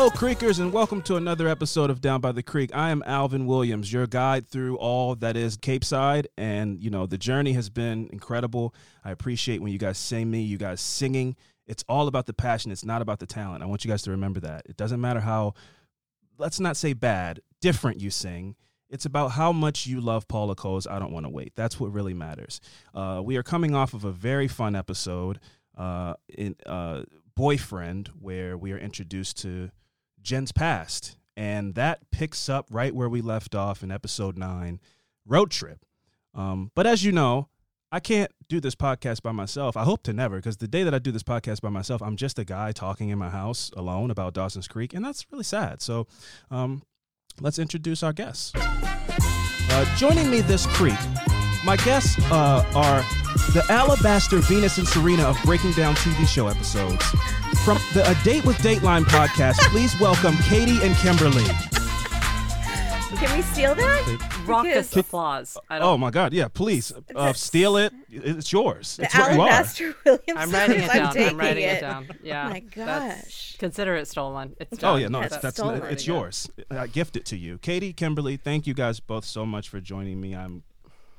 Hello, Creekers, and welcome to another episode of Down by the Creek. I am Alvin Williams, your guide through all that is Capeside, and you know the journey has been incredible. I appreciate when you guys sing me, you guys singing. It's all about the passion. It's not about the talent. I want you guys to remember that. It doesn't matter how, let's not say bad, different you sing. It's about how much you love Paula Cole's I Don't Want to Wait. That's what really matters. Uh, we are coming off of a very fun episode uh, in uh, Boyfriend, where we are introduced to Jen's past. And that picks up right where we left off in episode nine, Road Trip. Um, but as you know, I can't do this podcast by myself. I hope to never, because the day that I do this podcast by myself, I'm just a guy talking in my house alone about Dawson's Creek, and that's really sad. So, um, let's introduce our guests. Uh, joining me this creek, my guests uh, are the Alabaster Venus and Serena of Breaking Down TV show episodes. From the A Date with Dateline podcast, please welcome Katie and Kimberly. Can we steal that? Raucous Because applause. I don't, Oh my God! Yeah, please uh, steal it. It's yours. the It's what you are. Alabaster Williams. I'm writing it down. taking I'm writing it, it down. Yeah. my that's- gosh. Consider it stolen. It's done. Oh yeah, no, That's it's that's stolen. it's Yeah. yours. I gift it to you, Katie, Kimberly. Thank you guys both so much for joining me. I'm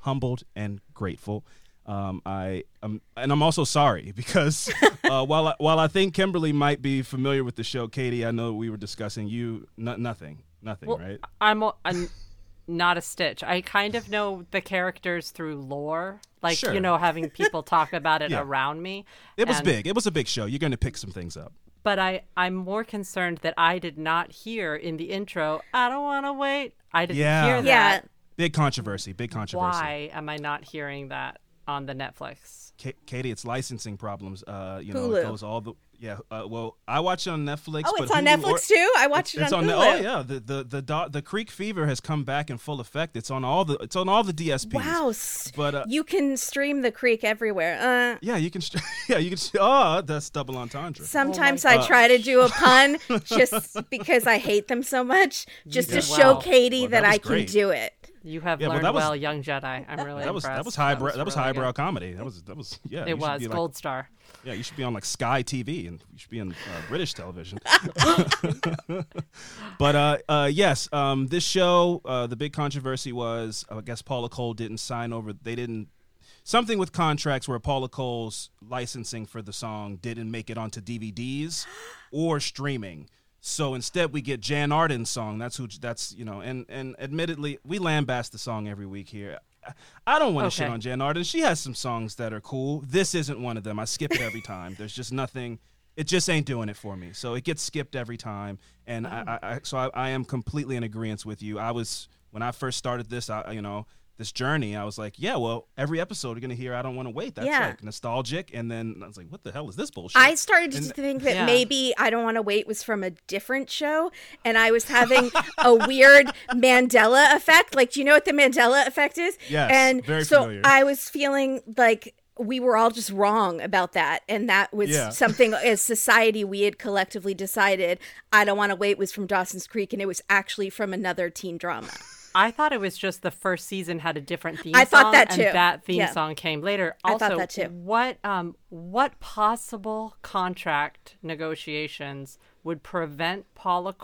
humbled and grateful. Um, I um, and I'm also sorry because uh, while I, while I think Kimberly might be familiar with the show, Katie, I know we were discussing you. No, nothing, nothing, Well, right? I'm, a- I'm not a stitch. I kind of know the characters through lore, like Sure. you know, having people talk about it Yeah. around me. It was and- big. It was a big show. You're going to pick some things up. But I, I'm more concerned that I did not hear in the intro. I don't want to wait. I didn't Yeah. hear Yeah. That. Big controversy. Big controversy. Why am I not hearing that on the Netflix? Ka- Katie, it's licensing problems. Uh, you know, Hulu. it goes all the yeah. Uh, well, I watch it on Netflix. Oh, but it's on Hulu Netflix or- too. I watched It's it on, the, Hulu. oh yeah, the the the do- the Creek Fever has come back in full effect. It's on all the it's on all the DSPs. Wow. But uh, you can stream the creek everywhere. Uh, yeah, you can st- yeah you can st- oh that's double entendre. sometimes I gosh. try to do a pun just because I hate them so much, just to did show. Katie Well, that, that was I can great. do it. You have Yeah, well, learned that was- well, young Jedi. I'm really that was impressed. that was highbrow that, That was really highbrow good. comedy. That was that was yeah. It was like- gold star. Yeah, you should be on like Sky TV and you should be on uh, British television. but uh, uh, yes, um, this show, uh, the big controversy was, I guess Paula Cole didn't sign over. They didn't something with contracts where Paula Cole's licensing for the song didn't make it onto DVDs or streaming. So instead, we get Jann Arden's song. That's who. That's you know, and and admittedly, we lambast the song every week here. I- don't want to shit on Jan Arden. She has some songs that are cool. This isn't one of them. I skip it every time. There's just nothing. It just ain't doing it for me. So it gets skipped every time. And I, oh. I, I, so I, I am completely in agreement with you. I was when I first started this. I, you know, this journey. I was like, yeah, well, every episode you're gonna hear. I don't want to wait. That's Yeah. like nostalgic. And then I was like, what the hell is this bullshit? I started to think that Yeah. maybe I Don't Want to Wait was from a different show, and I was having a weird Mandela effect. Like, do you know what the Mandela effect is? Yes, And very so familiar. I was feeling like we were all just wrong about that, and that was Yeah. something as society we had collectively decided. I Don't Want to Wait was from Dawson's Creek, and it was actually from another teen drama. I thought it was just the first season had a different theme I song. thought that too. And that theme Yeah. song came later. I thought that too. what um what possible contract negotiations would prevent Paula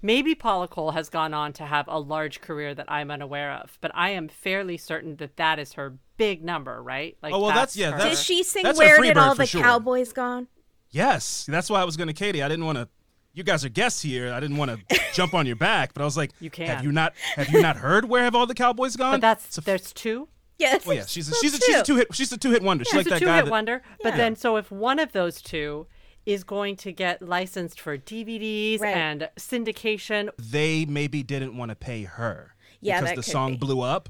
Maybe Paula Cole has gone on to have a large career that I'm unaware of, but I am fairly certain that that is her big number, right? Like Oh, well, that's- yeah, her- that's- Did she sing Where Did All the sure. Cowboys Gone? Yes, that's why I was going to Katie. I didn't want to. You guys are guests here. I didn't want to jump on your back, but I was like, You can. Have you not? Have you not heard where have all the Cowboys gone? But that's It's a- there's two. Yes. oh yeah, she's a, she's a, she's a two hit she's a two hit wonder. She's like a that two guy. hit that- wonder. But Yeah. then, so if one of those two is going to get licensed for DVDs Right. and syndication, They maybe didn't want to pay her Yeah, because that the could song be. blew up,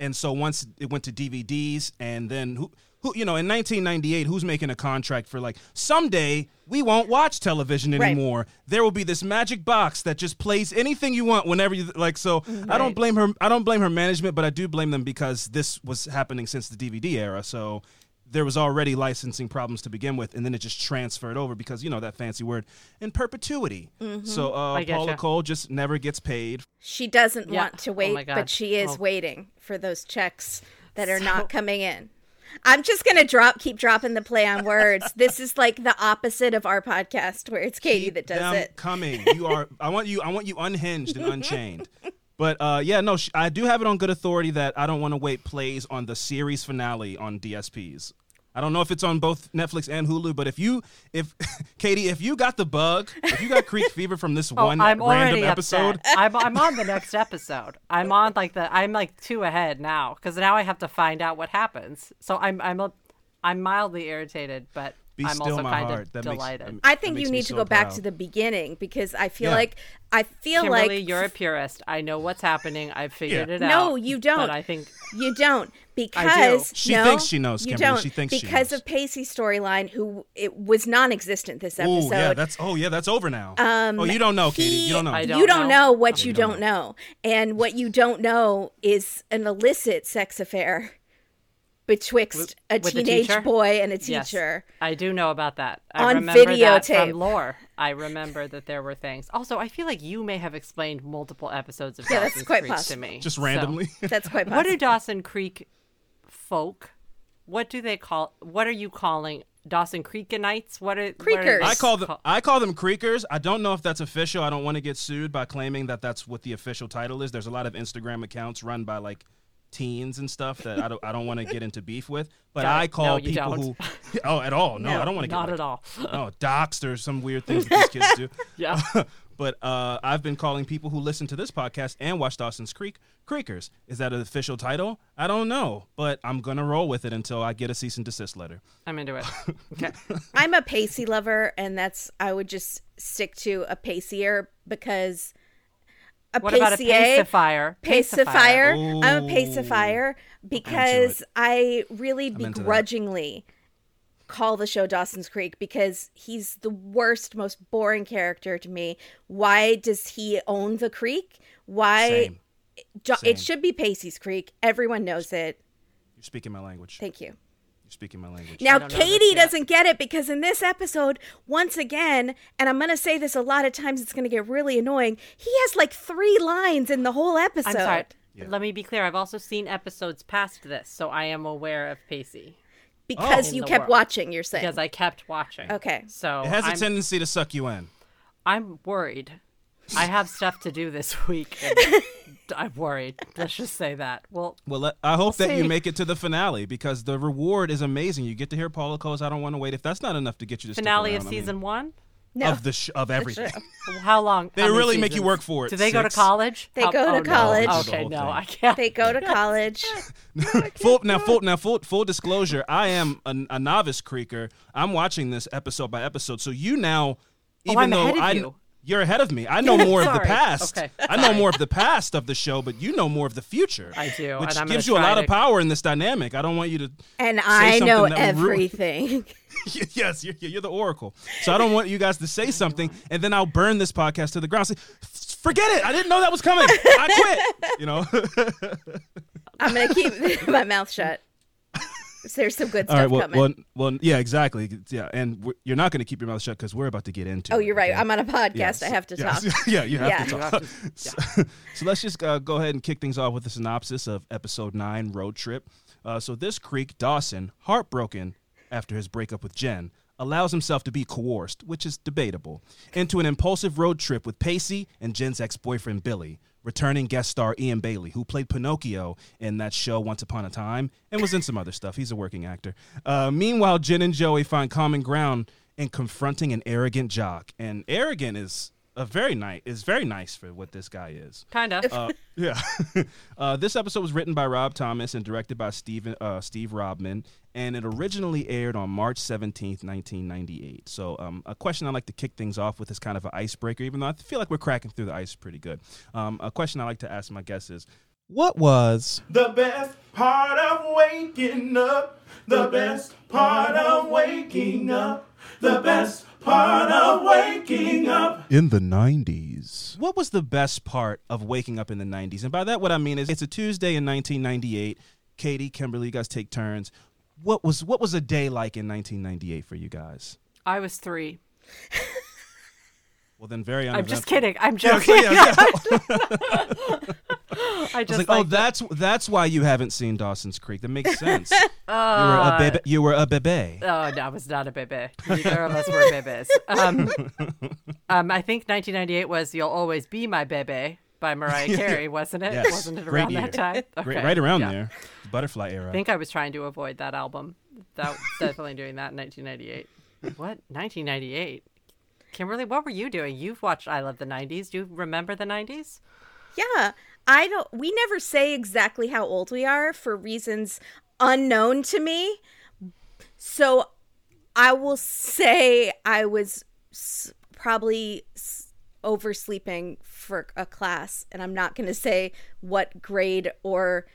and so once it went to DVDs, and then who who you know in 1998 who's making a contract for like someday we won't watch television Right. anymore there will be this magic box that just plays anything you want whenever you like so i don't blame her i don't blame her management but i do blame them because this was happening since the dvd era so there was already licensing problems to begin with and then it just transferred over because you know that fancy word in perpetuity so uh, paula getcha. cole just never gets paid She doesn't Yeah. want to Oh wait, my God. but she is Oh. waiting for those checks that are not coming in. I'm just gonna drop, keep dropping the play on words. This is like the opposite of our podcast, where it's Katie Keep that does it. Coming, you are. I want you. I want you unhinged and unchained. But uh, yeah, no, I do have it on good authority that I don't want to wait plays on the series finale on DSPs. I don't know if it's on both Netflix and Hulu, but if you, if Katie, if you got the bug, if you got Creek Fever from this Oh, one I'm random episode. I'm I'm on the next episode. I'm on like the I'm like two ahead now because now I have to find out what happens. So I'm I'm a, I'm mildly irritated, but Be I'm still also my kind heart. of That delighted. um, I think you need to so go back to the beginning because I feel Yeah. like I feel Kimberly, like you're a purist. I know what's happening. I've figured Yeah. it out. No, you don't. But I think You don't because She no, thinks she knows, You don't She thinks she because knows. of Pacey's storyline, who it was non-existent this oh episode. yeah, that's oh yeah, that's over now. Um, oh, you don't know, Katie. he- You don't know. Don't you don't know. know what You you don't don't know, and what you don't know is an illicit sex affair betwixt a with teenage teacher? boy and a yes, teacher. I do know about that. I On remember that from lore. I remember that there were things. Also, I feel like you may have explained multiple episodes of Yeah, that's Dawson's quite Creek to possible. me. Just So- randomly. That's quite possible. What do. Dawson Creek folk? What do they call? What are you calling Dawson Creekinites? What are what are Creekers. I call them call- I call them creekers. I don't know if that's official. I don't want to get sued by claiming that that's what the official title is. There's a lot of Instagram accounts run by like teens and stuff that I don't I don't want to get into beef with. But Got it. I call No, people don't. who oh at all. No, I don't want to get not like, at all. Oh, no doxed or some weird things that these kids do. Yeah. but uh, I've been calling people who listen to this podcast and watch Dawson's Creek Creekers. Is that an official title? I don't know, but I'm gonna roll with it until I get a cease and desist letter. I'm into it. Okay. I'm a Pacey lover, and that's I would just stick to a Pacier because a What about a Pacier- pacifier? pacifier. I'm a pacifier because I really into that. begrudgingly call the show Dawson's Creek because he's the worst, most boring character to me. Why does he own the creek? Why? Same. Jo- Same. It should be Pacey's Creek. Everyone knows it. You're speaking my language. Thank you. You're speaking my language. Now, don't know this Katie yet. doesn't get it because in this episode, once again, and I'm going to say this a lot of times, it's going to get really annoying. He has like three lines in the whole episode. I'm sorry. Yeah. Let me be clear. I've also seen episodes past this, so I am aware of Pacey Because In you kept world. watching, you're saying. because I kept watching. Okay. So it has a I'm, tendency to suck you in. I'm worried. I have stuff to do this week. And I'm worried. Let's just say that. Well, Well, let- I hope that you make it to the finale because the reward is amazing. You get to hear Paula Cole's "I Don't Want to Wait." If that's not enough to get you to stick finale around, of I mean, season one. No. of the sh- of everything. How long? They how many really make you seasons? work for it. Do they go to Six. college? They How- go to oh, no. college. The Okay, whole no, thing. I can't. they go to college. full now, full now, full full disclosure. I am a, a novice creeker. I'm watching this episode by episode. So you now, oh, even Oh, I'm though ahead of I, you. You're ahead of me. I know more of the past. Okay. I know more of the past of the show, but you know more of the future. I do, which and I'm gives you a lot try of power in this dynamic. I don't want you to. And say I know something ruin- everything. yes, you're, you're the oracle. So I don't want you guys to say something, and then I'll burn this podcast to the ground. Say, forget it. I didn't know that was coming. I quit. You know. I'm going to keep my mouth shut. There's some good stuff right. Well, coming. well, well, yeah, exactly. Yeah, and we're, you're not going to keep your mouth shut because we're about to get into. oh, it, you're right. okay? I'm on a podcast. Yes. I have to Yes. talk. yeah, you have Yeah. to talk. have to- so, so let's just uh, go ahead and kick things off with a synopsis of episode nine, Road Trip. Uh, so this creek, Dawson, heartbroken after his breakup with Jen, allows himself to be coerced, which is debatable, into an impulsive road trip with Pacey and Jen's ex-boyfriend Billy. Returning guest star Eion Bailey, who played Pinocchio in that show Once Upon a Time and was in some other stuff. He's a working actor. Uh, meanwhile, Jen and Joey find common ground in confronting an arrogant jock. And arrogant is a very nice is very nice for what this guy is. Kind of. Uh, yeah. uh, this episode was written by Rob Thomas and directed by Steve, uh, Steve Robman, and it originally aired on March 17th, 1998. So, um, a question I like to kick things off with is kind of an icebreaker, even though I feel like we're cracking through the ice pretty good. Um, a question I like to ask my guests is What was The best part of waking up. The best part of waking up. The best part of waking up. in the 90s. What was the best part of waking up in the 90s? And by that, what I mean is it's a Tuesday in 1998. Katie, Kimberly, you guys take turns. What was what was a day like in 1998 for you guys? I was three. Well, then very I'm just kidding. I'm Yeah, joking. yeah, yeah. I I just like, oh, like the- that's that's why you haven't seen Dawson's Creek. That makes sense. you were Uh, a bebe. You were a bebe. Oh no, I was not a bebe. Neither of us were bebes. Um, um, I think 1998 was "You'll Always Be My Bebe" by Mariah Carey, wasn't it? Yes. Wasn't it Great around year. that time? Right, Okay. right around Yeah. there, butterfly era. I think I was trying to avoid that album. That definitely doing that in 1998. What? 1998? Kimberly, what were you doing? You've watched I Love the 90s. Do you remember the 90s? Yeah, I don't. We never say exactly how old we are for reasons unknown to me. So I will say I was probably s- oversleeping for a class, and I'm not going to say what grade or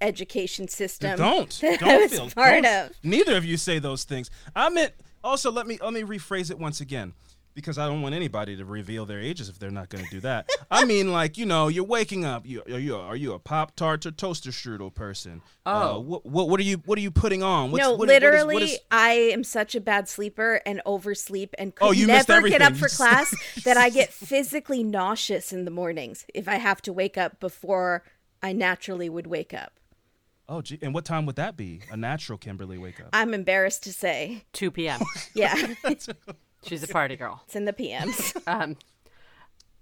education system. don't don't I feel part don't- of. Neither of you say those things. I meant also let me let me rephrase it once again because I don't want anybody to reveal their ages if they're not going to do that. I mean, like you know, you're waking up. You are you are you a pop tart or toaster strudel person? Oh. uh, what, what what are you what are you putting on? What's, no, what is- what is- literally, what is- I am such a bad sleeper and oversleep and could Oh, you missed never get up for class that I get physically nauseous in the mornings if I have to wake up before I naturally would wake up. oh, gee, and what time would that be? A natural Kimberly wake up. I'm embarrassed to say. 2 p.m. Yeah, She's a party girl. it's in the PMs. Um,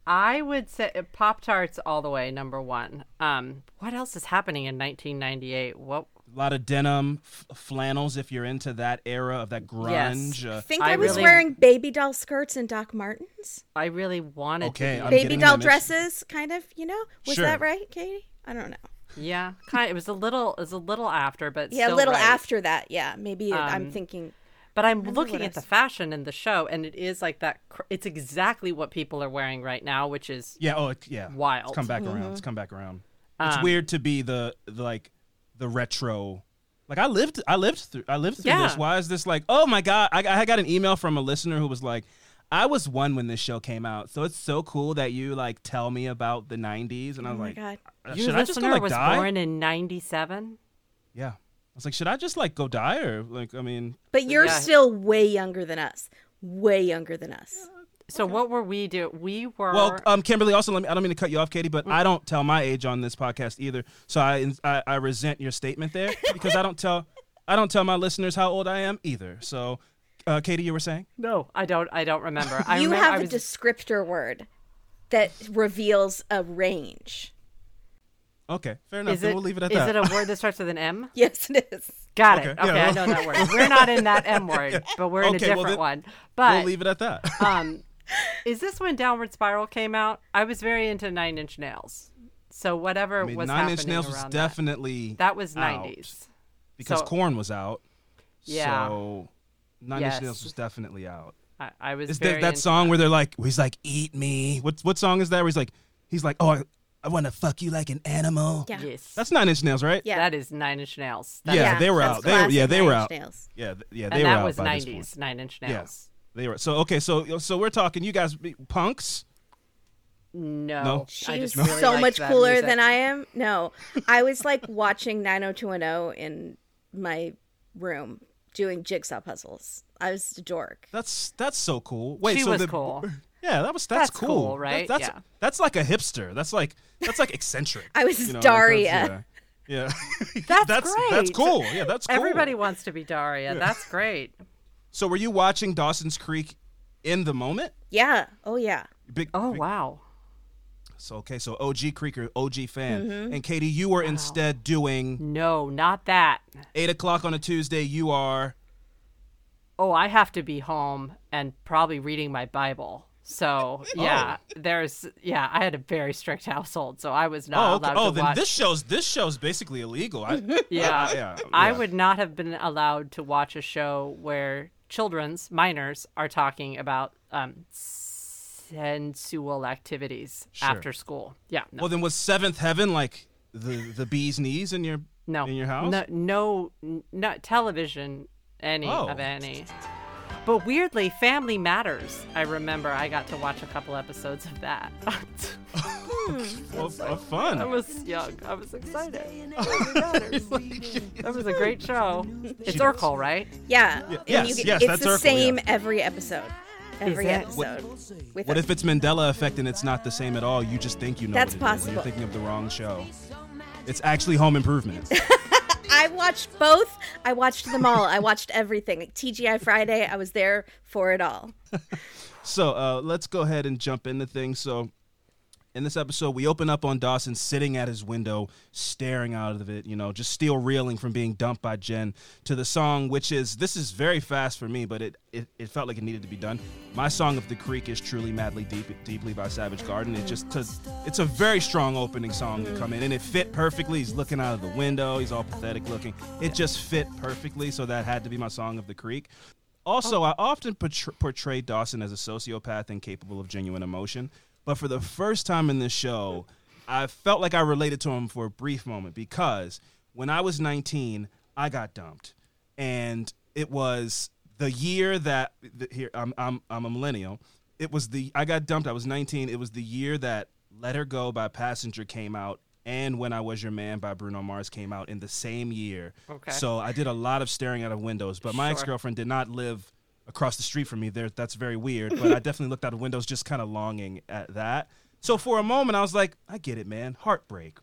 I would say Pop Tarts all the way, number one. Um, what else is happening in 1998? What? A lot of denim, f- flannels if you're into that era of that Yes. grunge. Uh, I think I I, was really- wearing baby doll skirts and Doc Martens. I really wanted Okay, to. I'm baby doll dresses, kind of, you know? Was Sure. that right, Katie? I don't know. yeah, kind. It was a little. It was a little after, but Yeah, a little right. after that. Yeah, maybe I'm Um, thinking. But I'm looking at the fashion in the show, and it is like that. Cr- it's exactly what people are wearing right now, which is Yeah. Oh, it, yeah. Wild. It's come back around. Mm-hmm. It's come back around. It's Um, weird to be the, the like the retro. Like I lived, I lived through, I lived through this. Why is this like? Oh my god! I, I got an email from a listener who was like, "I was one when this show came out, so it's so cool that you like tell me about the '90s." And I Oh was my like, god. uh, your "Should I just go listener like was die?" born in '97. Yeah. I was like, "Should I just like go die or like? I mean, But you're Yeah. still way younger than us. Way younger than us. So what were we do? We were. Well, um, Kimberly, also let me. I don't mean to cut you off, Katie, Mm. but I don't tell my age on this podcast either. So I, I, I resent your statement there because I don't tell, I don't tell my listeners how old I am either. So, uh, Katie, you were saying? no, I don't. I don't remember. I you remember have I a was, descriptor word that reveals a range. Okay, fair enough. Is it? we'll leave it at is that. it a word that starts with an M? Yes, it is. Got Okay, it. yeah, Okay, I know that word. We're not in that M word, but we're in a Okay, well, different then one. we'll leave it at that. um, is this when Downward Spiral came out? I was very into Nine Inch Nails. So whatever I mean, was Nine Inch happening Nails was around definitely that. that was 90s. because so- Korn was out. Yeah. So Nine Yes. Inch Nails was definitely out. I, I was Is very that that into song where they're like, he's like, eat me? What what song is that? Where he's like, he's like, oh, I, I want to fuck you like an animal. Yeah. Yes. That's Nine Inch Nails, right? Yeah. That is Nine Inch Nails. That- Yeah, they were out. They were- yeah, they were out. Nails. Yeah, th- yeah, they and were that out was by this point. 90s Nine Inch Yeah. Nails. They were so okay. So so we're talking. You guys, be- punks. No. No? I She's just really so liked much that cooler music. than I am. No, I was like watching 90210 in my room doing jigsaw puzzles. I was a dork. That's that's so cool. Wait, She so was the, cool. Yeah, that was that's, That's cool, right? That- that's Yeah. that's like a hipster. That's like that's like eccentric. I was you know, like Daria. that's- yeah, yeah. That's that's great. That's cool. Yeah, that's cool. Everybody wants to be Daria. That's great. So were you watching Dawson's Creek in the moment? Yeah. Oh yeah. Big. Oh big- wow. So okay, so OG Creeker, OG fan, Mm-hmm. and Katie, you were instead doing No, not that. eight o'clock on a Tuesday. You are. Oh, I have to be home and probably reading my Bible. So yeah, there's yeah. I had a very strict household, so I was not Oh, okay. allowed oh, to then watch. this show's this show's basically illegal. I, yeah, yeah, I yeah. would not have been allowed to watch a show where children's minors are talking about um, sensual activities Sure. after school. Yeah, no, Well, then was Seventh Heaven like the the bee's knees in your no, in your house? no, no, not television, any Oh. of any. But weirdly, Family Matters. I remember I got to watch a couple episodes of that. Well, uh, fun. I was young. I was excited. Family Matters. that was a great show. It's Urkel, right? Yeah. Yeah, And yes, you get- yes, it's that's the Urkel, same yeah. every episode. every it? episode. with What if it's Mandela effect and it's not the same at all? You just think you know That's what it is, and possible. You're thinking of the wrong show. It's actually Home Improvement. I watched both. I watched them all. I watched everything. Like TGI Friday, I was there for it all. So uh, let's go ahead and jump into things. So in this episode, we open up on Dawson sitting at his window, staring out of it, you know, just still reeling from being dumped by Jen to the song, which is this is very fast for me, but it, it, it felt like it needed to be done. My song of the creek is truly madly deep, deeply by Savage Garden. It just to, it's a very strong opening song to come in, and it fit perfectly. He's looking out of the window, he's all pathetic looking. It just fit perfectly, so that had to be my song of the creek. Also, oh. I often portray, portray Dawson as a sociopath incapable of genuine emotion, but for the first time in this show, I felt like I related to him for a brief moment because when I was 19, I got dumped, and it was the year that the, here I'm, I'm I'm a millennial. It was the I got dumped. I was 19. It was the year that Let Her Go by Passenger came out, and When I Was Your Man by Bruno Mars came out in the same year. Okay. So I did a lot of staring out of windows, but my Sure. ex girlfriend did not live across the street from me. There, that's very weird. But I definitely looked out of windows, just kind of longing at that. So for a moment, I was like, I get it, man. Heartbreak.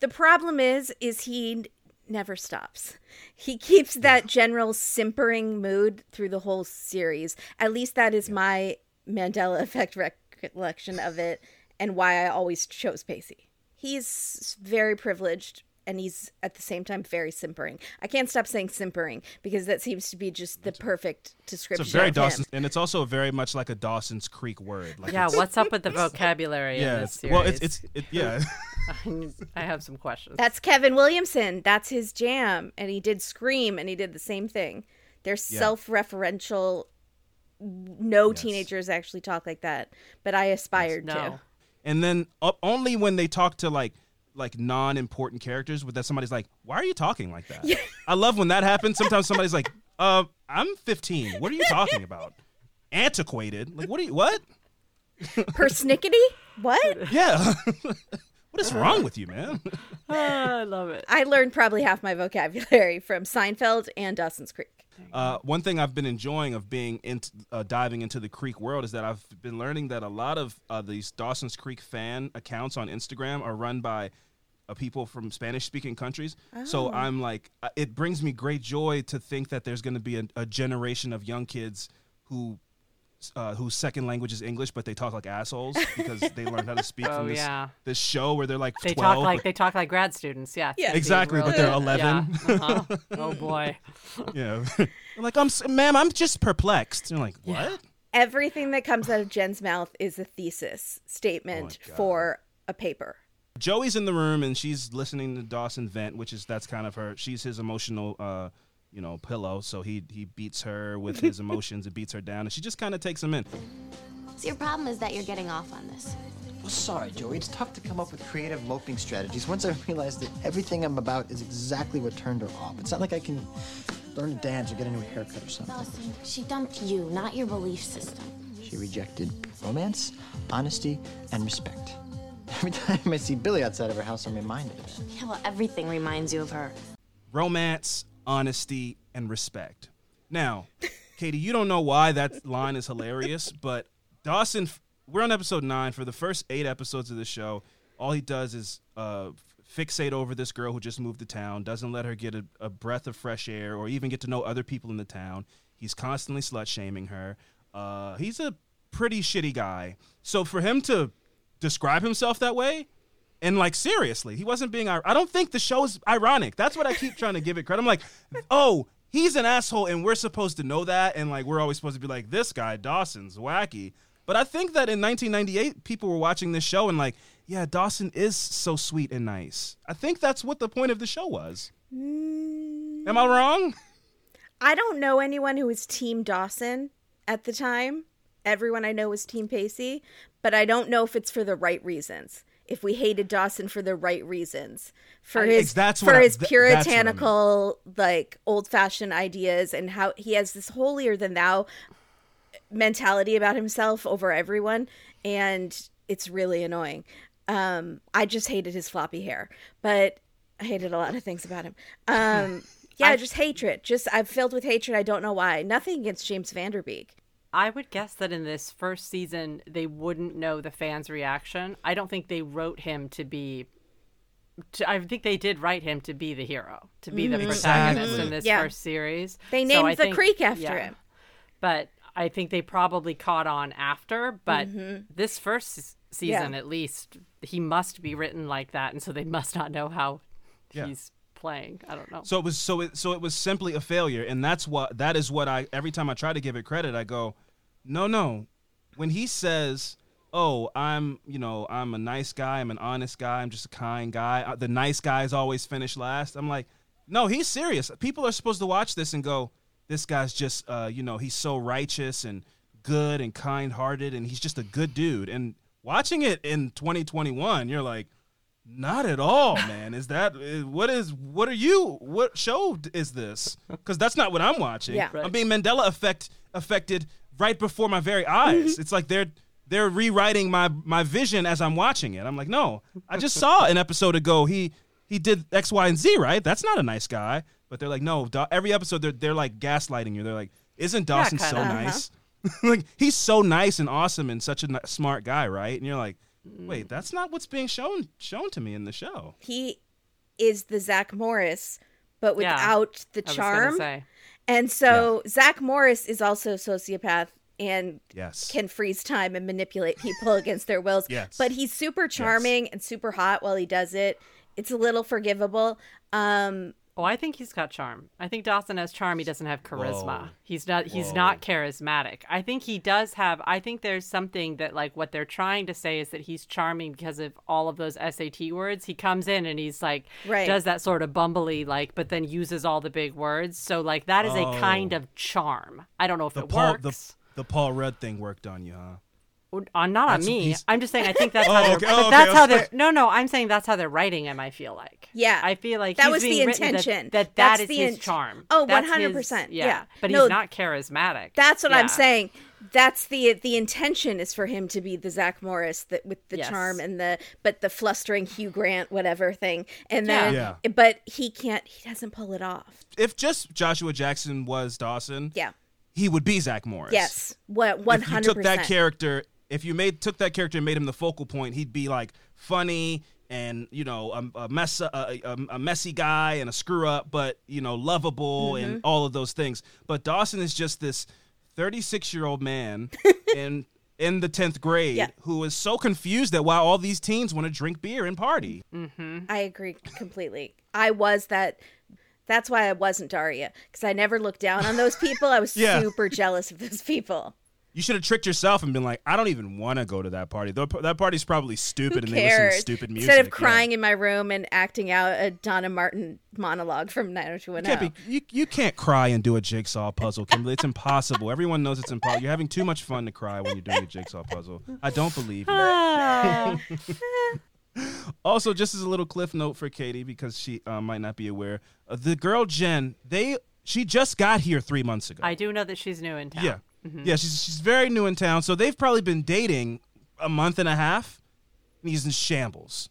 The problem is, is he never stops. He keeps that general simpering mood through the whole series. At least that is my Mandela effect recollection of it, and why I always chose Pacey. He's very privileged, and he's at the same time very simpering. I can't stop saying simpering because that seems to be just the perfect description. It's a very of him. Dawson, and it's also very much like a Dawson's Creek word. Like Yeah, what's up with the vocabulary yeah. in this series? well, it's it's it, yeah. I have some questions. That's Kevin Williamson. That's his jam. And he did Scream and he did the same thing. They're self referential. No Yes. teenagers actually talk like that, but I aspired no. to. and then uh, only when they talk to like like non-important characters with that somebody's like why are you talking like that? I love when that happens. Sometimes somebody's like uh i'm 15 what are you talking about? Antiquated? Like what are you what? Persnickety? what? yeah. What is wrong with you man? Ah, I love it. I learned probably half my vocabulary from Seinfeld and Dawson's Creek. Uh, one thing i've been enjoying of being in uh, diving into the creek world is that i've been learning that a lot of uh, these dawson's creek fan accounts on instagram are run by uh, people from Spanish speaking countries. So I'm like, uh, it brings me great joy to think that there's going to be a, a generation of young kids who. Uh, whose second language is English, but they talk like assholes because they learned how to speak Oh, from this yeah. this show where they're like They 12. talk like but- they talk like grad students. Yeah. Yeah. Exactly, but they're Yeah, 11. uh-huh. Oh boy. yeah, They're like I'm, ma'am, I'm just perplexed. You're like, what? Everything that comes out of Jen's mouth is a thesis statement Oh for a paper. Joey's in the room and she's listening to Dawson vent, which is that's kind of her. She's his emotional, uh, you know, pillow. So he he beats her with his emotions and beats her down, and she just kind of takes him in. So your problem is that you're getting off on this. Well, sorry, Joey. It's tough to come up with creative moping strategies once I realized that everything I'm about is exactly what turned her off. It's not like I can learn to dance or get a new haircut or something. Dawson, she dumped you, not your belief system. She rejected romance, honesty, and respect. Every time I see Billy outside of her house, I'm reminded of it. Yeah, well, everything reminds you of her. Romance, honesty, and respect. Now, Katie, you don't know why that line is hilarious, but Dawson, we're on episode nine. For the first eight episodes of the show, all he does is uh, fixate over this girl who just moved to town, doesn't let her get a, a breath of fresh air or even get to know other people in the town. He's constantly slut shaming her. Uh, he's a pretty shitty guy. So for him to describe himself that way, and like seriously, he wasn't being. I don't think the show's ironic. That's what I keep trying to give it credit. I'm like, oh, he's an asshole, and we're supposed to know that, and like we're always supposed to be like, this guy Dawson's wacky. But I think that in 1998, people were watching this show and like, yeah, Dawson is so sweet and nice. I think that's what the point of the show was. Mm. Am I wrong? I don't know anyone who was Team Dawson at the time. Everyone I know was Team Pacey, but I don't know if it's for the right reasons. If we hated Dawson for the right reasons, for I- his for I- his what I puritanical, like old fashioned ideas, and how he has this holier than thou mentality about himself over everyone, and it's really annoying. Um, I just hated his floppy hair, but I hated a lot of things about him. Um, yeah, just hatred. Just I'm filled with hatred. I don't know why. Nothing against James Van Der Beek. I would guess that in this first season they wouldn't know the fans' reaction. I don't think they wrote him to be. To, I think they did write him to be the hero, to be the protagonist Exactly. in this Yeah. first series. They So named I the think- creek after yeah. him. But I think they probably caught on after. But this first season, Mm-hmm. Yeah. at least, he must be written like that, and so they must not know how Yeah. he's playing. I don't know. So it was so it so it was simply a failure, and that's what that is what I every time I try to give it credit, I go, no, no. When he says, "Oh, I'm you know I'm a nice guy, I'm an honest guy, I'm just a kind guy," uh, the nice guys always finish last. I'm like, no, he's serious. People are supposed to watch this and go, this guy's just uh, you know he's so righteous and good and kind hearted, and he's just a good dude. And watching it in 2021, you're like. Not at all, man. Is that uh, what is what are you? What show is this? Because that's not what I'm watching. Yeah. I'm being Mandela effect affected right before my very eyes. it's like they're they're rewriting my my vision as I'm watching it. I'm like, no, I just saw an episode ago. He he did X, Y, and Z, right? That's not a nice guy. But they're like, no. Da- every episode, they're they're like gaslighting you. They're like, isn't Dawson so kinda. nice? like he's so nice and awesome and such a smart guy, right? And you're like, wait, that's not what's being shown shown to me in the show. He is the Zach Morris, but Yeah. without the I was gonna charm. And so Zach Morris is also a sociopath and Yes. can freeze time and manipulate people against their wills. Yes. But he's super charming and super hot while he does it. It's a little forgivable. Um Oh, I think he's got charm. I think Dawson has charm. He doesn't have charisma. Whoa. He's not. He's not charismatic. I think he does have. I think there's something that like what they're trying to say is that he's charming because of all of those SAT words. He comes in and he's like Right. does that sort of bumbly like, but then uses all the big words. So like that is a kind Oh. of charm. I don't know if the it Paul the, works. the Paul Rudd thing worked on you, huh? On not on me. I'm just saying. I think that's Oh, how they're. okay. Oh, okay. that's how they're. No, no. I'm saying that's how they're writing him. I feel like. Yeah. I feel like That he's was the being written that- intention. That, That's that is the his int- charm. Oh, 100%, his- yeah. But No, he's not charismatic. that's what Yeah. I'm saying. That's the the intention is for him to be the Zach Morris that with the Yes. charm and the but the flustering Hugh Grant whatever thing. And Yeah. then Yeah. but he can't he doesn't pull it off. If just Joshua Jackson was Dawson, Yeah. he would be Zach Morris. Yes. What 100%. you took that character, if you made took that character and made him the focal point, he'd be like funny and you know a, a mess a, a, a messy guy and a screw up, but you know lovable Mm-hmm. and all of those things. But Dawson is just this 36 year old man in in the 10th grade Yeah. who is so confused that why all these teens want to drink beer and party. I agree completely. I was that. That's why I wasn't Daria because I never looked down on those people. I was Yeah. super jealous of those people. You should have tricked yourself and been like, I don't even want to go to that party. Tho- That party's probably stupid Who and they listen to stupid music. Instead of Yeah. crying in my room and acting out a Donna Martin monologue from You 90210. can't, be, you, you can't cry and do a jigsaw puzzle, Kimberly. It's impossible. Everyone knows it's impossible. You're having too much fun to cry when you're doing a jigsaw puzzle. I don't believe you. Also, just as a little cliff note for Katie, because she uh, might not be aware, uh, the girl Jen, they she just got here three months ago. I do know that she's new in town. yeah, yeah, she's she's very new in town, so they've probably been dating a month and a half. And he's in shambles.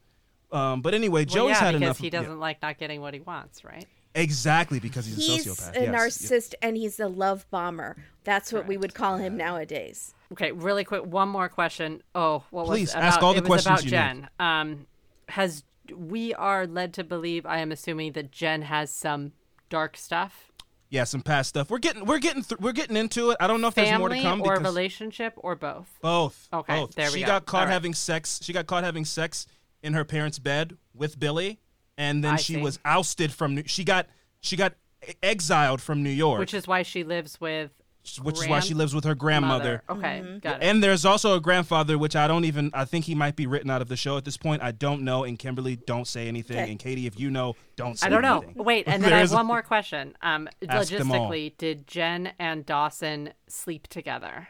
Um, but anyway, Well, Joey's yeah, had because enough. he of- yeah. doesn't like not getting what he wants, right? exactly because he's, He's a sociopath. a yes. narcissist and he's a love bomber. That's what we would call him nowadays. Okay, really quick, one more question. Oh, what Please, was ask about, all the it was questions about you Jen. Um, has we are led to believe? I am assuming that Jen has some dark stuff, yeah, some past stuff. We're getting we're getting th- we're getting into it. I don't know if there's more to family come or because relationship or both. both. Okay, both. there we she go. got caught right. having sex. She got caught having sex in her parents' bed with Billy, and then I she see. was ousted from. New- she got she got exiled from New York, Which is why she lives with. Which is why she lives with her grandmother. Okay, got it. And there's also a grandfather, which I don't even. I think he might be written out of the show at this point. I don't know. And Kimberly, don't say anything. Okay. And Katie, if you know, don't say I don't know. Wait, and then I have one more question. Um, Ask them all. logistically, did Jen and Dawson sleep together?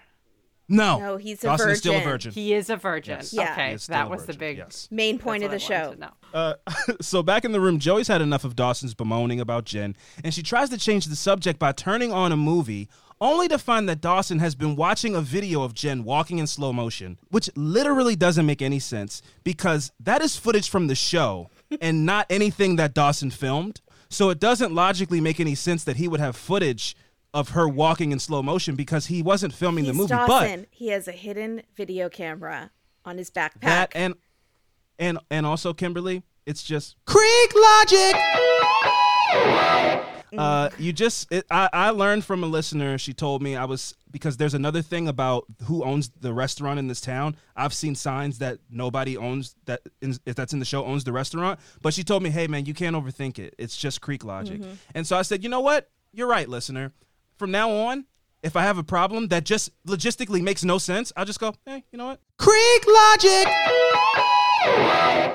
No, No, he's a Dawson is still a virgin. virgin. He is a virgin. Yes. Yeah. Okay, He is still that was the big yes. Main point of the I show. wanted to know. Uh, so back in the room, Joey's had enough of Dawson's bemoaning about Jen, and she tries to change the subject by turning on a movie, only to find that Dawson has been watching a video of Jen walking in slow motion, which literally doesn't make any sense because that is footage from the show and not anything that Dawson filmed. So it doesn't logically make any sense that he would have footage of her walking in slow motion because he wasn't filming He's the movie. Dawson. he has a hidden video camera on his backpack. That and and and also Kimberly, it's just Creek logic. Uh, you just it, I, I learned from a listener. She told me I was because there's another thing about who owns the restaurant in this town. I've seen signs that nobody owns that in, if that's in the show owns the restaurant. But she told me, hey man, you can't overthink it. It's just Creek logic. And so I said, you know what? You're right, listener. From now on, if I have a problem that just logistically makes no sense, I'll just go, hey, you know what? Creek logic.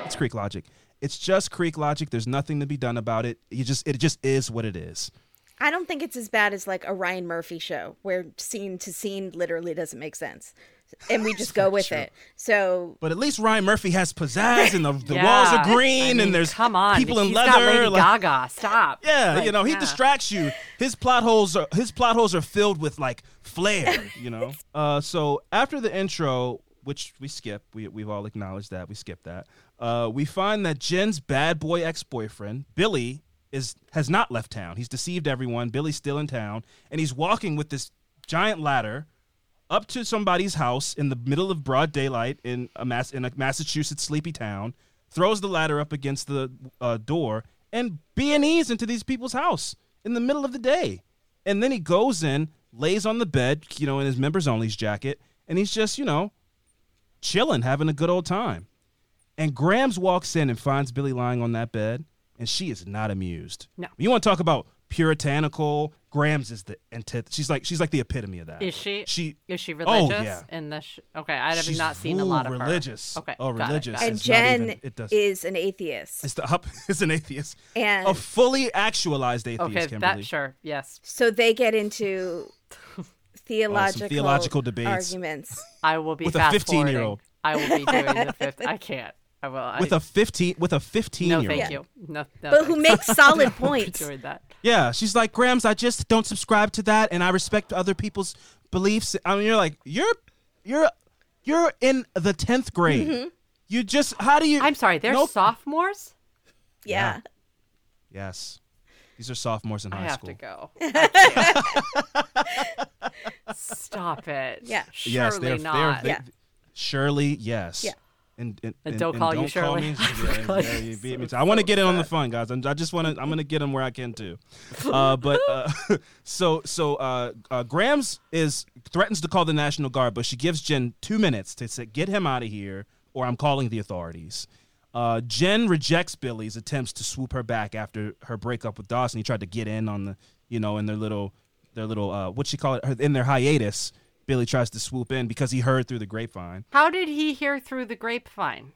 It's Creek logic. It's just Creek logic. There's nothing to be done about it. You just it just is what it is. I don't think it's as bad as like a Ryan Murphy show where scene to scene literally doesn't make sense. And we just go with true. it. So But at least Ryan Murphy has pizzazz and the, the Yeah. walls are green I mean, and there's come on people in He's leather. got Lady like- Gaga. Stop. yeah, Like, you know, he yeah. distracts you. His plot holes are his plot holes are filled with like flair, you know. uh, so after the intro, which we skip, we we've all acknowledged that we skipped that. Uh, we find that Jen's bad boy ex boyfriend Billy is has not left town. He's deceived everyone. Billy's still in town, and he's walking with this giant ladder up to somebody's house in the middle of broad daylight in a mass in a Massachusetts sleepy town, throws the ladder up against the uh, door, and B and E's into these people's house in the middle of the day. And then he goes in, lays on the bed, you know, in his members only's jacket, and he's just, you know, chilling, having a good old time. And Grams walks in and finds Billy lying on that bed, and she is not amused. No. You want to talk about puritanical? Grams is the antith. She's like she's like the epitome of that. Is she? She Is she religious? Oh, religious? yeah. In the sh- okay, I have She's not seen a lot of her. religious. Okay. Oh, got it, religious. got it. and It's Jen even- it does- is an atheist. It's the up. It's an atheist. And a fully actualized atheist. Okay, Kimberly. that sure. Yes. so they get into theological, theological debates. arguments. I will be With a 15-year-old. I will be doing the fifth. I can't. I will. I, with a fifteen with a fifteen no, year old. thank you. No, no But who makes solid I won't be points. Doing that. Yeah, she's like Grams. I just don't subscribe to that, and I respect other people's beliefs. I mean, you're like you're you're you're in the tenth grade. Mm-hmm. You just how do you? I'm sorry. They're Nope. sophomores. Yeah. Yes, these are sophomores in high I high have school. to go. Stop it. Yeah. Surely yes, they're, not. They're, they Yeah. Surely, yes. Yeah. And, and, And don't and call you don't Shirley. me. I Yeah, yeah, you beat me to- I want to get in on the fun, guys. I'm, I just want to. I'm going to get them where I can too. Uh, but uh, so so uh, uh, Grams is threatens to call the National Guard, but she gives Jen two minutes to say, get him out of here, or I'm calling the authorities. Uh, Jen rejects Billy's attempts to swoop her back after her breakup with Dawson. He tried to get in on the, you know, in their little, their little, uh, what she call it, in their hiatus. Billy tries to swoop in because he heard through the grapevine. How did he hear through the grapevine?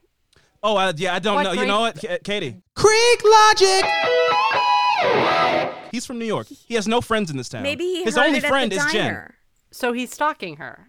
Oh, uh, yeah, I don't What know. You know what, K- Katie? Creek Logic. He's from New York. He has no friends in this town. Maybe he his heard only it at friend the is Jen. So he's stalking her.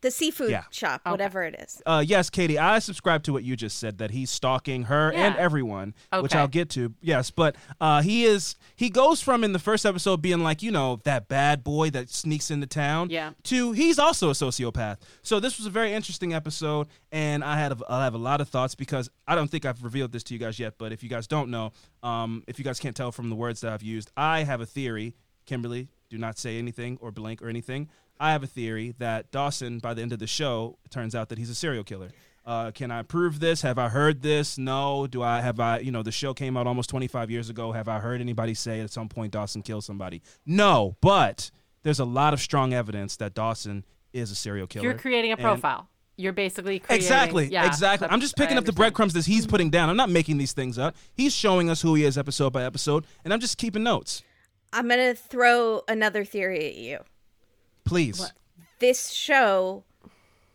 The seafood Yeah. shop, Okay. whatever it is. Uh, yes, Katie, I subscribe to what you just said that he's stalking her and Yeah. everyone, which I'll get to. Yes, but uh, he is he goes from in the first episode being like you know that bad boy that sneaks into town, Yeah. to he's also a sociopath. So this was a very interesting episode, and I had a, I have a lot of thoughts because I don't think I've revealed this to you guys yet. But if you guys don't know, um, if you guys can't tell from the words that I've used, I have a theory. Kimberly, do not say anything or blink or anything. I have a theory that Dawson, by the end of the show, it turns out that he's a serial killer. Uh, can I prove this? Have I heard this? No. Do I have I? You know, the show came out almost 25 years ago. Have I heard anybody say at some point Dawson killed somebody? No. But there's a lot of strong evidence that Dawson is a serial killer. You're creating a And- profile. You're basically creating. Exactly, Yeah, exactly. I'm just picking up the breadcrumbs that he's putting down. I'm not making these things up. He's showing us who he is episode by episode, and I'm just keeping notes. I'm going to throw another theory at you. Please. This show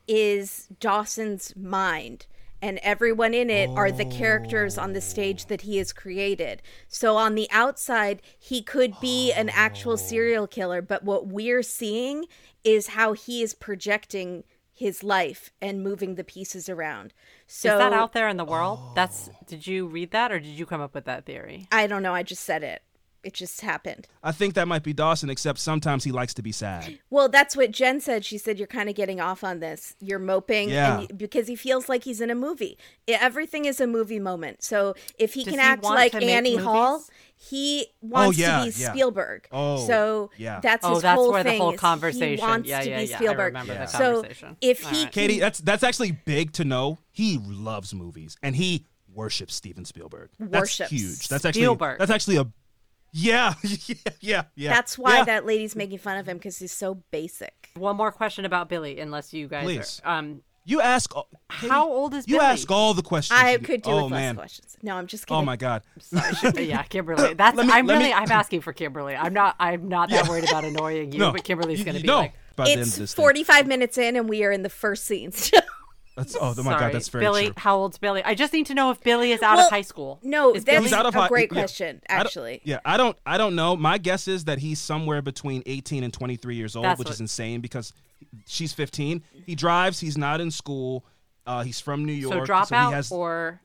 is Dawson's mind, and everyone in it are the characters on the stage that he has created. So on the outside, he could be an actual serial killer, but what we're seeing is how he is projecting his life and moving the pieces around. So Is that out there in the world? That's. Did you read that or did you come up with that theory? I don't know. I just said it. It just happened. I think that might be Dawson, except sometimes he likes to be sad. Well, that's what Jen said. She said you're kind of getting off on this. You're moping, Yeah. and y- because he feels like he's in a movie. Everything is a movie moment. So if he Does can he act like to make Annie Hall, he oh, wants yeah, to be yeah. Spielberg. Oh, so yeah. that's Oh, his that's whole where the thing whole is conversation- He wants yeah, to yeah, be yeah, I Spielberg. remember the So conversation. if All he, right. Katie, that's that's actually big to know. He loves movies and he worships Steven Spielberg. That's Worships. huge. That's actually Spielberg. that's actually a yeah, yeah, yeah, yeah. that's why Yeah. that lady's making fun of him because he's so basic. One more question about Billy, unless you guys Please. are. Um, you ask all- How old is Billy? you ask all the questions. I could do oh, with man. less questions. No, I'm just kidding. Oh my god. sorry, yeah, Kimberly. That's me- I'm really me- I'm asking for Kimberly. I'm not I'm not that worried about annoying you, No, but Kimberly's going to be know like, by It's of this thing. 45 minutes in, and we are in the first scene. Still. That's, oh, my god, that's very Billy. true. How old's Billy? I just need to know if Billy is out Well, of high school. no, is that's out of a high- great yeah. question, I actually. yeah, I don't I don't know. My guess is that he's somewhere between 18 and 23 years old, That's which what- is insane because she's 15. He drives, he's not in school. Uh, he's from New York. so dropout he has or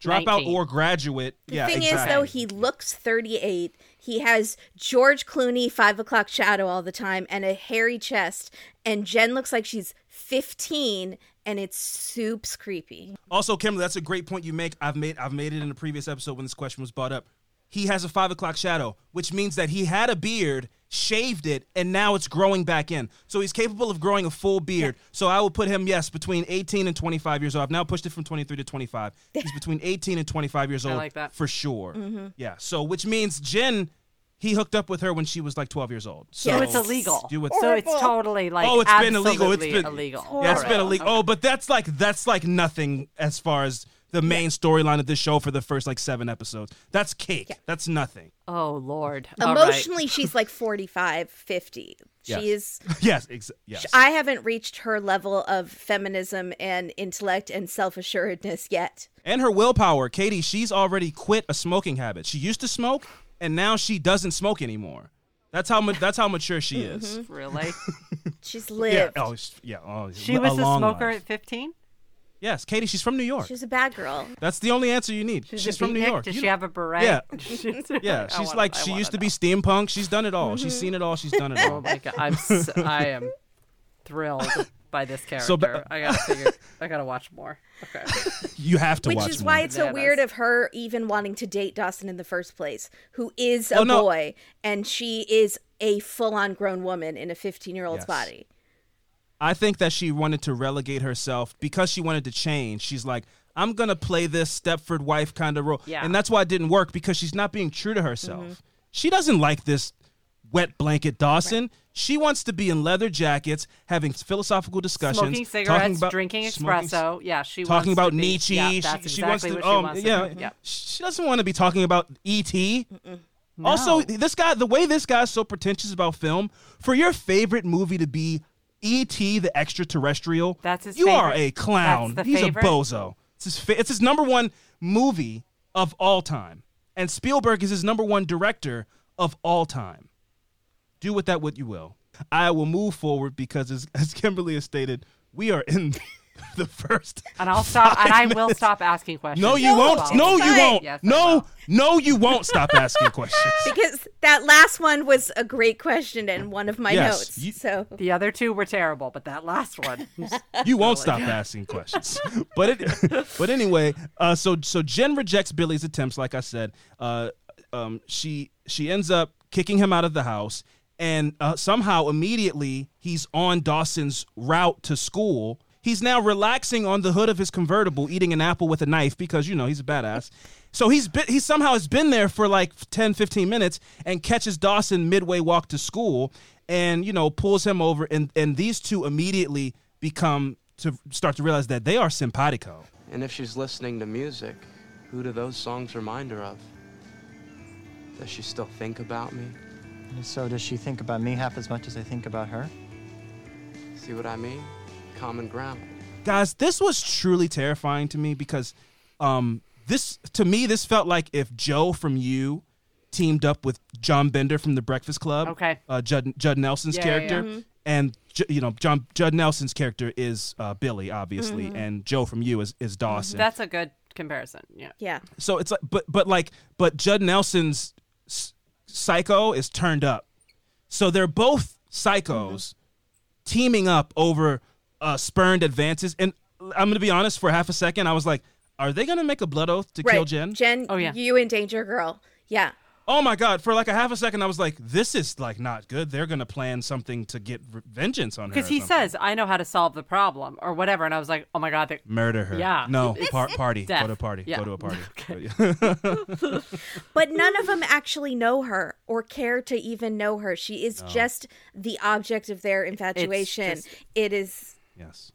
dropout 19. or graduate. The yeah, thing exactly. is, though, he looks 38. He has George Clooney five o'clock shadow all the time and a hairy chest. And Jen looks like she's 15, and it's soups creepy. Also, Kimberly, that's a great point you make. I've made I've made it in a previous episode when this question was brought up. He has a five o'clock shadow, which means that he had a beard, shaved it, and now it's growing back in. So he's capable of growing a full beard. So I will put him, yes, between 18 and 25 years old. I've now pushed it from 23 to 25. He's between 18 and 25 years old I like that. for sure. Mm-hmm. Yeah. So which means Jen, he hooked up with her when she was like 12 years old. So So it's illegal. Do it. So it's totally like oh, it's been illegal. It's absolutely been illegal. Yeah, it's been Alright. illegal. Oh, but that's like that's like nothing as far as the main storyline of this show for the first like seven episodes. That's cake. That's nothing. Oh Lord. All right. Emotionally, she's like 45, 50. Yes. She is. Yes. Ex- yes. I haven't reached her level of feminism and intellect and self assuredness yet. and her willpower, Katie. She's already quit a smoking habit. She used to smoke, and now she doesn't smoke anymore. That's how much. That's how mature she is. Mm-hmm. Really? She's lived. Oh, yeah. Oh, yeah. Oh, She was a long smoker life. at 15. Yes, Katie. She's from New York. She's a bad girl. That's the only answer you need. She's, a from New beatnik? York. Does You she know- have a beret? Yeah. She's- Yeah, she's wanna- like I she wanna used to be steampunk. She's done it all. She's mm-hmm. seen it all. She's done it oh all. Oh my god, I'm s I am thrilled by this character. So, ba- uh, I gotta figure. I gotta watch more. Okay. You have to Which watch is more. why it's so weird of her even wanting to date Dawson in the first place, who is a Oh, no. boy and she is a full on grown woman in a 15 year old's Yes. body. I think that she wanted to relegate herself because she wanted to change. She's like, I'm gonna play this Stepford wife kind of role, Yeah. and that's why it didn't work because she's not being true to herself. Mm-hmm. She doesn't like this wet blanket Dawson. She wants to be in leather jackets, having philosophical discussions, Smoking talking cigarettes, about- drinking smoking- espresso. Yeah, she talking wants about to be, Nietzsche. Yeah, She- that's she, exactly oh, wants to. oh, wants yeah. to. Yeah. She doesn't want to be talking about E.T. Also, this guy, the way this guy's so pretentious about film, for your favorite movie to be E.T. the extraterrestrial, That's his You are a clown. He's favorite? a bozo. It's his, fa- it's his number one movie of all time, and Spielberg is his number one director of all time. Do with that what you will. I will move forward because, as, as Kimberly has stated, we are in the first. And I'll stop. And five I will minutes. stop asking questions. No, you as won't. well. No, you won't. Yes, no, no, you won't stop asking questions. Because that last one was a great question and one of my Yes, notes. you- so The other two were terrible, but that last one. You won't stop asking questions. But it, but anyway, uh, so so Jen rejects Billy's attempts. Like I said, uh, um, she she ends up kicking him out of the house, and uh, somehow immediately he's on Dawson's route to school. He's now relaxing on the hood of his convertible, eating an apple with a knife because you know he's a badass. So he's been, he somehow has been there for like 10, 15 minutes and catches Dawson midway walk to school and, you know, pulls him over. And, and these two immediately become to start to realize that they are simpatico. And if she's listening to music, who do those songs remind her of? Does she still think about me? So does she think about me half as much as I think about her? See what I mean? Common ground. Guys, this was truly terrifying to me because um, this, to me, this felt like if Joe from You teamed up with John Bender from The Breakfast Club. Okay. Uh, Judd, Judd Nelson's Yeah, yeah, character. yeah. And, you know, John Judd Nelson's character is uh, Billy, obviously, and Joe from You is, is Dawson. That's a good comparison. Yeah. yeah. So it's like, but but like, but Judd Nelson's s- psycho is turned up. So they're both psychos teaming up over uh, spurned advances. And I'm gonna be honest, for half a second, I was like, "Are they gonna make a blood oath to kill Jen?" Jen, Oh, yeah. you and Danger Girl. Yeah. Oh my god! For like a half a second, I was like, "This is like not good. They're gonna plan something to get re- vengeance on her." Because he something. says, I know how to solve the problem or whatever. And I was like, oh my God. they- murder her. Yeah. No, par- party. Death. Go to a party. Yeah. Go to a party. okay. But none of them actually know her or care to even know her. She is just the object of their infatuation. just- it is yes.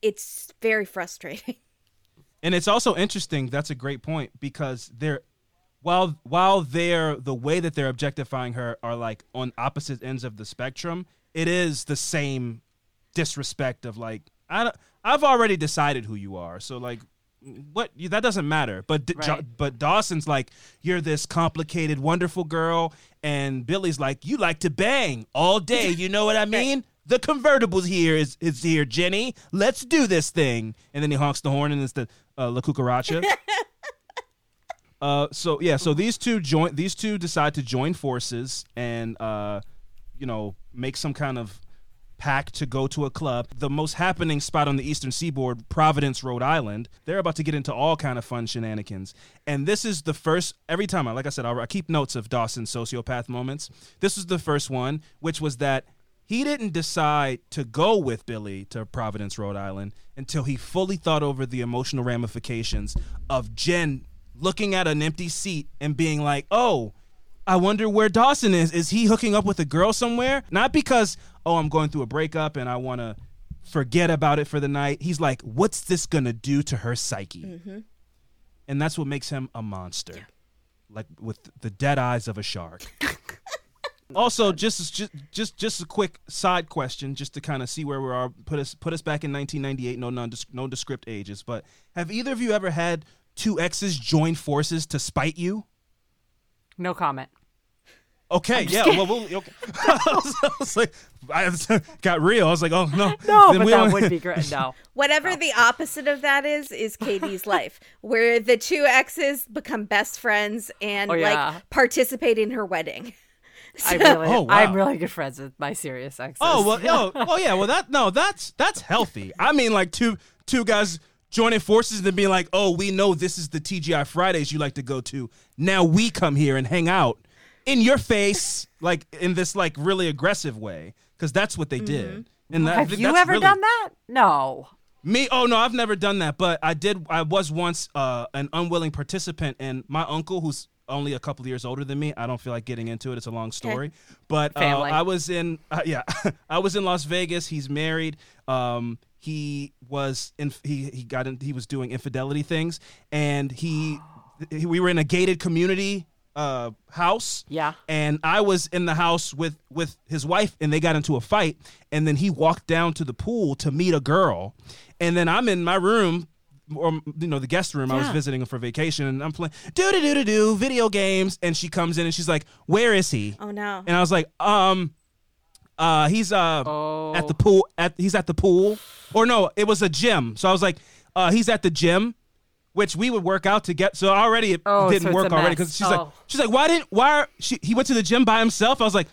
it's very frustrating. And it's also interesting. That's a great point because they're while while they're the way that they're objectifying her are like on opposite ends of the spectrum. It is the same disrespect of like I don't, I've already decided who you are. So like what that doesn't matter. But Right. but Dawson's like you're this complicated wonderful girl and Billy's like you like to bang all day. You know what I mean? The convertible's here is is here, Jenny. Let's do this thing. And then he honks the horn and it's the uh, La Cucaracha. Uh, so yeah, so these two join. These two decide to join forces and uh, you know make some kind of pact to go to a club. The most happening spot on the eastern seaboard, Providence, Rhode Island. They're about to get into all kind of fun shenanigans. And this is the first. Every time I, like I said, I, I keep notes of Dawson's sociopath moments. This was the first one, which was that he didn't decide to go with Billy to Providence, Rhode Island until he fully thought over the emotional ramifications of Jen looking at an empty seat and being like, "Oh, I wonder where Dawson is. Is he hooking up with a girl somewhere?" Not because, "Oh, I'm going through a breakup and I want to forget about it for the night." He's like, "What's this going to do to her psyche?" Mm-hmm. And that's what makes him a monster. Like with the dead eyes of a shark. Also, just just just just a quick side question, just to kind of see where we are. Put us put us back in 1998. No non no descript ages. But have either of you ever had two exes join forces to spite you? No comment. Okay, yeah. Well, we'll okay. I, was, I was like, I was- got real. I was like, oh no, No, Then but we that don't- would be great. No. Whatever the opposite of that is, is Katie's life, where the two exes become best friends and Oh, yeah. like participate in her wedding. I really, Oh, wow. I'm really good friends with my serious oh, exes. Oh well, oh, oh yeah. Well, that no, that's that's healthy. I mean, like two two guys joining forces and being like, oh, we know this is the TGI Fridays you like to go to. Now we come here and hang out in your face, like in this like really aggressive way, because that's what they did. And that, Have think you ever really- done that? No. Me? Oh no, I've never done that. But I did. I was once uh, an unwilling participant, and my uncle, who's only a couple of years older than me, I don't feel like getting into it. It's a long story. But uh, I was in. Uh, yeah, I was in Las Vegas. He's married. Um, he was in. He he got in. He was doing infidelity things, and he. we were in a gated community uh, house. Yeah. And I was in the house with with his wife, and they got into a fight. And then he walked down to the pool to meet a girl, and then I'm in my room. Or you know the guest room. I was Yeah. visiting for vacation, and I'm playing do do do do do video games. And she comes in and she's like, "Where is he?" Oh no. And I was like, "Um, uh, he's uh Oh. at the pool. At he's at the pool, or no, it was a gym. So I was like, uh, he's at the gym, which we would work out to get. So already it Oh, didn't so work already because she's like, Oh. she's like, why didn't why are, she? He went to the gym by himself. I was like,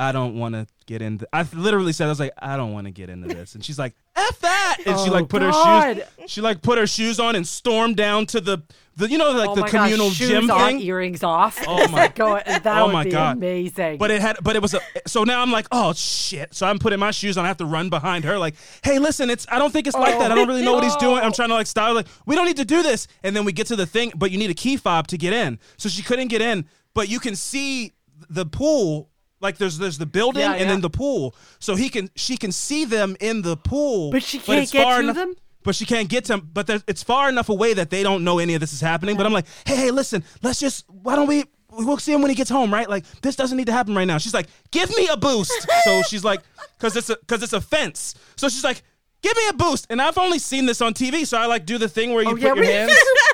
I don't want to get into. I literally said, I was like, I don't want to get into this. And she's like, f that. And she Oh, like put her shoes. She like put her shoes on and stormed down to the the you know like oh the communal gosh, gym on, thing. earrings off. Oh my- Go, that Oh would my be God. amazing. But it had, but it was a. So now I'm like, oh shit. So I'm putting my shoes on. I have to run behind her. Like, hey, listen, it's. I don't think it's like that. I don't really know what he's doing. I'm oh, trying to like style. Like, we don't need to do this. And then we get to the thing, but you need a key fob to get in. So she couldn't get in, but you can see the pool. Like there's there's the building Yeah, and yeah. then the pool. So he can she can see them in the pool. But she can't it's get to enough- them? But she can't get to them. But it's far enough away that they don't know any of this is happening. But I'm like, hey, hey, listen, let's just why don't we we'll see him when he gets home, right? Like this doesn't need to happen right now. She's like, give me a boost. so she's like, because it's a because it's a fence. So she's like, give me a boost. And I've only seen this on TV, so I like do the thing where you Oh, put yeah, your hands.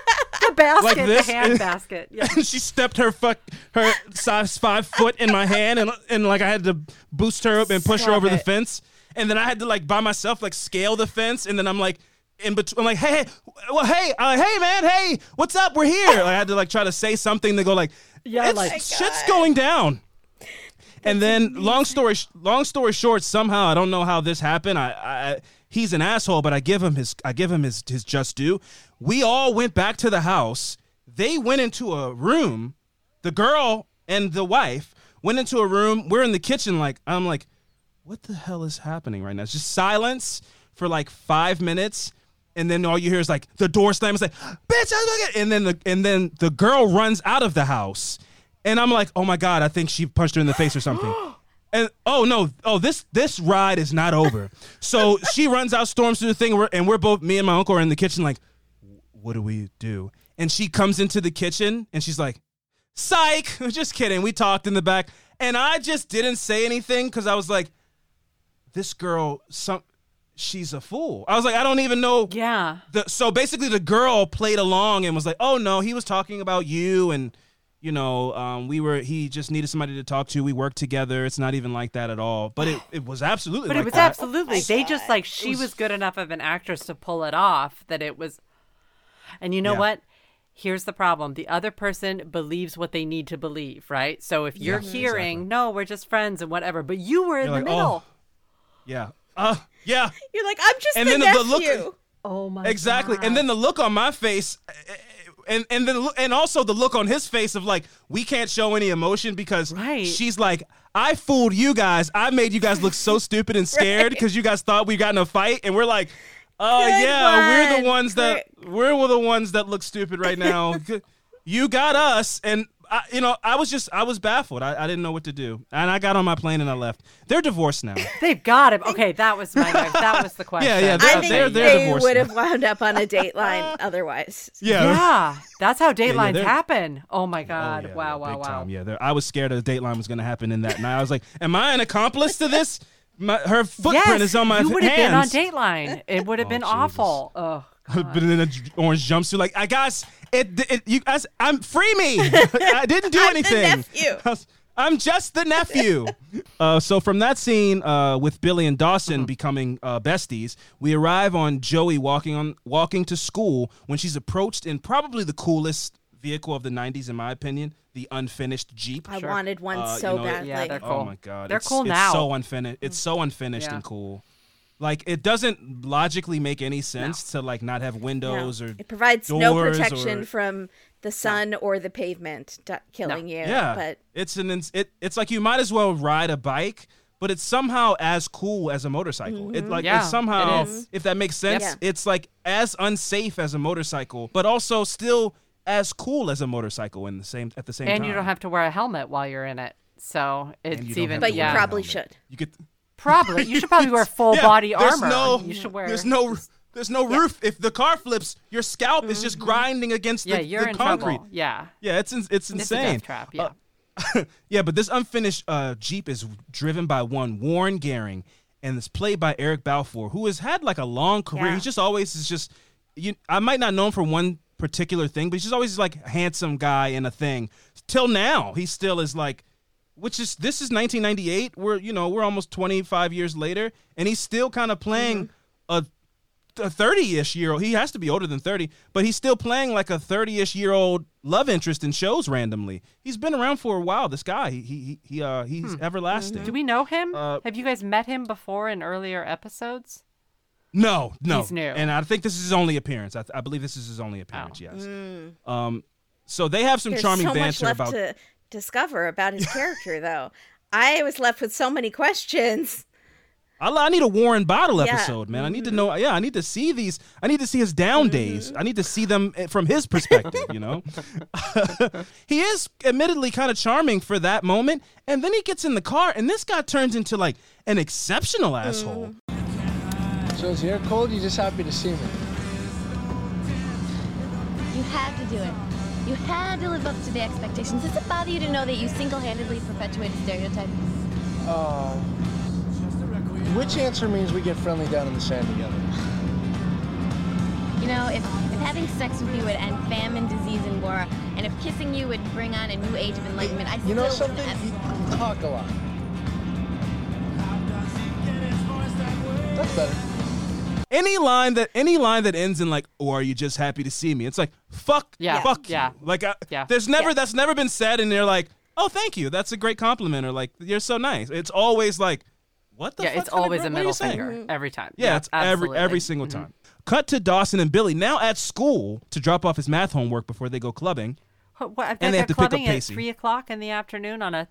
basket, like this. the hand basket. Yeah. and she stepped her fuck her size five foot in my hand, and and like I had to boost her up and push her Stop over the fence, and then I had to like by myself like scale the fence, and then I'm like. In between, I'm like, hey, hey, well, hey, uh, hey, man, hey, what's up? We're here. Like, I had to like try to say something to go like, Yeah, like shit's going down. and then, long story long story short, somehow I don't know how this happened. I, I he's an asshole, but I give him his I give him his his just due. We all went back to the house. They went into a room. The girl and the wife went into a room. We're in the kitchen. Like I'm like, what the hell is happening right now? It's just silence for like five minutes. And then all you hear is like the door slam. It's like, bitch, I look at and then the and then the girl runs out of the house. And I'm like, oh my God, I think she punched her in the face or something. And oh no, oh this this ride is not over. So she runs out, storms through the thing, and we're, and we're both me and my uncle are in the kitchen like, what do we do? And she comes into the kitchen and she's like, psych, just kidding. We talked in the back, and I just didn't say anything because I was like, this girl, some she's a fool. I was like, I don't even know. yeah. The, so basically, the girl played along and was like, "Oh no, he was talking about you, and you know, um, we were. He just needed somebody to talk to. We worked together. It's not even like that at all. But it, it was absolutely. But like it was that. absolutely. They just like she was, good enough of an actress to pull it off that it was. And you know Yeah. what? Here's the problem. The other person believes what they need to believe, right? So if you're Yeah, hearing, no, we're just friends and whatever, but you were in You're the like, middle. oh, yeah, uh, yeah, You're like, I'm just And the then the- the look- Oh, my exactly. God. And then the look on my face. And and then and also the look on his face of like we can't show any emotion because Right. she's like I fooled you guys. I made you guys look so stupid and scared because you guys thought we got in a fight. And we're like oh Good yeah we're the ones that we're the ones that look stupid right now. You got us. And I, you know I was just I was baffled I, I didn't know what to do and I got on my plane and I left they're divorced now They've got him. Okay, that was my that was the question. yeah, I they're- think they're- they're they divorced would now. have wound up on a Dateline otherwise. yeah Yeah, that's how Datelines they're- happen. Oh my Oh, God! yeah, wow, wow, wow. time. Yeah, there- I was scared a Dateline was going to happen in that night. I was like, "Am I an accomplice to this?" My, her footprint yes, is on my you would have been on hands. Dateline. It would have Oh, been Jesus. awful. Oh, been in an orange jumpsuit. Like, I guys, it, it you guys, I'm free me. I didn't do I'm the anything. nephew. I'm just the nephew. uh, so from that scene uh, with Billy and Dawson Mm-hmm. becoming uh, besties, we arrive on Joey walking on walking to school when she's approached in probably the coolest vehicle of the '90s, in my opinion, the unfinished Jeep. I wanted one Uh, so you know, badly. Yeah, they're Oh my god, They're it's, cool it's now. So unfinished. It's so unfinished Yeah. and cool. Like it doesn't logically make any sense to like not have No. windows or it provides no protection or- from the sun or the pavement d- killing you. yeah. But it's an ins- it. It's like you might as well ride a bike, but it's somehow as cool as a motorcycle. It mm-hmm. like Yeah, it's somehow it is. Mm-hmm. if that makes sense. Yeah. It's like as unsafe as a motorcycle, but also still as cool as a motorcycle in the same at the same time. and you don't have to wear a helmet while you're in it. So it's even. but you yeah, probably should. You get probably you should probably wear full Yeah, body armor. No, you should wear. There's no. There's no roof. If the car flips, your scalp is just grinding against Yeah, the, you're the in concrete. trouble. Yeah, Yeah, it's it's it's insane. trap. Yeah. Uh, yeah, but this unfinished uh, Jeep is driven by one Warren Goering, and it's played by Eric Balfour, who has had like a long career. Yeah. He's just always is just you. I might not know him for one particular thing, but he's just always like a handsome guy in a thing. Till now, he still is like, which is this is 1998. We're you know we're almost 25 years later, and he's still kind of playing a a 30-ish year old. He has to be older than 30 but he's still playing like a 30-ish year old love interest in shows randomly. He's been around for a while this guy. He he, he uh he's everlasting. Do we know him? Uh, Have you guys met him before in earlier episodes? no no. He's new. and i think this is his only appearance. I, I believe this is his only appearance yes. Um so they have some There's charming so much banter left about to discover about his character, though. I was left with so many questions. I, I need a Warren Bottle Yeah. Mm-hmm. episode, man. I need to know. Yeah, I need to see these. I need to see his down days. I need to see them eh, from his perspective. You know, he is admittedly kind of charming for that moment, and then he gets in the car, and this guy turns into like an exceptional Mm-hmm. asshole. So is the air cold? You just happy to see me? You had to do it. You had to live up to the expectations. Does it bother you to know that you single-handedly perpetuated stereotypes? Uh, which answer means we get friendly down in the sand together? You know, if, if having sex with you would end famine, disease, and war, and if kissing you would bring on a new age of enlightenment, I You know still something? you talk a lot. That's better. Any line that any line that ends in like, "Or are you just happy to see me?" It's like, "Fuck, Yeah. fuck Yeah. you." Like, uh, Yeah. there's never Yeah. that's never been said, and they're like, "Oh, thank you, that's a great compliment," or like, "You're so nice." It's always like, "What the?" yeah, fuck it's always a what are middle saying? finger every time. Yeah, it's every absolutely. every single Mhm. time. Cut to Dawson and Billy now at school to drop off his math homework before they go clubbing. What, what, And they have to pick up clubbing at three o'clock in the afternoon on a.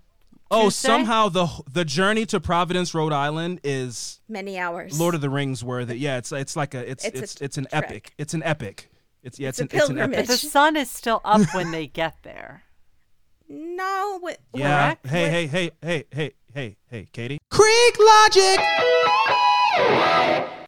Oh, Tuesday? somehow the the journey to Providence, Rhode Island, is Many hours. Lord of the Rings worthy. Yeah, it's it's like a it's It's it's it's, an trek. epic. It's an epic. It's yeah, it's, It's a an it's an epic. pilgrimage. But the sun is still up when they get there. No, what, Yeah. Correct? Hey, hey, hey, hey, hey, hey, hey, Katie. Creek logic.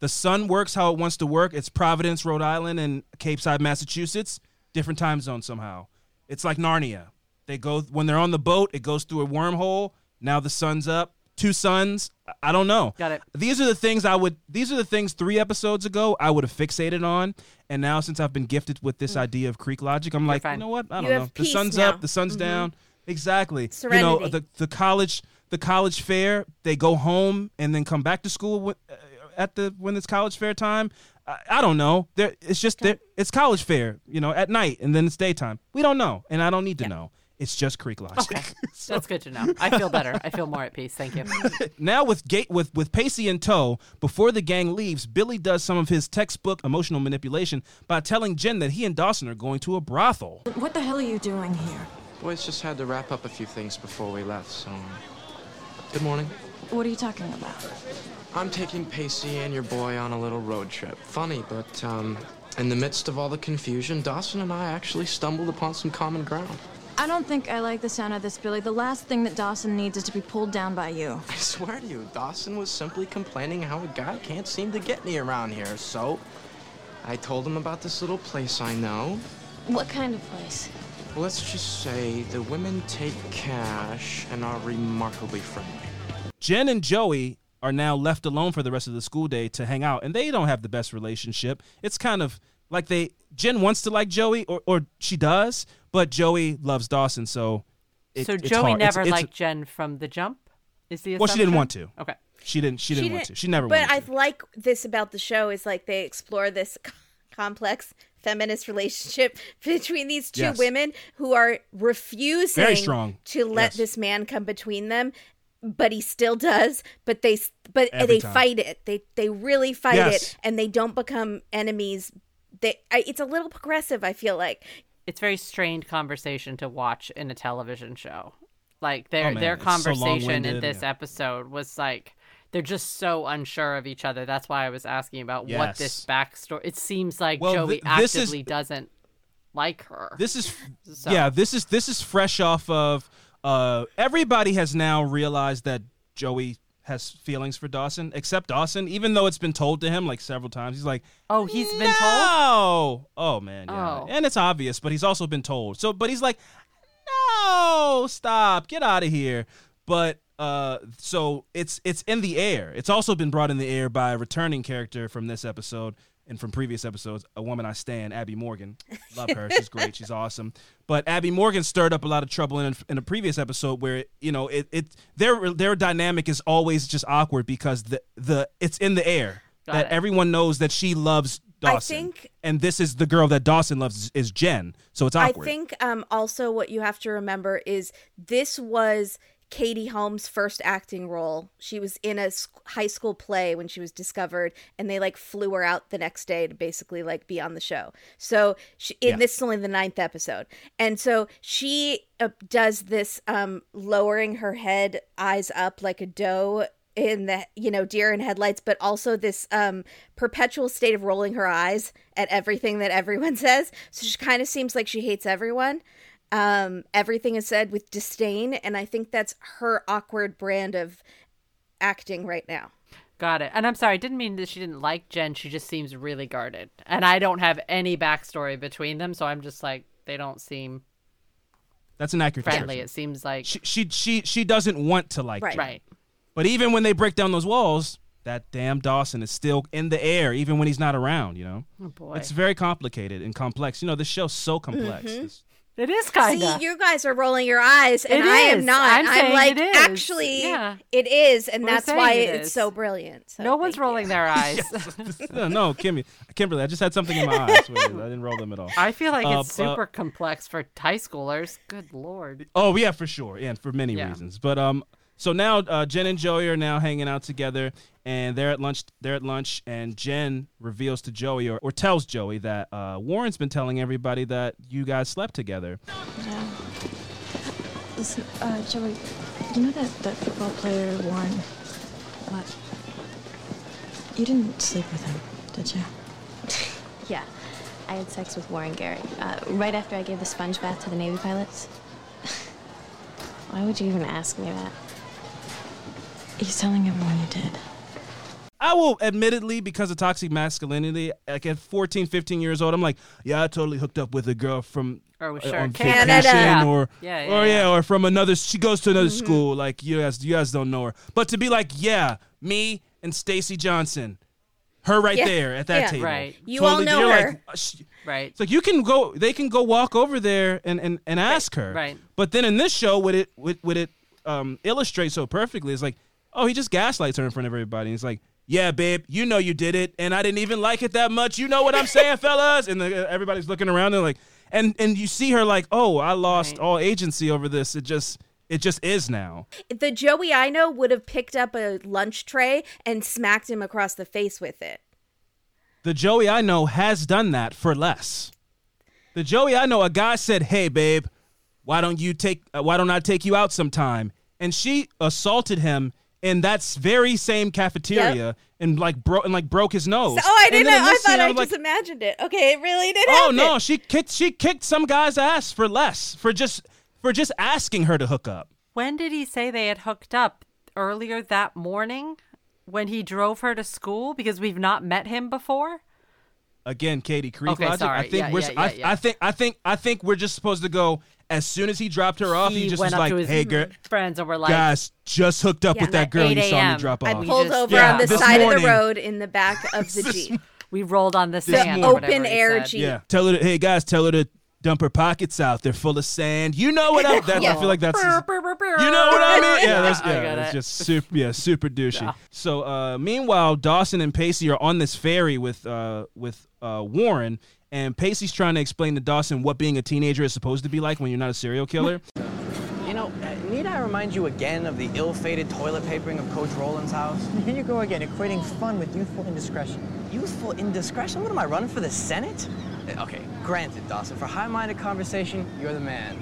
The sun works how it wants to work. It's Providence, Rhode Island, and Capeside, Massachusetts. Different time zone somehow. It's like Narnia. They go when they're on the boat. It goes through a wormhole. Now the sun's up. Two suns. I- don't know. Got it. These are the things I would. These are the things three episodes ago I would have fixated on, and now since I've been gifted with this idea of Creek logic, I'm like, you know what? I don't know. The sun's now. up. The sun's down. Exactly. You know the the college the college fair. They go home and then come back to school with, uh, at the when it's college fair time. I, I don't know. There, it's just there. It's college fair. You know, at night and then it's daytime. We don't know, and I don't need to know. It's just Creek logic. Okay. That's good to know. I feel better. I feel more at peace. Thank you. now with gate with with Pacey in tow, before the gang leaves, Billy does some of his textbook emotional manipulation by telling Jen that he and Dawson are going to a brothel. What the hell are you doing here? Boys just had to wrap up a few things before we left, so. Good morning. What are you talking about? I'm taking Pacey and your boy on a little road trip. Funny, but, um, in the midst of all the confusion, Dawson and I actually stumbled upon some common ground. I don't think I like the sound of this, Billy. The last thing that Dawson needs is to be pulled down by you. I swear to you, Dawson was simply complaining how a guy can't seem to get me around here, so I told him about this little place I know. What kind of place? Let's just say the women take cash and are remarkably friendly. Jen and Joey are now left alone for the rest of the school day to hang out, and they don't have the best relationship. It's kind of like they Jen wants to like Joey, or, or she does, but Joey loves Dawson, so it, so Joey hard. It's- never it's- liked Jen from the jump. Is the Well, she didn't want to. Okay. She didn't. She didn't want to. She never wanted. But wanted I to. like this about the show is like they explore this complex feminist relationship between these two Yes. women who are refusing Very strong. to let Yes. this man come between them but he still does but they but Every they time. fight it they they really fight Yes. it and they don't become enemies they I, it's a little progressive i feel like It's very strained conversation to watch in a television show. Like their Oh, their it's so conversation in this yeah. episode was like they're just so unsure of each other. That's why I was asking about what this backstory. It seems like Well, Joey thi- this is- actively doesn't like her. This is So- yeah. This is this is fresh off of. Uh, everybody has now realized that Joey has feelings for Dawson, except Dawson. Even though it's been told to him like several times, he's like, oh, he's been told. "No, oh man, yeah." Oh. And it's obvious, but he's also been told. So, but he's like, "No, stop, get out of here." But uh, so it's it's in the air. It's also been brought in the air by a returning character from this episode and from previous episodes, a woman I stand, Abby Morgan. Love her. She's great. She's awesome. But Abby Morgan stirred up a lot of trouble in in a previous episode where you know it, it their their dynamic is always just awkward because the the it's in the air Got that it. everyone knows that she loves Dawson. I think- and this is the girl that Dawson loves is, is Jen. So it's awkward. I think um, also what you have to remember is this was Katie Holmes' first acting role. She was in a high school play when she was discovered, and they like flew her out the next day to basically like be on the show. So she, Yeah. this is only the ninth episode, and so she uh, does this um, lowering her head, eyes up like a doe in the you know deer in headlights but also this um perpetual state of rolling her eyes at everything that everyone says so she kind of seems like she hates everyone um everything is said with disdain and i think that's her awkward brand of acting right now Got it. And I'm sorry, I didn't mean that she didn't like Jen. She just seems really guarded. And I don't have any backstory between them, so I'm just like, they don't seem that's an accurate friendly. description. It seems like. She, she she she doesn't want to like Right. Jen. right. But even when they break down those walls, that damn Dawson is still in the air, even when he's not around. You know, Oh, boy. it's very complicated and complex. You know, this show's so complex. Mm-hmm. It's, It is kind of. See, you guys are rolling your eyes, and It I am not. I'm saying like, it is. actually, Yeah. it is, and We're that's why it it's so brilliant. So No one's rolling you. their eyes. no, no, Kimmy, Kimberly, I just had something in my eyes. I didn't roll them at all. I feel like Uh, it's but- super complex for high schoolers. Good lord. Oh yeah, for sure, and for many Yeah. reasons. But um, so now uh, Jen and Joey are now hanging out together, and they're at lunch. They're at lunch, and Jen reveals to Joey or, or tells Joey that uh, Warren's been telling everybody that you guys slept together. Listen, uh, Joey, you know that, that football player, Warren? What? You didn't sleep with him, did you? Yeah, I had sex with Warren Goering uh, right after I gave the sponge bath to the Navy pilots. Why would you even ask me that? He's telling everyone you did. I will admittedly, because of toxic masculinity, like at 14, 15 years old, I'm like, yeah, I totally hooked up with a girl from Or with uh, on Canada. Yeah. or Yeah, yeah, or yeah. yeah, or from another. She goes to another school. Like you guys, you guys don't know her, but to be like, yeah, me and Stacy Johnson, her right Yeah, there at that yeah. table. Right. You all know her. Like, uh, sh- Right. it's like you can go. They can go walk over there and and, and ask her. right. But then in this show, would it would, would it um, illustrate so perfectly? It's like, oh, he just gaslights her in front of everybody. And he's like, yeah, babe, you know you did it, and I didn't even like it that much. You know what I'm saying, fellas? And the, everybody's looking around and like, and and you see her like, oh, I lost Right. all agency over this. It just it just is now. The Joey I know would have picked up a lunch tray and smacked him across the face with it. The Joey I know has done that for less. The Joey I know, a guy said, "Hey, babe, why don't you take? Uh, why don't I take you out sometime?" And she assaulted him in that very same cafeteria and like broke and like broke his nose. oh, I didn't then know. in I this scene, thought I just like, imagined it. Okay, it really did happen. Oh happen. no, she kicked she kicked some guy's ass for less for just for just asking her to hook up. When did he say they had hooked up? Earlier that morning? When he drove her to school? Because we've not met him before? Again, Katie Creek Okay, logic. sorry. I think Yeah, we're yeah, I, yeah, yeah. I think I think I think we're just supposed to go as soon as he dropped her off. He, he just went was up like, to his "Hey, girl, friends and were like, guys, just hooked up Yeah, with that girl 8 you saw me a.m. drop I off." pulled just- over Yeah, on the this side of the road in the back of the Jeep. we rolled on the This sand. morning. Open air. Jeep. Yeah, tell her. To, hey guys, tell her to dump her pockets out. They're full of sand. You know what I? That, I feel like that's. You know what I mean? Yeah, that's yeah. It's it. just super. Yeah, super douchey. Yeah. So, uh, meanwhile, Dawson and Pacey are on this ferry with uh, with uh, Warren, and Pacey's trying to explain to Dawson what being a teenager is supposed to be like when you're not a serial killer. You know, uh, need I remind you again of the ill-fated toilet papering of Coach Rowland's house? Here you go again, equating fun with youthful indiscretion. Youthful indiscretion? What am I running for the Senate? Uh, Okay, granted, Dawson, for high-minded conversation, you're the man.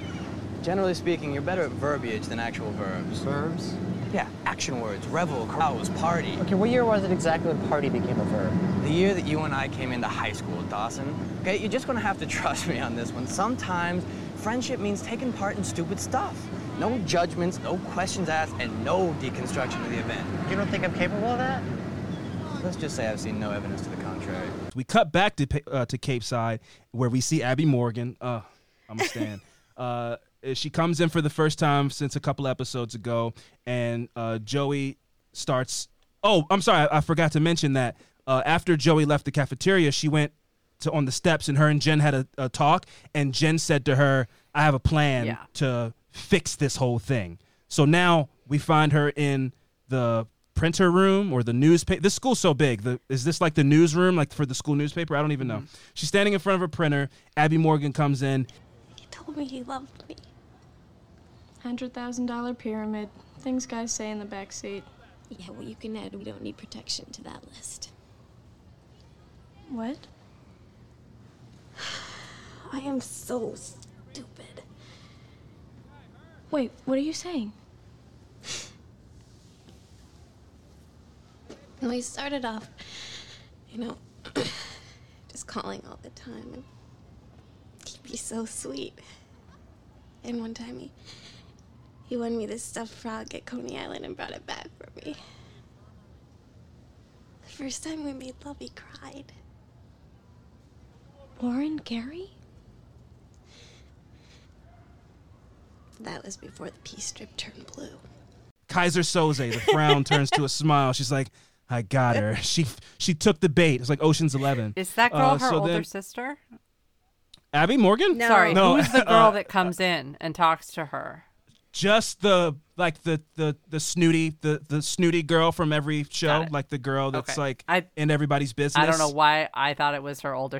Generally speaking, you're better at verbiage than actual verbs. Verbs? Yeah, action words, revel, carouse, party. Okay, what year was it exactly when party became a verb? The year that you and I came into high school, Dawson. Okay, you're just gonna have to trust me on this one. Sometimes friendship means taking part in stupid stuff. No judgments, no questions asked, and no deconstruction of the event. You don't think I'm capable of that? Let's just say I've seen no evidence to the contrary. we cut back to Pa- uh, to Capeside where we see Abby Morgan. Uh, I'm a stand. uh, she comes in for the first time since a couple episodes ago, and uh, Joey starts. Oh, I'm sorry, I, I forgot to mention that uh, after Joey left the cafeteria, she went to on the steps, and her and Jen had a, a talk, and Jen said to her, "I have a plan Yeah. to fix this whole thing." So now we find her in the printer room or the newspaper. This school's so big. The, is this like the newsroom, like for the school newspaper? I don't even know. Mm-hmm. She's standing in front of a printer. Abby Morgan comes in. He told me he loved me. $100,000 pyramid. Things guys say in the back seat. Yeah, well, you can add we don't need protection to that list. What? I am so stupid. Wait, what are you saying? We started off, you know, just calling all the time, and he'd be so sweet. And one time he he won me this stuffed frog at Coney Island and brought it back for me. The first time we made love, he cried. Warren Gary? That was before the pee strip turned blue. Keyser Soze. The frown turns to a smile. She's like, "I got her. She she took the bait." It's like Ocean's Eleven. Is that girl Uh, her so older then- sister? Abby Morgan? No. Sorry, No, who's the girl uh, that comes in and talks to her? Just the like the the the snooty the the snooty girl from every show, like the girl that's Okay. like I- in everybody's business. I don't know why I thought it was her older.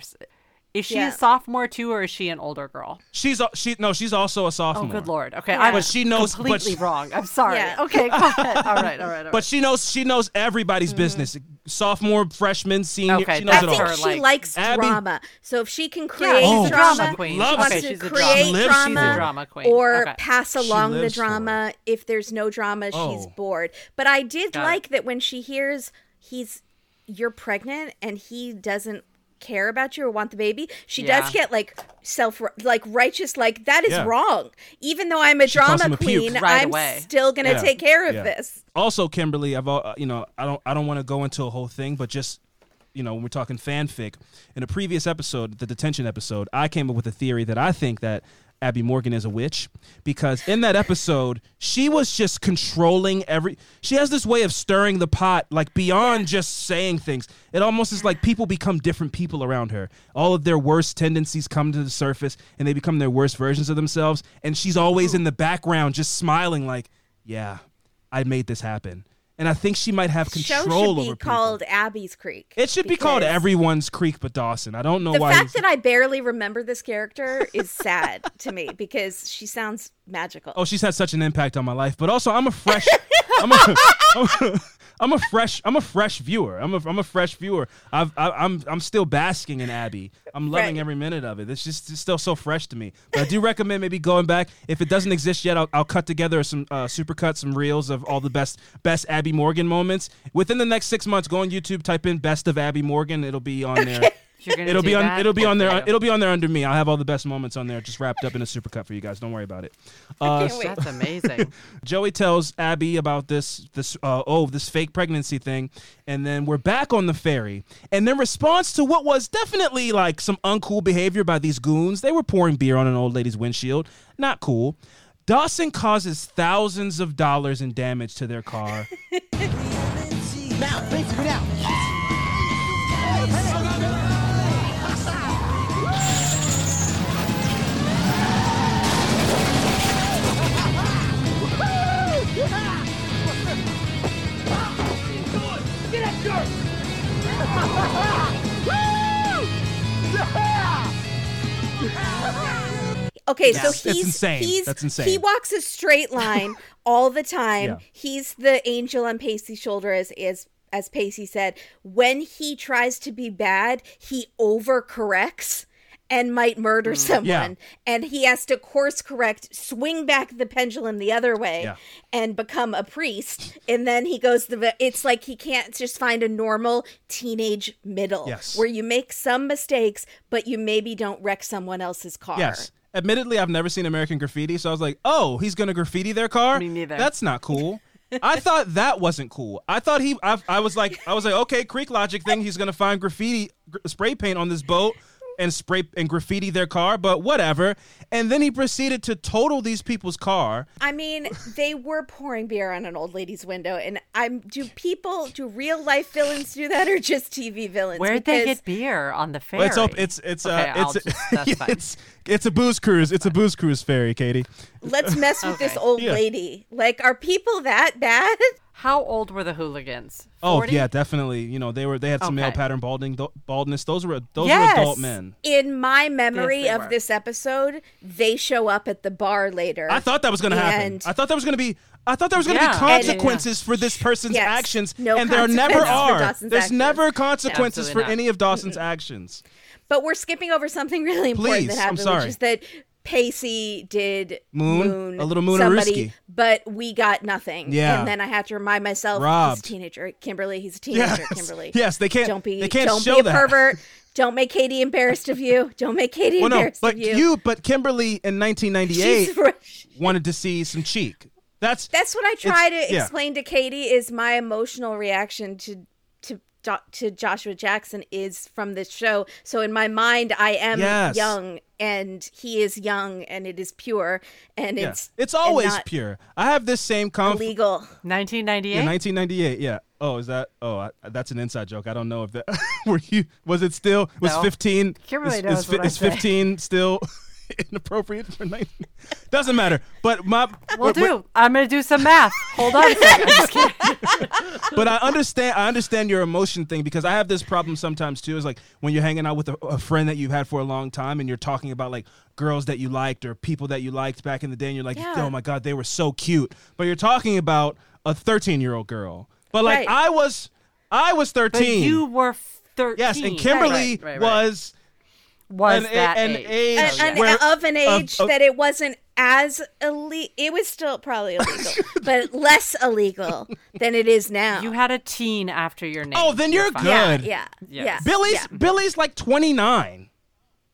S- Is she Yeah. a sophomore too, or is she an older girl? She's al- she no, she's also a sophomore. Oh, good lord. Okay, Yeah. I But was she knows- but completely she- wrong. I'm sorry. Yeah. Okay, go ahead. All right, all right, all right. But she knows she knows everybody's mm-hmm. business. Sophomore, freshman, senior. Okay, she knows I it think all. she like, likes Abby- drama. So if she can Yeah, create she's Oh, a drama, drama queen. loves- wants okay, to she's a create drama. drama, for it. drama queen. or Okay. pass along the drama. If there's no drama, oh. she's Oh. bored. But I did Got it. like that when she hears he's you're pregnant and he doesn't care about you or want the baby she Yeah. does get like self like righteous like that is Yeah. wrong even though i'm a She drama a queen Right i'm away. still gonna Yeah. take care of this Also, Kimberly, I've uh, you know I don't I don't want to go into a whole thing, but just you know when we're talking fanfic, in a previous episode, the detention episode, I came up with a theory that I think that Abby Morgan is a witch because in that episode she was just controlling every. She has this way of stirring the pot, like beyond just saying things. It almost is like people become different people around her. All of their worst tendencies come to the surface, and they become their worst versions of themselves. And she's always in the background, just smiling, like, "Yeah, I made this happen." And I think she might have control. show control should be over called abby's creek It should be called Everyone's Creek but Dawson. I don't know the why. The fact that I barely remember this character is sad to me because she sounds magical. oh, she's had such an impact on my life. But also, I'm a fresh. I'm, a, I'm, a, I'm a fresh. I'm a fresh viewer. I'm a. I'm a fresh viewer. I've, I, I'm. I'm still basking in Abby. I'm loving Right. every minute of it. It's just it's still so fresh to me. But I do recommend maybe going back. If it doesn't exist yet, I'll, I'll cut together some uh, supercuts, some reels of all the best best Abby Morgan moments within the next six months. Go on YouTube, type in "best of Abby Morgan." It'll be on there. You're It'll do be on. that? It'll be on there. It'll be on there under me. I'll have all the best moments on there, just wrapped up in a supercut for you guys. Don't worry about it. Uh, can't wait. That's amazing. Joey tells Abby about this this uh, oh this fake pregnancy thing, and then we're back on the ferry. And in response to what was definitely like some uncool behavior by these goons, they were pouring beer on an old lady's windshield. Not cool. Dawson causes thousands of dollars in damage to their car. Now, basically now. Okay, so That's he's insane. he's That's insane. he walks a straight line all the time. Yeah. He's the angel on Pacey's shoulder as as as Pacey said. When he tries to be bad, he overcorrects and might murder mm. someone. And he has to course correct, swing back the pendulum the other way Yeah. and become a priest. And then he goes the it's like he can't just find a normal teenage middle Yes. where you make some mistakes but you maybe don't wreck someone else's car. Yes. Admittedly, I've never seen American Graffiti, so I was like, "Oh, he's gonna graffiti their car? Me neither. That's not cool." I thought that wasn't cool. I thought he. I, I was like, I was like, okay, Creek Logic thing. He's gonna find graffiti, gr- spray paint on this boat, and spray and graffiti their car, but whatever. And then he proceeded to total these people's car. I mean, they were pouring beer on an old lady's window, and I'm. Do people, do real life villains do that, or just TV villains? Where'd they get beer on the ferry? Well, it's op- it's it's Okay, uh it's just- that's it's it's a booze cruise. It's a booze cruise ferry, Katie. Let's mess with this old Yeah. lady. Like, are people that bad? How old were the hooligans? Oh yeah, definitely. You know they were they had some male pattern balding baldness. Those were those Yes. were adult men. In my memory Yes, of were. this episode, they show up at the bar later. I thought that was going to happen. I thought there was going to be. I thought there was going to Yeah. be And- consequences for this person's Yes. actions, No and there never are. There's actions. never consequences Absolutely for not. any of Dawson's actions. But we're skipping over something really important Please, that I'm happened, sorry. which is that Pacey did Moon? A little Moon somebody, but we got nothing. Yeah. and then I had to remind myself, Robbed. he's a teenager. Kimberly, he's a teenager. Yes. Kimberly, Yes, they can't- Don't be. they can't don't show be a that. pervert. Don't make Katie embarrassed of you. Don't make Katie Well, no, embarrassed but of you. you, but Kimberly in 1998 wanted to see some cheek. That's That's what I try to yeah. explain to Katie is my emotional reaction to to to Joshua Jackson is from this show. So in my mind, I am Yes. young, and he is young, and it is pure, and Yeah. it's It's always pure. I have this same conf- illegal. 1998. Yeah, 1998. Yeah. Oh, is that? Oh, I, that's an inside joke. I don't know if that were you. Was it still? Was No. 15? Kimberly is, knows is, what I is say. 15 still inappropriate for 19? Doesn't matter. But my. We'll do. I'm gonna do some math. Hold on a second. I'm just kidding. but I understand. I understand your emotion thing because I have this problem sometimes too. Is like when you're hanging out with a, a friend that you've had for a long time, and you're talking about like girls that you liked or people that you liked back in the day, and you're like, Yeah. oh my god, they were so cute. But you're talking about a 13 year old girl. But like Right. I was, I was 13. But you were 13. yes, and Kimberly right, right. was was an, a- that an age. age And, and where- of an age of- that it wasn't as illegal. It was still probably illegal, but less illegal than it is now. You had a teen after your name. Oh, then you're fine. good. yeah, yeah, Yes. yeah. Billy's yeah. Billy's like 29.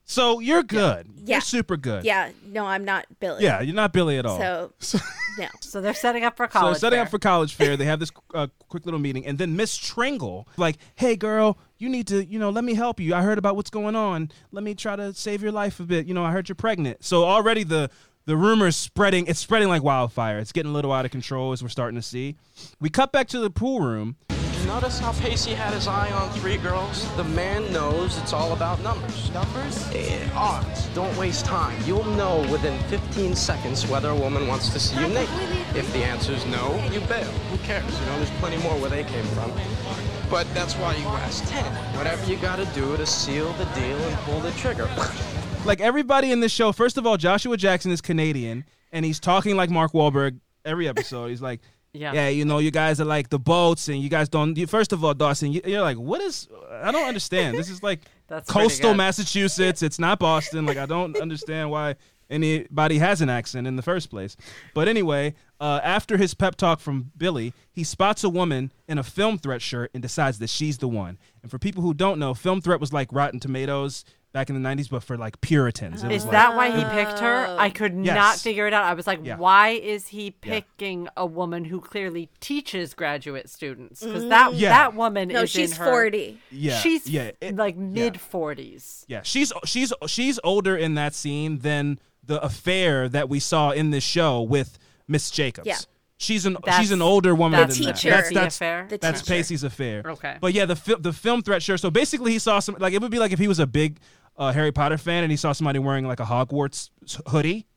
So you're good. Yeah. You're super good. Yeah, no, I'm not Billy. Yeah, you're not Billy at all. So no. So they're setting up for So college. setting fair. up for college fair, they have this uh, quick little meeting, and then Miss Tringle, like, "Hey, girl, you need to, you know, let me help you. I heard about what's going on. Let me try to save your life a bit. You know, I heard you're pregnant. So already the the rumors spreading. It's spreading like wildfire. It's getting a little out of control, as we're starting to see. We cut back to the pool room. Notice how Pacey had his eye on three girls? The man knows it's all about numbers. Numbers? Eh, odds. Don't waste time. You'll know within 15 seconds whether a woman wants to see you naked. If the answer is no, you bail. Who cares? You know, there's plenty more where they came from. But that's why you ask 10. Whatever you gotta do to seal the deal and pull the trigger. Like everybody in this show, first of all, Joshua Jackson is Canadian, and he's talking like Mark Wahlberg every episode. He's like, Yeah. yeah, you know, you guys are like the boats, and you guys don't. You, first of all, Dawson, you, you're like, what is? I don't understand. This is like That's coastal. Massachusetts. It's not Boston. Like I don't understand why anybody has an accent in the first place. But anyway, uh, after his pep talk from Billy, he spots a woman in a film threat shirt and decides that she's the one. And for people who don't know, film threat was like Rotten Tomatoes back in the 90s, but for like Puritans. It Is was that why he picked her? Oh. I could not figure it out. I was like, Yeah. why is he Yeah. picking a woman who clearly teaches graduate students? Because that Yeah. that woman No, is she's in her, 40. Yeah, she's yeah, it- like mid forties. Yeah, she's she's she's older in that scene than the affair that we saw in this show with Miss Jacobs. Yeah. She's an That's- she's an older woman that's than Teacher. that. That's the that's affair? The that's teacher. Pacey's affair. Okay. But yeah, the fi- the film threat sure. So basically, he saw some like it would be like if he was a big uh, Harry Potter fan and he saw somebody wearing like a Hogwarts hoodie,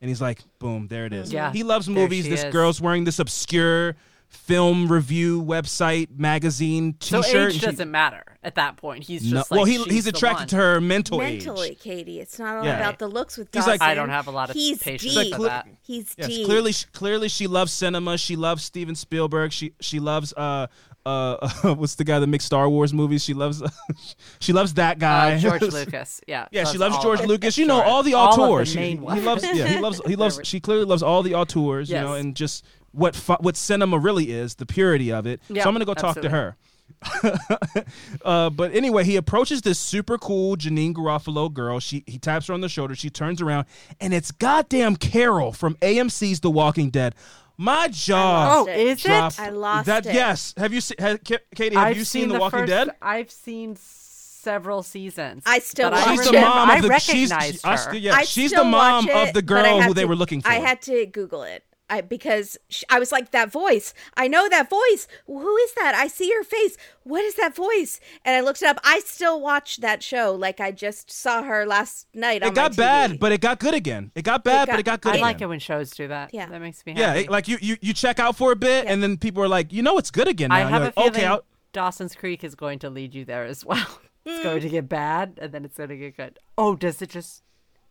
and he's like, boom, there it is. Yeah. He loves movies. This is. girl's wearing this obscure film review website magazine So T-shirt. age she- doesn't matter at that point. He's no, just like well, he, she's he's attracted to her mental age. Mentally, Katie, it's not all Yeah. about the looks with He's like- I don't have a lot of He's patience deep. for that. He's Yes, deep. clearly, clearly, she loves cinema. She loves Steven Spielberg. She she loves uh uh what's the guy that makes Star Wars movies? She loves she loves that guy. Uh, George Lucas. Yeah. Yeah, she loves George of. Lucas. You know all the All of the auteurs. She- main he loves. Yeah, he loves. He loves. She clearly loves all the auteurs. You know, and just what fu- what cinema really is, the purity of it. Yeah, so I'm gonna go talk to her. uh, but anyway, he approaches this super cool Janeane Garofalo girl. She he taps her on the shoulder. She turns around, and it's goddamn Carol from AMC's The Walking Dead. My jaw. Oh, is it? I lost that. it. Yes. Have you seen? Have, Katie? Have I've you seen, The Walking first, Dead? I've seen several seasons. I still but watch I She's it. the mom of the. She's, recognized I her. st- yeah, I she's the mom watch of the girl had who they were looking for. I had to Google it. I, because sh I was like that voice. I know that voice. Who is that? I see her face. What is that voice? And I looked it up. I still watch that show. Like I just saw her last night. on it got my TV. bad, but it got good again. It got bad, but got- it got good. I again. like it when shows do that. Yeah. That makes me Yeah, happy. it- like you, you you check out for a bit, and then people are like, you know, it's good again. Now. I have you're a like, feeling okay, I'll, Dawson's Creek is going to lead you there as well. it's going Mm. to get bad, and then it's going to get good. Oh, does it just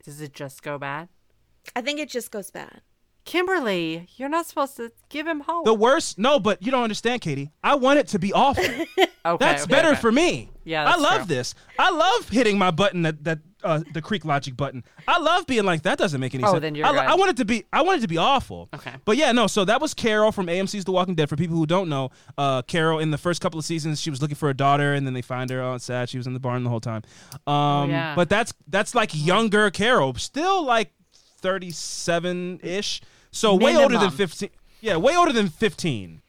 does it just go bad? I think it just goes bad. Kimberly, you're not supposed to give him hope. the worst. No, but you don't understand, Katie. I want it to be awful. okay, That's okay, better okay. for me. Yeah, I love true. this. I love hitting my button that that uh, the Creek Logic button. I love being like that. Doesn't make any Oh, sense. then you're I. I want it to be. I want it to be awful. Okay. But yeah, no. So that was Carol from AMC's The Walking Dead. For people who don't know, uh, Carol in the first couple of seasons, she was looking for a daughter, and then they find her. Oh, it's sad. She was in the barn the whole time. Um, yeah. But that's that's like younger Carol, still like thirty-seven ish. So way older than fifteen. Yeah, way older than fifteen.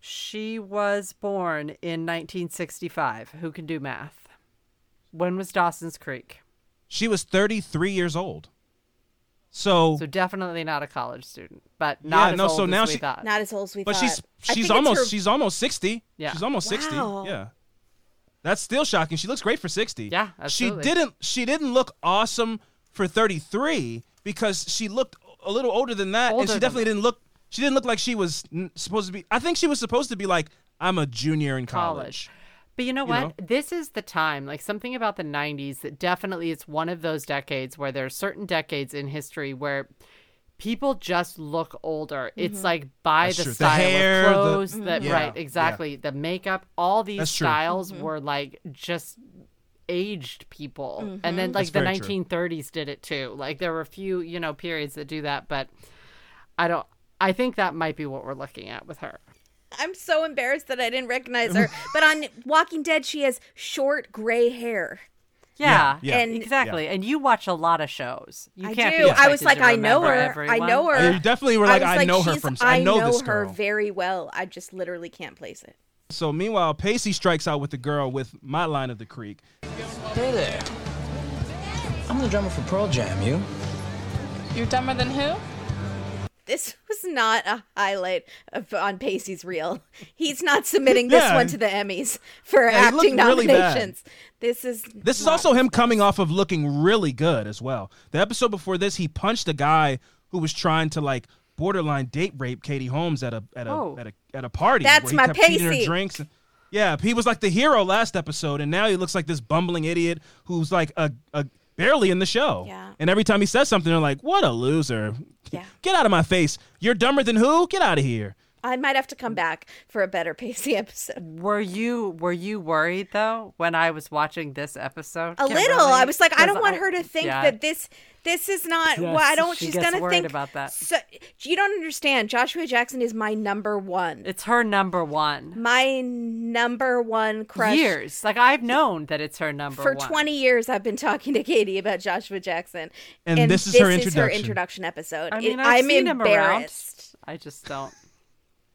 She was born in 1965. Who can do math? When was Dawson's Creek? She was 33 years old. So, So definitely not a college student, but not Yeah, as no, old so as now we she- thought. Not as old as we thought. but thought. she's she's almost her- she's almost 60. Yeah. She's almost 60. Yeah. That's still shocking. She looks great for 60. Yeah, She didn't she didn't look awesome for 33 because she looked a little older than that Older and she definitely didn't look she didn't look like she was n- supposed to be I think she was supposed to be like I'm a junior in college. college. But you know You what? know? This is the time, like something about the 90s that definitely it's one of those decades where there are certain decades in history where people just look older. It's mm-hmm. like by That's the true. The style hair, of the- clothes, that mm-hmm. Yeah, right, yeah. exactly. The makeup, all these That's true. styles mm-hmm. were like just aged people. Mm-hmm. And then That's like the very true. 1930s did it too. Like there were a few, you know, periods that do that, but I don't I think that might be what we're looking at with her. I'm so embarrassed that I didn't recognize her. but on Walking Dead, she has short gray hair. Yeah, Yeah, And- exactly. And you watch a lot of shows. You I can't do. I was like, I know remember her. I know her. You definitely were like, was I know her she's- from- I know this her girl. very well. I just literally can't place it. So meanwhile, Pacey strikes out with the girl with my line of the creek. Hey there. I'm the drummer for Pearl Jam, you? You're dumber than who? This was not a highlight of, on Pacey's reel. He's not submitting this Yeah. one to the Emmys for Yeah, he looked acting really nominations. This is This is also him coming off of looking really good as well. The episode before this, he punched a guy who was trying to like borderline date rape Katie Holmes at a at a Oh. at a at a party. That's where he my kept feeding her Pacey. drinks. Yeah, he was like the hero last episode, and now he looks like this bumbling idiot who's like a, a barely in the show. Yeah. And every time he says something, they're like, "What a loser! Yeah. Get out of my face! You're dumber than who? Get out of here!" I might have to come back for a better Pacey episode. Were you were you worried though when I was watching this episode? A Kimberly? little. I was like, I don't want her to think yeah. that this this is not. Yes, well, I don't. she she's gets gonna worried think about that. So, you don't understand. Joshua Jackson is my number one. It's her number one. my number one crush. Years. Like I've known that it's her number one. For one. 20 years, I've been talking to Katie about Joshua Jackson, And this is her introduction. introduction episode. I It- mean, I've I'm seen him around. embarrassed. I just don't.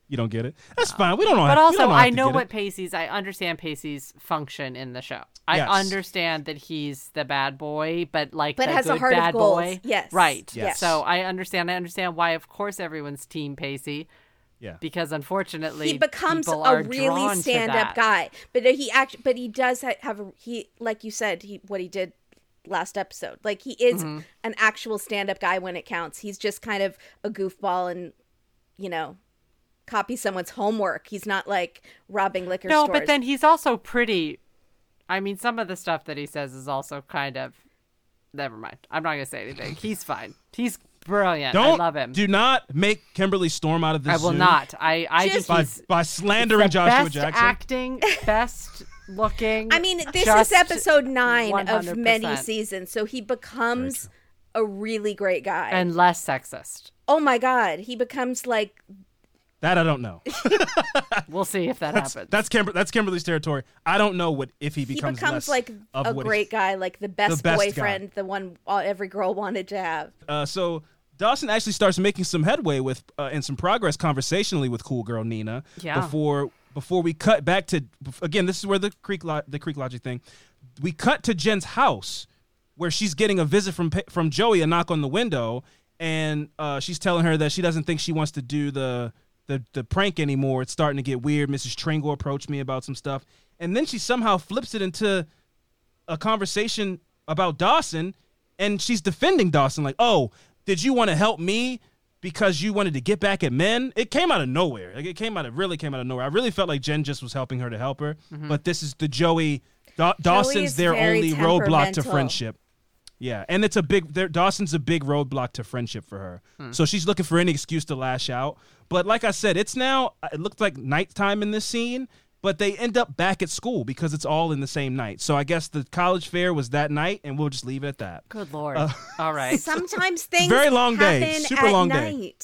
You don't get it. That's fine. We don't know. But we also, don't I know what it. Pacey's. I understand Pacey's function in the show. I Yes. understand that he's the bad boy, but like But the has a good heart of bad gold. boy. Yes. Right. Yes. So I understand. I understand why, of course, everyone's team Pacey. Yeah. Because unfortunately, He becomes a are really stand-up guy, but he act. But he does have a he, like you said, he what he did last episode. Like he is Mm-hmm. an actual stand-up guy when it counts. He's just kind of a goofball and you know copy someone's homework. He's not like robbing liquor No, stores. No, but then he's also pretty. I mean, some of the stuff that he says is also kind of. Never mind. I'm not gonna say anything. He's fine. He's brilliant. Don't I love him. Do not make Kimberly Storm out of this. I will zoo not. I I Just- by by slandering the Joshua best Jackson. acting, best looking. I mean, this is episode nine of 100%. many seasons, so he becomes a really great guy. and less sexist. oh my god, he becomes like that I don't know. We'll see if that That's happens. that's Kimber- that's Kimberly's territory. I don't know what if he becomes. he becomes becomes less like of a what he- great guy, like the best, best guy. boyfriend, the one all, every girl wanted to have. Uh, so Dawson actually starts making some headway with uh, and some progress conversationally with cool girl Nina. Yeah. Before before we cut back to again, this is where the creek lo- the creek logic thing. We cut to Jen's house where she's getting a visit from from Joey, a knock on the window, and uh, she's telling her that she doesn't think she wants to do the the the prank anymore. It's starting to get weird. Mrs. Tringle approached me about some stuff, and then she somehow flips it into a conversation about Dawson, and she's defending Dawson like, "Oh, did you want to help me because you wanted to get back at men?" It came out of nowhere. Like it came out of really came out of nowhere. I really felt like Jen just was helping her to help her, but this is the Joey. Da- Dawson's their only roadblock to friendship. Yeah, and it's a big. there- Dawson's a big roadblock to friendship for her. Hmm. So she's looking for any excuse to lash out. But like I said, it's now. It looked like nighttime in this scene, but they end up back at school because it's all in the same night. So I guess the college fair was that night, and we'll just leave it at that. Good lord. Uh, All right. Sometimes things Very long day, happen super at long day.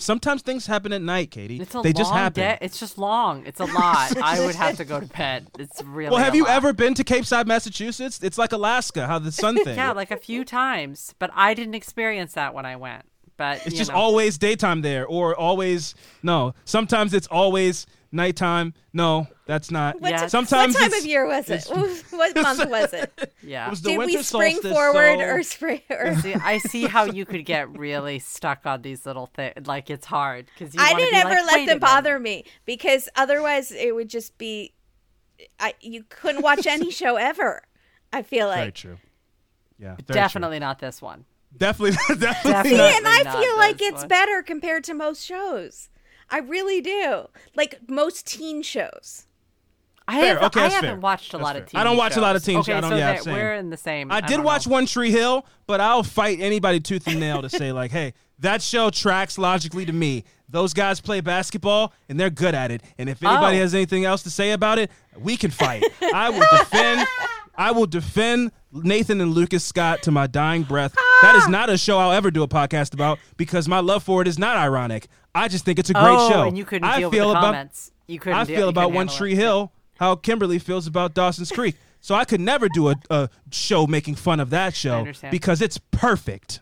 Sometimes things happen at night, Katie. It's a they long just happen. day. It's just long. It's a lot. I would have to go to bed. It's really. well, have you lot. ever been to Capeside, Massachusetts? It's like Alaska, how the sun thing. Yeah, like a few times, but I didn't experience that when I went. But It's just know. always daytime there, or always no. Sometimes it's always nighttime. No, that's not. What, Yes. Sometimes what time of year was it? what month was it? Yeah. It was the Did winter we spring solstice, forward so- or spring? Or... See, I see how you could get really stuck on these little things. Like it's hard because I didn't ever let them bother me because otherwise it would just be, I you couldn't watch any show ever. I feel Very like. true. Yeah, very true. Definitely not this one. definitely, definitely. Definitely. See, not. and I not feel like it's one. better compared to most shows. I really do. Like most teen shows. I, Fair. have, okay, I haven't fair. watched a That's lot fair. of TV I don't watch a lot of shows. teen shows. Okay, I don't- so yeah, that we're in the same. I don't did watch know. One Tree Hill, but I'll fight anybody tooth and nail to say like, hey, that show tracks logically to me. Those guys play basketball and they're good at it. And if anybody Oh. has anything else to say about it, we can fight. I will defend. I will defend Nathan and Lucas Scott to my dying breath. That is ah! not a show I'll ever do a podcast about because my love for it is not ironic. I just think it's a great oh, show. and you couldn't I deal feel with the about comments. You couldn't. I feel you about One Tree it. Hill how Kimberly feels about Dawson's Creek. So I could never do a, a show making fun of that show because it's perfect.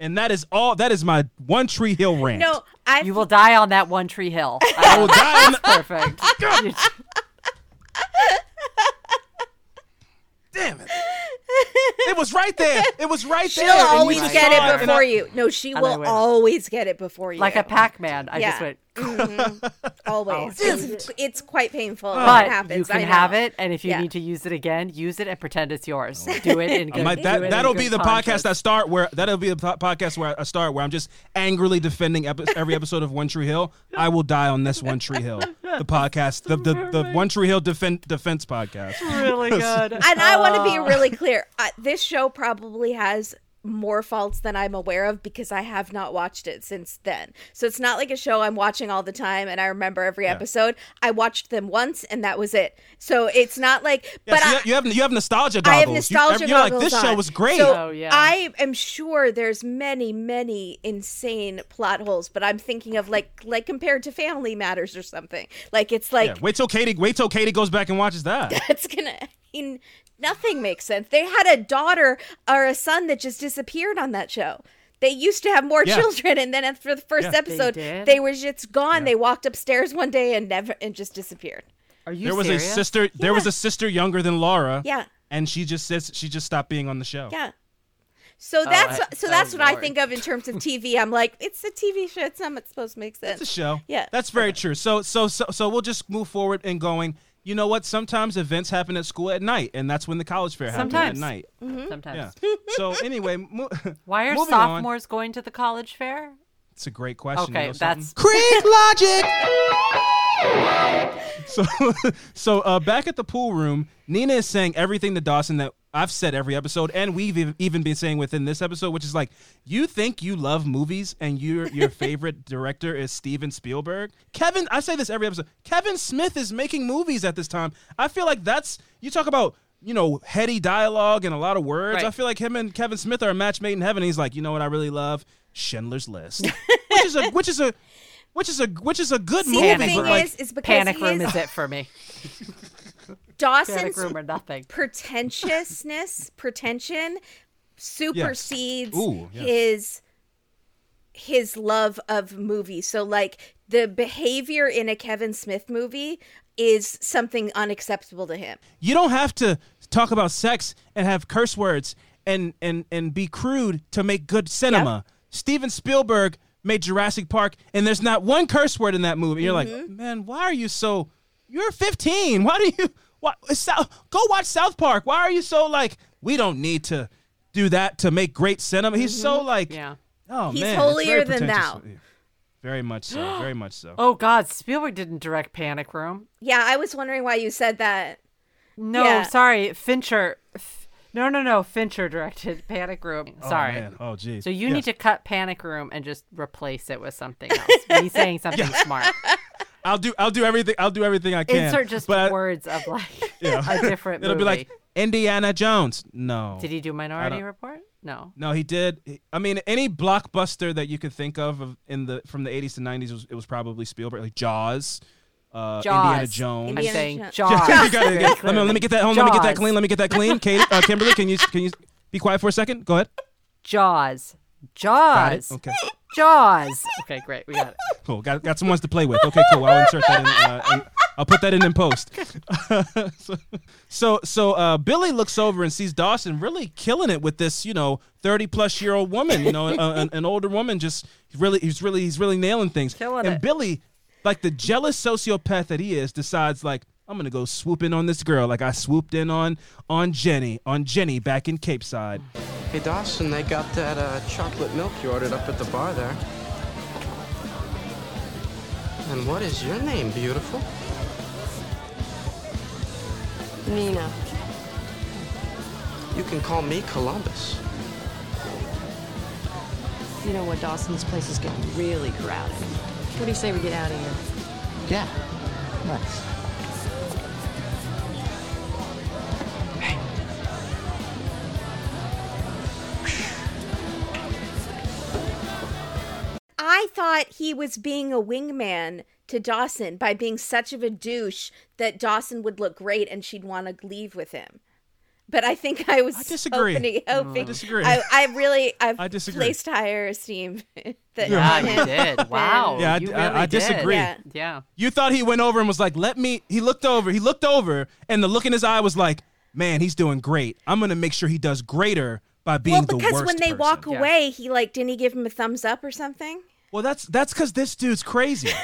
And that is all. That is my One Tree Hill rant. No, I. You will die on that One Tree Hill. I will die on the- Perfect. You- Damn it! It was right there. It was right She'll there. and you always just get it before I- you. No, she And will always get it before you. like a Pac-Man. I just Yeah. went. Mhm. Always. it's, it's quite painful when it But happens. you I can know. have it, and if you Yeah. need to use it again, use it and pretend it's yours. Do it in I good. might- do that it in that'll good be the conscience. podcast I start where that'll be the po- podcast where I start where I'm just angrily defending epi- every episode of One Tree Hill. I will die on this One Tree Hill, the podcast, the the, the One Tree Hill defend, defense podcast. Really good. And I want to be Oh. really clear. Uh, this show probably has more faults than I'm aware of because I have not watched it since then. So it's not like a show I'm watching all the time and I remember every episode. I watched them once and that was it. So it's not like Yeah, but so I, you, you have you have nostalgia I goggles. have You- nostalgia you're like goggles this show on. was great. So Oh, yeah. I am sure there's many, many insane plot holes, but I'm thinking of like like compared to Family Matters or something. Like it's like yeah, wait till Katie wait till Katie goes back and watches that. That's gonna I mean, nothing makes sense they had a daughter or a son that just disappeared on that show they used to have more Yeah. children and then after the first Yeah. Episode did? they, were just gone they walked upstairs one day and never and just disappeared Are you There was serious? a sister. There was a sister younger than Laura. Yeah. And she just says she just stopped being on the show. yeah so oh, that's I- so oh, that's what I think of in terms of TV. I'm like, it's a TV show. It's not supposed to make sense. It's a show. Yeah. That's very true. So so so so we'll just move forward and going. You know what? Sometimes events happen at school at night, and that's when the college fair happens at Sometimes. night. Sometimes. Yeah. so anyway, mo- Why are moving on. sophomores going to the college fair? It's a great question. Okay, You know that's Creek Logic. So, so uh, back at the pool room, Nina is saying everything to Dawson that I've said every episode, and we've even been saying within this episode, which is like, you think you love movies, and your your favorite director is Steven Spielberg. Kevin, I say this every episode. Kevin Smith is making movies at this time. I feel like that's you talk about. You know, heady dialogue and a lot of words. Right. I feel like him and Kevin Smith are a match made in heaven. He's like, you know what I really love? Schindler's List, which is a which is a which is a which is a good See, movie. the thing but like, is, is because Panic Room his is it for me. Dawson's Room or nothing. pretentiousness, pretension supersedes Ooh, yeah. his his love of movies. So like the behavior in a Kevin Smith movie is something unacceptable to him. you don't have to talk about sex and have curse words and and and be crude to make good cinema. Steven Spielberg made Jurassic Park and there's not one curse word in that movie. You're like, mm-hmm. man, why are you so? You're 15. Why do you? Why, South, go watch South Park. Why are you so like? We don't need to do that to make great cinema. He's so mm-hmm. like, Yeah. oh He's man, it's holier very than thou. Very much so. Very much so. Oh God, Spielberg didn't direct Panic Room. Yeah, I was wondering why you said that. No, Yeah. sorry, Fincher. No, no, no. Fincher directed Panic Room. Oh, Sorry. man. Oh, geez. So you Yes. need to cut Panic Room and just replace it with something else. Me saying something smart. I'll do. I'll do everything. I'll do everything I can. Insert just but words of like Yeah. a different movie. It'll movie. be like Indiana Jones. No. Did he do Minority Report? No. No, he did. I mean, any blockbuster that you could think of, of in the from the 80s to 90s was it was probably Spielberg, like Jaws, uh, Jaws. Indiana Jones. I'm saying Jones. Jaws. You gotta get- let, me, let me get that home. Let me get that clean. Let me get that clean. Katie, uh, Kimberly, can you can you be quiet for a second? Go ahead. Jaws. Got it. Jaws. Okay. Jaws. Okay, great. We got it. Cool. Got got some ones to play with. Okay, cool. I'll insert that in. Uh, in I'll put that in in post. so, so, so uh, Billy looks over and sees Dawson really killing it with this, you know, thirty plus year old woman. You know, a- an, an older woman. Just really, he's really, he's really nailing things. Killing and it. Billy, like the jealous sociopath that he is, decides like. I'm gonna go swoop in on this girl like I swooped in on on Jenny on Jenny back in Capeside. Hey, Dawson, they got that uh, chocolate milk you ordered up at the bar there. And what is your name, beautiful? Nina. You can call me Columbus. You know what, Dawson? This place is getting really crowded. What do you say we get out of here? Yeah. Nice. I thought he was being a wingman to Dawson by being such of a douche that Dawson would look great and she'd want to leave with him. But I think I was disagree. hoping, hoping I disagree. I, I really I've I disagree. placed higher esteem that Yeah, on you him did. Wow. Yeah, I, you I- really I did. disagree. Yeah. Yeah. You thought he went over and was like, "Let me." He looked over. He looked over, and the look in his eye was like, "Man, he's doing great. I'm gonna make sure he does greater by being Well, the because worst when they person." walk Yeah. away, he like didn't he give him a thumbs up or something? Well, that's that's because this dude's crazy.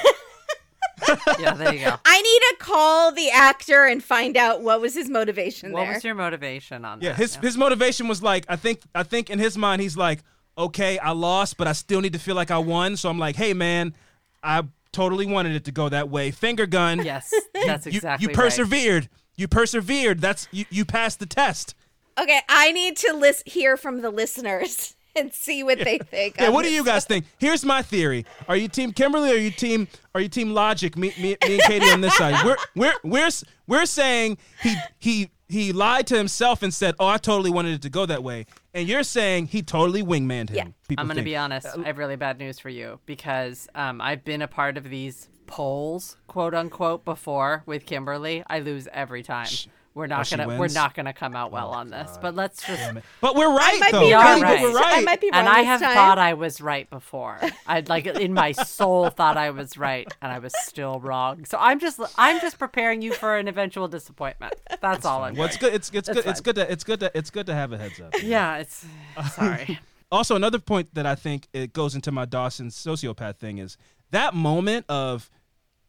Yeah, there you go. I need to call the actor and find out what was his motivation What there. was your motivation on yeah, that? his his motivation was like, I think I think in his mind he's like, okay, I lost, but I still need to feel like I won. So I'm like, hey man, I totally wanted it to go that way. Finger gun. Yes, that's You- exactly you, right. persevered. You persevered. That's you. You passed the test. okay, I need to list hear from the listeners and see what they think. Yeah, what do you guys think? Here's my theory. Are you team Kimberly or are you team are you team Logic? Me, me, me and Katie on this side. We're we're we're we're saying he he he lied to himself and said, "Oh, I totally wanted it to go that way." And you're saying he totally wingmaned him. Yeah. People I'm going to be honest. I have really bad news for you because um, I've been a part of these polls, quote unquote, before with Kimberly. I lose every time. We're Oh, not she gonna we're not gonna come out oh, well on this. But let's just But we're right might though. be You're wrong. right. We're right. I might be wrong and I have time. thought I was right before. I'd like in my soul thought I was right, and I was still wrong. So I'm just I'm just preparing you for an eventual disappointment. That's all I'm. Well, it's good. It's it's That's good. It's good to it's good to it's good to have a heads up. Yeah, it's sorry. Also, another point that I think it goes into my Dawson sociopath thing is that moment of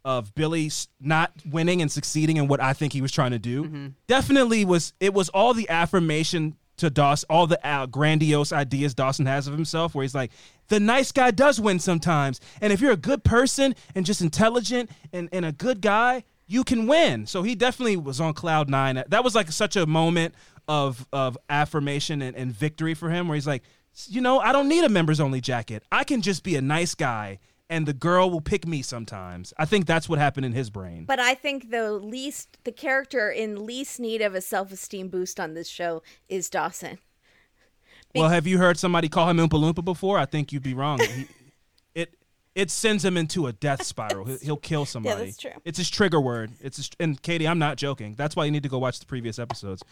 of Billy not winning and succeeding in what I think he was trying to do. Mm-hmm. Definitely was it was all the affirmation to Dawson, all the uh, grandiose ideas Dawson has of himself, where he's like, the nice guy does win sometimes, and if you're a good person and just intelligent and, and a good guy, you can win. So he definitely was on cloud nine. That was like such a moment of of affirmation and, and victory for him, where he's like, you know, I don't need a members only jacket. I can just be a nice guy, and the girl will pick me sometimes. I think that's what happened in his brain. But I think the least the character in least need of a self esteem boost on this show is Dawson. Well, have you heard somebody call him Oompa Loompa before? I think you'd be wrong. He, it it sends him into a death spiral. He'll, he'll kill somebody. Yeah, that's true. It's his trigger word. It's his, and Katie, I'm not joking. That's why you need to go watch the previous episodes.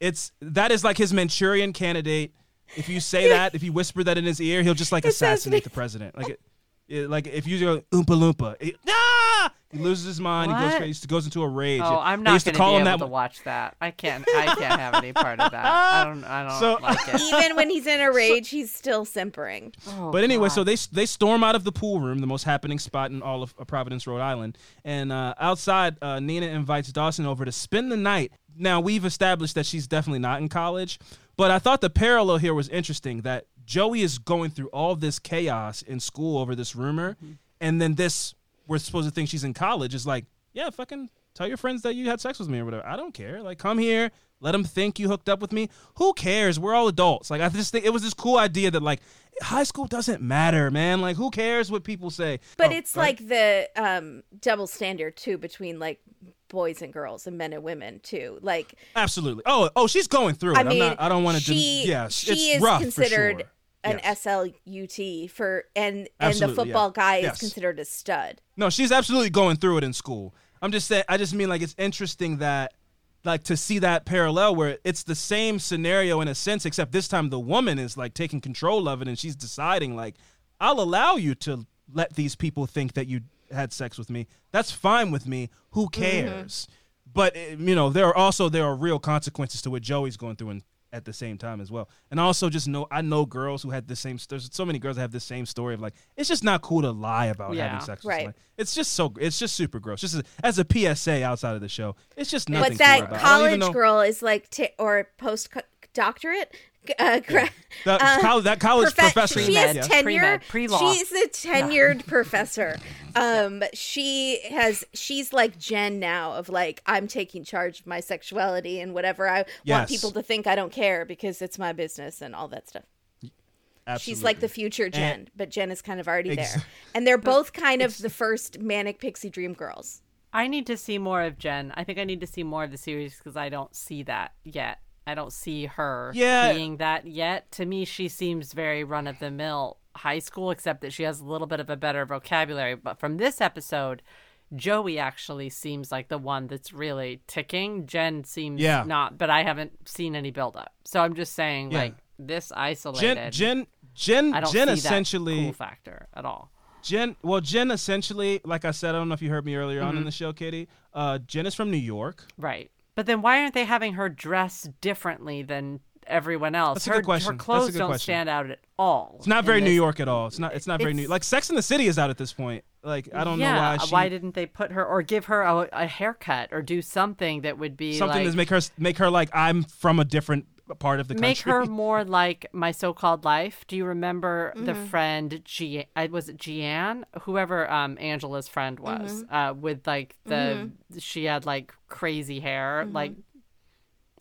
It's that is like his Manchurian candidate. If you say that, if you whisper that in his ear, he'll just like assassinate the president. Like it, it- like if you go Oompa Loompa, it- ah, he loses his mind. He goes What? crazy. Goes into a rage. Oh, I'm not used to going to call be him able that. to watch that. I can't. I can't have any part of that. I don't. I don't So- like it. Even when he's in a rage, he's still simpering. Oh, But anyway, God. so they they storm out of the pool room, the most happening spot in all of uh, Providence, Rhode Island, and uh, outside, uh, Nina invites Dawson over to spend the night. Now we've established that she's definitely not in college, but I thought the parallel here was interesting that Joey is going through all this chaos in school over this rumor, Mm-hmm. and then this we're supposed to think she's in college is like, yeah, fucking tell your friends that you had sex with me or whatever. I don't care. Like, come here. Let them think you hooked up with me. Who cares? We're all adults. Like I just think it was this cool idea that like high school doesn't matter, man. Like who cares what people say? But Oh, it's right? like the um, double standard too between like boys and girls and men and women too. Like absolutely. Oh, oh, she's going through it. I am mean, not. I don't want to. she yes, she it's is rough considered for sure. An Yes. SLUT for and and the Absolutely, yeah. football guy Yes. is considered a stud. No, she's absolutely going through it in school. I'm just saying. I just mean like it's interesting that like to see that parallel where it's the same scenario in a sense, except this time the woman is like taking control of it and she's deciding like I'll allow you to let these people think that you had sex with me. That's fine with me. Who Mm-hmm. cares? But eh, you know, there are also there are real consequences to what Joey's going through and at the same time as well. And I also just know I know girls who had the same there's so many girls that have the same story of like it's just not cool to lie about Yeah. having sex with Right. It's just so it's just super gross. Just as, as a PSA outside of the show. It's just nothing But cool that about it. I don't college girl is like, t- or post doctorate. Uh, gra- That, uh, col- that college profe- professor. She has yes. tenure. Pre-med. She's a tenured professor. Um, she has. She's like Jen now. Of like, I'm taking charge of my sexuality and whatever I want people to think. I don't care because it's my business and all that stuff. She's like the future Jen, but Jen is kind of already Ex- there. And they're both kind of the first manic pixie dream girls. I need to see more of Jen. I think I need to see more of the series because I don't see that yet. I don't see her Yeah. being that yet. To me, she seems very run of the mill high school, except that she has a little bit of a better vocabulary. But from this episode, Joey actually seems like the one that's really ticking. Jen seems Yeah. not, but I haven't seen any buildup. So I'm just saying, Yeah. like, this isolated. Jen Jen Jen I don't Jen see essentially that cool factor at all. Jen, well, Jen essentially, like I said, I don't know if you heard me earlier on in Mhm. the show, Katie. Uh, Jen is from New York. Right. But then why aren't they having her dress differently than everyone else? That's a her, good question. her clothes don't question. stand out at all. It's not very New. York at all. It's not. It's not very New. Like Sex in the City is out at this point. Like I don't yeah, know why. She, why didn't they put her or give her a, a haircut or do something that would be something like to make her make her like I'm from a different part of the country. make her more like my so-called life. Do you remember the Mm-hmm. friend G? uh, Was it Jeanne? Whoever um Angela's friend was, Mm-hmm. uh, with like the she had like crazy hair. Mm-hmm. Like,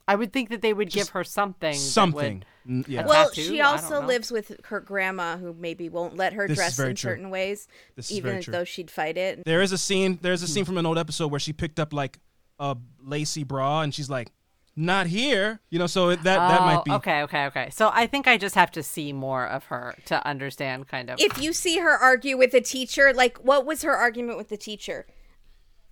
I would think that they would give her something. something. would- yeah. Well, tattoo? she also lives with her grandma, who maybe won't let her This dress in true. certain ways, This even though she'd fight it. There is a scene. There's a scene from an old episode where she picked up like a lacy bra and she's like, "Not here," you know. So it- that that Oh, might be. okay. Okay. Okay. So I think I just have to see more of her to understand, kind of. If you see her argue with a teacher, like what was her argument with the teacher?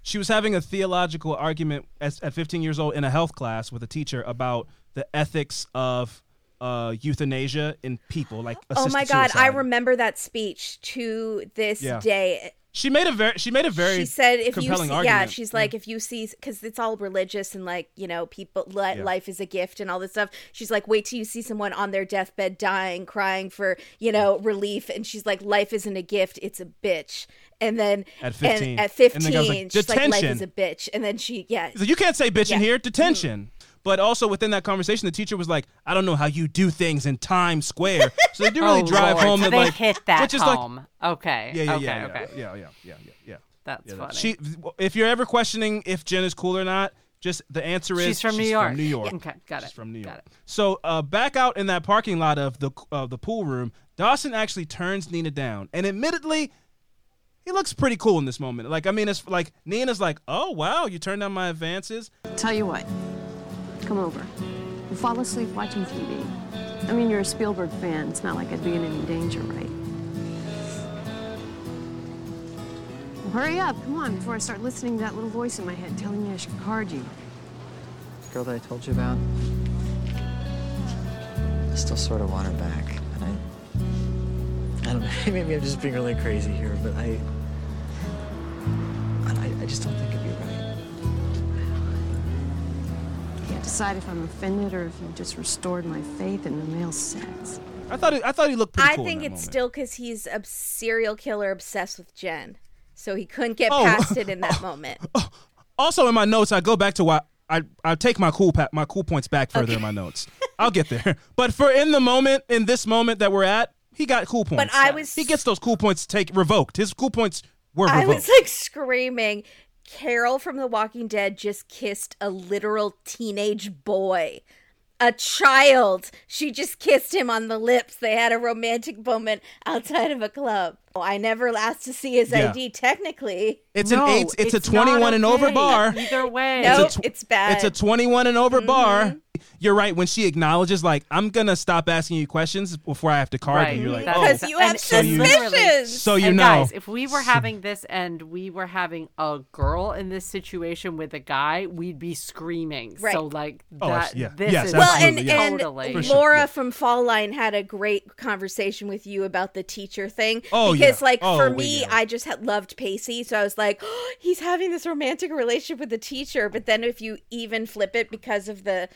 she was having a theological argument as, at 15 years old in a health class with a teacher about the ethics of uh, euthanasia in people, like oh my assisted god, I remember that speech to this Yeah. day. She made a very she made a very she said if you see, yeah she's like if you see because it's all religious and like you know people li- Yeah. life is a gift and all this stuff. She's like wait till you see someone on their deathbed dying crying for you know relief. And she's like life isn't a gift it's a bitch. And then At 15. and at And was 15 like, she's like life is a bitch. And then she yeah. So you can't say bitch in here, mm-hmm. detention. But also within that conversation, the teacher was like, "I don't know how you do things in Times Square." So they do really oh, drive Lord. home so that they like hit that which is like home. okay. yeah, yeah, okay. yeah, okay. yeah, yeah, yeah, yeah, yeah, yeah. That's Yeah, funny. She, if you're ever questioning if Jen is cool or not, just the answer is She's from New York. New York. Okay, got She's it. from New Got York. it. So uh, back out in that parking lot of the of the pool room, Dawson actually turns Nina down, and admittedly, he looks pretty cool in this moment. Like I mean, it's like Nina's like, "Oh wow, you turned down my advances." Tell you what, come over. We'll fall asleep watching TV. I mean, you're a Spielberg fan. It's not like I'd be in any danger, right? Well, hurry up, come on, before I start listening to that little voice in my head telling me I should card you. The Girl that I told you about. I still sort of want her back, and I. I don't know. Maybe I'm just being really crazy here, but I. I, I just don't think it'd decide if I'm offended or if you just restored my faith in the male sex. I thought he, I thought he looked pretty I cool. in think that it's moment. still because he's a serial killer obsessed with Jen so he couldn't get Oh. past it in that moment oh. Also, in my notes, I go back to why I I take my cool pa- my cool points back further in my notes. I'll get there. But for in the moment, in this moment that we're at, he got cool points. But I was- he gets those cool points take revoked. His cool points were I revoked. was like screaming. Carol from The Walking Dead just kissed a literal teenage boy. A child. She just kissed him on the lips. They had a romantic moment outside of a club. I never asked to see his Yeah. ID technically. it's No, an eight. It's, it's a not twenty-one and over bar. Either way. It's a Nope, tw- it's bad. It's a 21 and over bar. Mm-hmm. You're right. When she acknowledges, like, I'm going to stop asking you questions before I have to card Right. you, you're like, That's- oh. Because you have and- so you- suspicions. So you and know. guys, if we were having this and we were having a girl in this situation with a guy, we'd be screaming. Right. So like Oh, that. yeah. This Yes, is well, well, Absolutely, and, yes. and Totally. For sure, Laura yeah. from Fall Line had a great conversation with you about the teacher thing. Oh, because yeah. like Oh, for me, know. I just had loved Pacey, so I was like, oh, he's having this romantic relationship with the teacher. But then if you even flip it because of the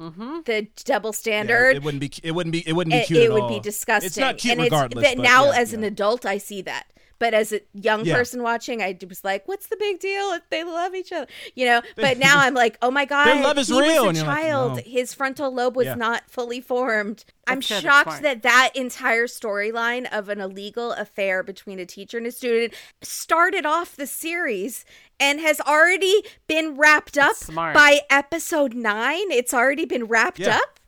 mm-hmm. the double Yeah, standard, it wouldn't be. It wouldn't be. It wouldn't be it, cute. it at would all. be disgusting. It's not cute and regardless. It's, that but now, yeah, as yeah. an adult, I see that. But as a young Yeah. person watching, I was like, "What's the big deal if they love each other?" You know. But now I'm like, "Oh my god, Their love is he real," was a you're like, child. no. His frontal lobe was Yeah. not fully formed." I'm That's good, that's shocked that that entire storyline of an illegal affair between a teacher and a student started off the series and has already been wrapped up by episode nine. It's already been wrapped Yeah. up.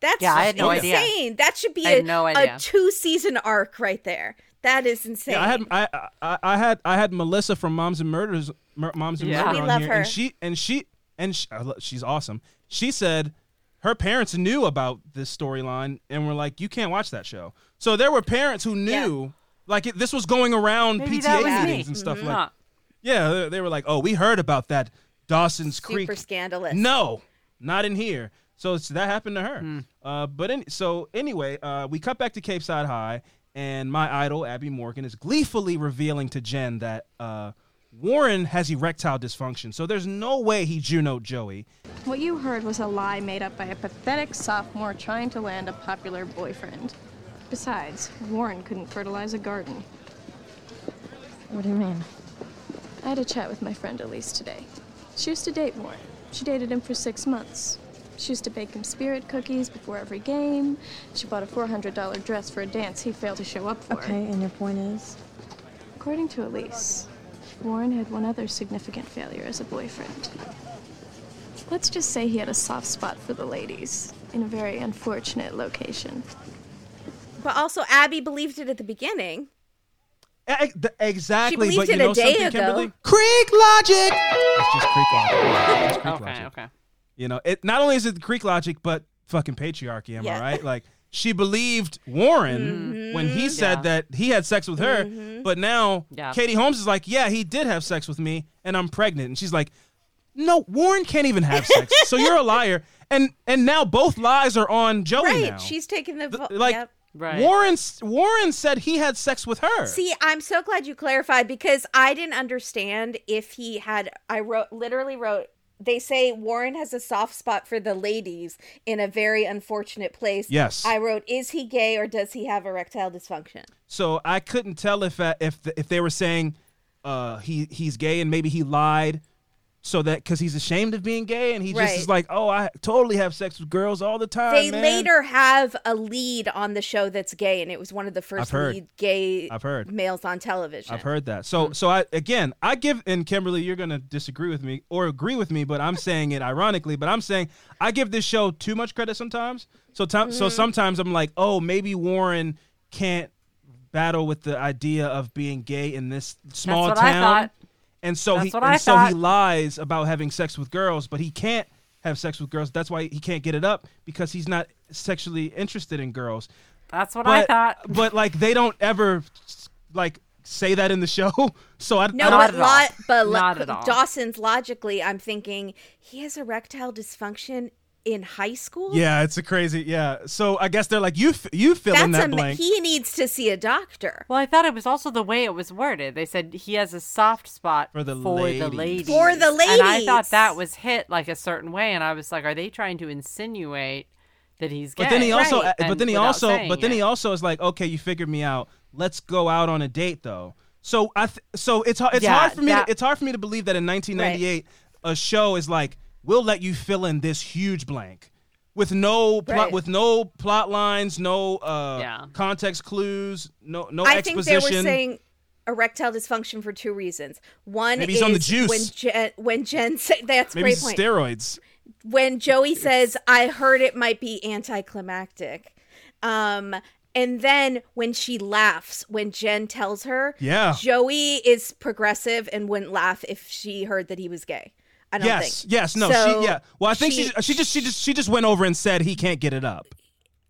That's Yeah, I had no idea. insane. That should be I a, had no a two season arc right there. That is insane. Yeah, I had I, I I had I had Melissa from Moms and Murders, Mur- Moms and Yeah. Murder We on love here, her. and she and she and she, I she's awesome. She said her parents knew about this storyline and were like, "You can't watch that show." So there were parents who knew, like it, this was going around Maybe PTA that me. meetings and stuff Mhm. like. Huh. Yeah, they, they were like, "Oh, we heard about that Dawson's Creek." super scandalous. No, not in here. So it's, that happened to her. Hmm. Uh, but any, so anyway, uh, we cut back to Capeside High, and my idol Abby Morgan is gleefully revealing to Jen that uh, Warren has erectile dysfunction. So there's no way he Junoed Joey. What you heard was a lie made up by a pathetic sophomore trying to land a popular boyfriend. Besides, Warren couldn't fertilize a garden. What do you mean? I had a chat with my friend Elise today. She used to date Warren. She dated him for six months. She used to bake him spirit cookies before every game. She bought a $400 dress for a dance he failed to show up for. Okay, and your point is? According to Elise, Warren had one other significant failure as a boyfriend. Let's just say he had a soft spot for the ladies in a very unfortunate location. But also, Abby believed it at the beginning. E- th- Exactly. She but believed you it a day something, ago. Kimberly? Creek logic. It's just Creek logic. It's just Creek Okay, logic. okay. You know, it not only is it the Creek logic, but fucking patriarchy. Am Yeah. I right? Like she believed Warren mm-hmm. when he said Yeah. that he had sex with her, mm-hmm. but now Yeah. Katie Holmes is like, yeah, he did have sex with me, and I'm pregnant, and she's like, no, Warren can't even have sex, so you're a liar, and and now both lies are on Joey Right. now. She's taking the, vo- like yep. Right. Warren Warren said he had sex with her. See, I'm so glad you clarified because I didn't understand if he had. I wrote, literally wrote, they say Warren has a soft spot for the ladies in a very unfortunate place. Yes. I wrote, is he gay or does he have erectile dysfunction? So I couldn't tell if uh, if if they were saying uh, he he's gay and maybe he lied so that because he's ashamed of being gay and he just is like, oh, I totally have sex with girls all the time. they man." later have a lead on the show that's gay, and it was one of the first I've heard. lead gay I've heard. males on television. I've heard that. So mm. so I again I give and Kimberly, you're gonna disagree with me or agree with me, but I'm saying it ironically. But I'm saying I give this show too much credit sometimes. So ti- so mm-hmm. sometimes I'm like, oh, maybe Warren can't battle with the idea of being gay in this small what I town. Thought. And so That's he and so he lies about having sex with girls, but he can't have sex with girls. That's why he can't get it up because he's not sexually interested in girls. That's what but, I thought. But like they don't ever like say that in the show. So I No, I don't, but, lo- but lo- Not at all. Dawson's logically, I'm thinking he has erectile dysfunction in high school. yeah, it's a crazy yeah. So I guess they're like you f- you fill in that a blank. he needs to see a doctor Well, I thought it was also the way it was worded. They said he has a soft spot For the ladies for ladies. the ladies. For the And I thought that was hit like a certain way, and I was like, are they trying to insinuate that he's gay? But then he also, Right. but then he also, but then it. he also is like, okay, you figured me out. Let's go out on a date though. So I, th- so it's hard. It's Yeah, hard for me. that- to, it's hard for me to believe that in 1998, a show is like, we'll let you fill in this huge blank with no plot, Right. with no plot lines, no uh, Yeah. context clues, no no I think they were saying erectile dysfunction for two reasons. One Maybe is he's on the juice. when Jen, when Jen said that's Maybe great point. steroids. when Joey says, "I heard it might be anticlimactic," um, and then when she laughs when Jen tells her, Yeah. Joey is progressive and wouldn't laugh if she heard that he was gay. I don't Yes, think. yes, no, So she yeah. Well, I think she, she- she just she just she just went over and said he can't get it up.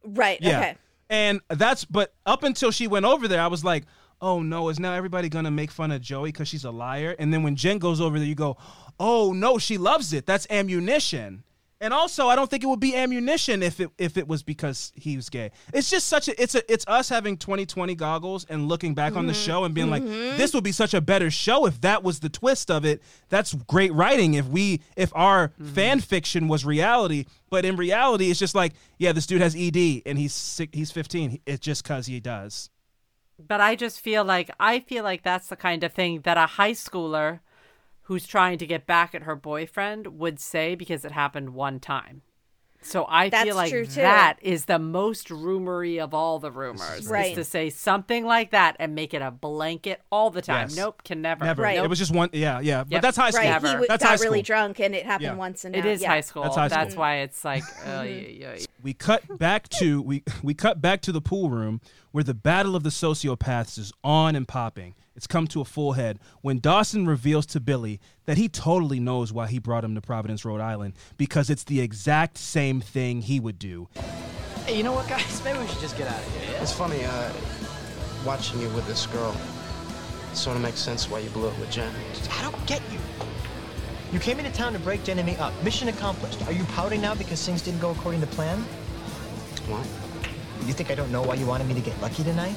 Right. Yeah. Okay. And that's but up until she went over there, I was like, oh no, is now everybody gonna make fun of Joey because she's a liar? And then when Jen goes over there, you go, oh no, she loves it. That's ammunition. And also, I don't think it would be ammunition if it if it was because he was gay. It's just such a it's a it's us having 2020 goggles and looking back on the Mm-hmm. show and being Mhm. like, this would be such a better show if that was the twist of it. That's great writing. If we if our fan fiction was reality, but in reality, it's just like, yeah, this dude has ED and he's sick, he's 15. It's just because he does. But I just feel like I feel like that's the kind of thing that a high schooler who's trying to get back at her boyfriend would say because it happened one time. So I That's feel like that is the most rumory of all the rumors. Right. Is to say something like that and make it a blanket all the time. Yes. Nope, can never. Never. Right. It was just one. Yeah, yeah. But that's high school. Right, he w- That's got high school. really drunk, and it happened Yeah. once. And It now- is yeah. high school. That's high That's, school. why it's like, uh, yeah, yeah. we cut back to we we cut back to the pool room where the battle of the sociopaths is on and popping. It's come to a full head when Dawson reveals to Billy that he totally knows why he brought him to Providence, Rhode Island, because it's the exact same thing he would do. Hey, you know what, guys? Maybe we should just get out of here. It's funny, uh, watching you with this girl. It sort of makes sense why you blew it with Jen. I don't get you. You came into town to break Jen and me up. Mission accomplished. Are you pouting now because things didn't go according to plan? What? You think I don't know why you wanted me to get lucky tonight?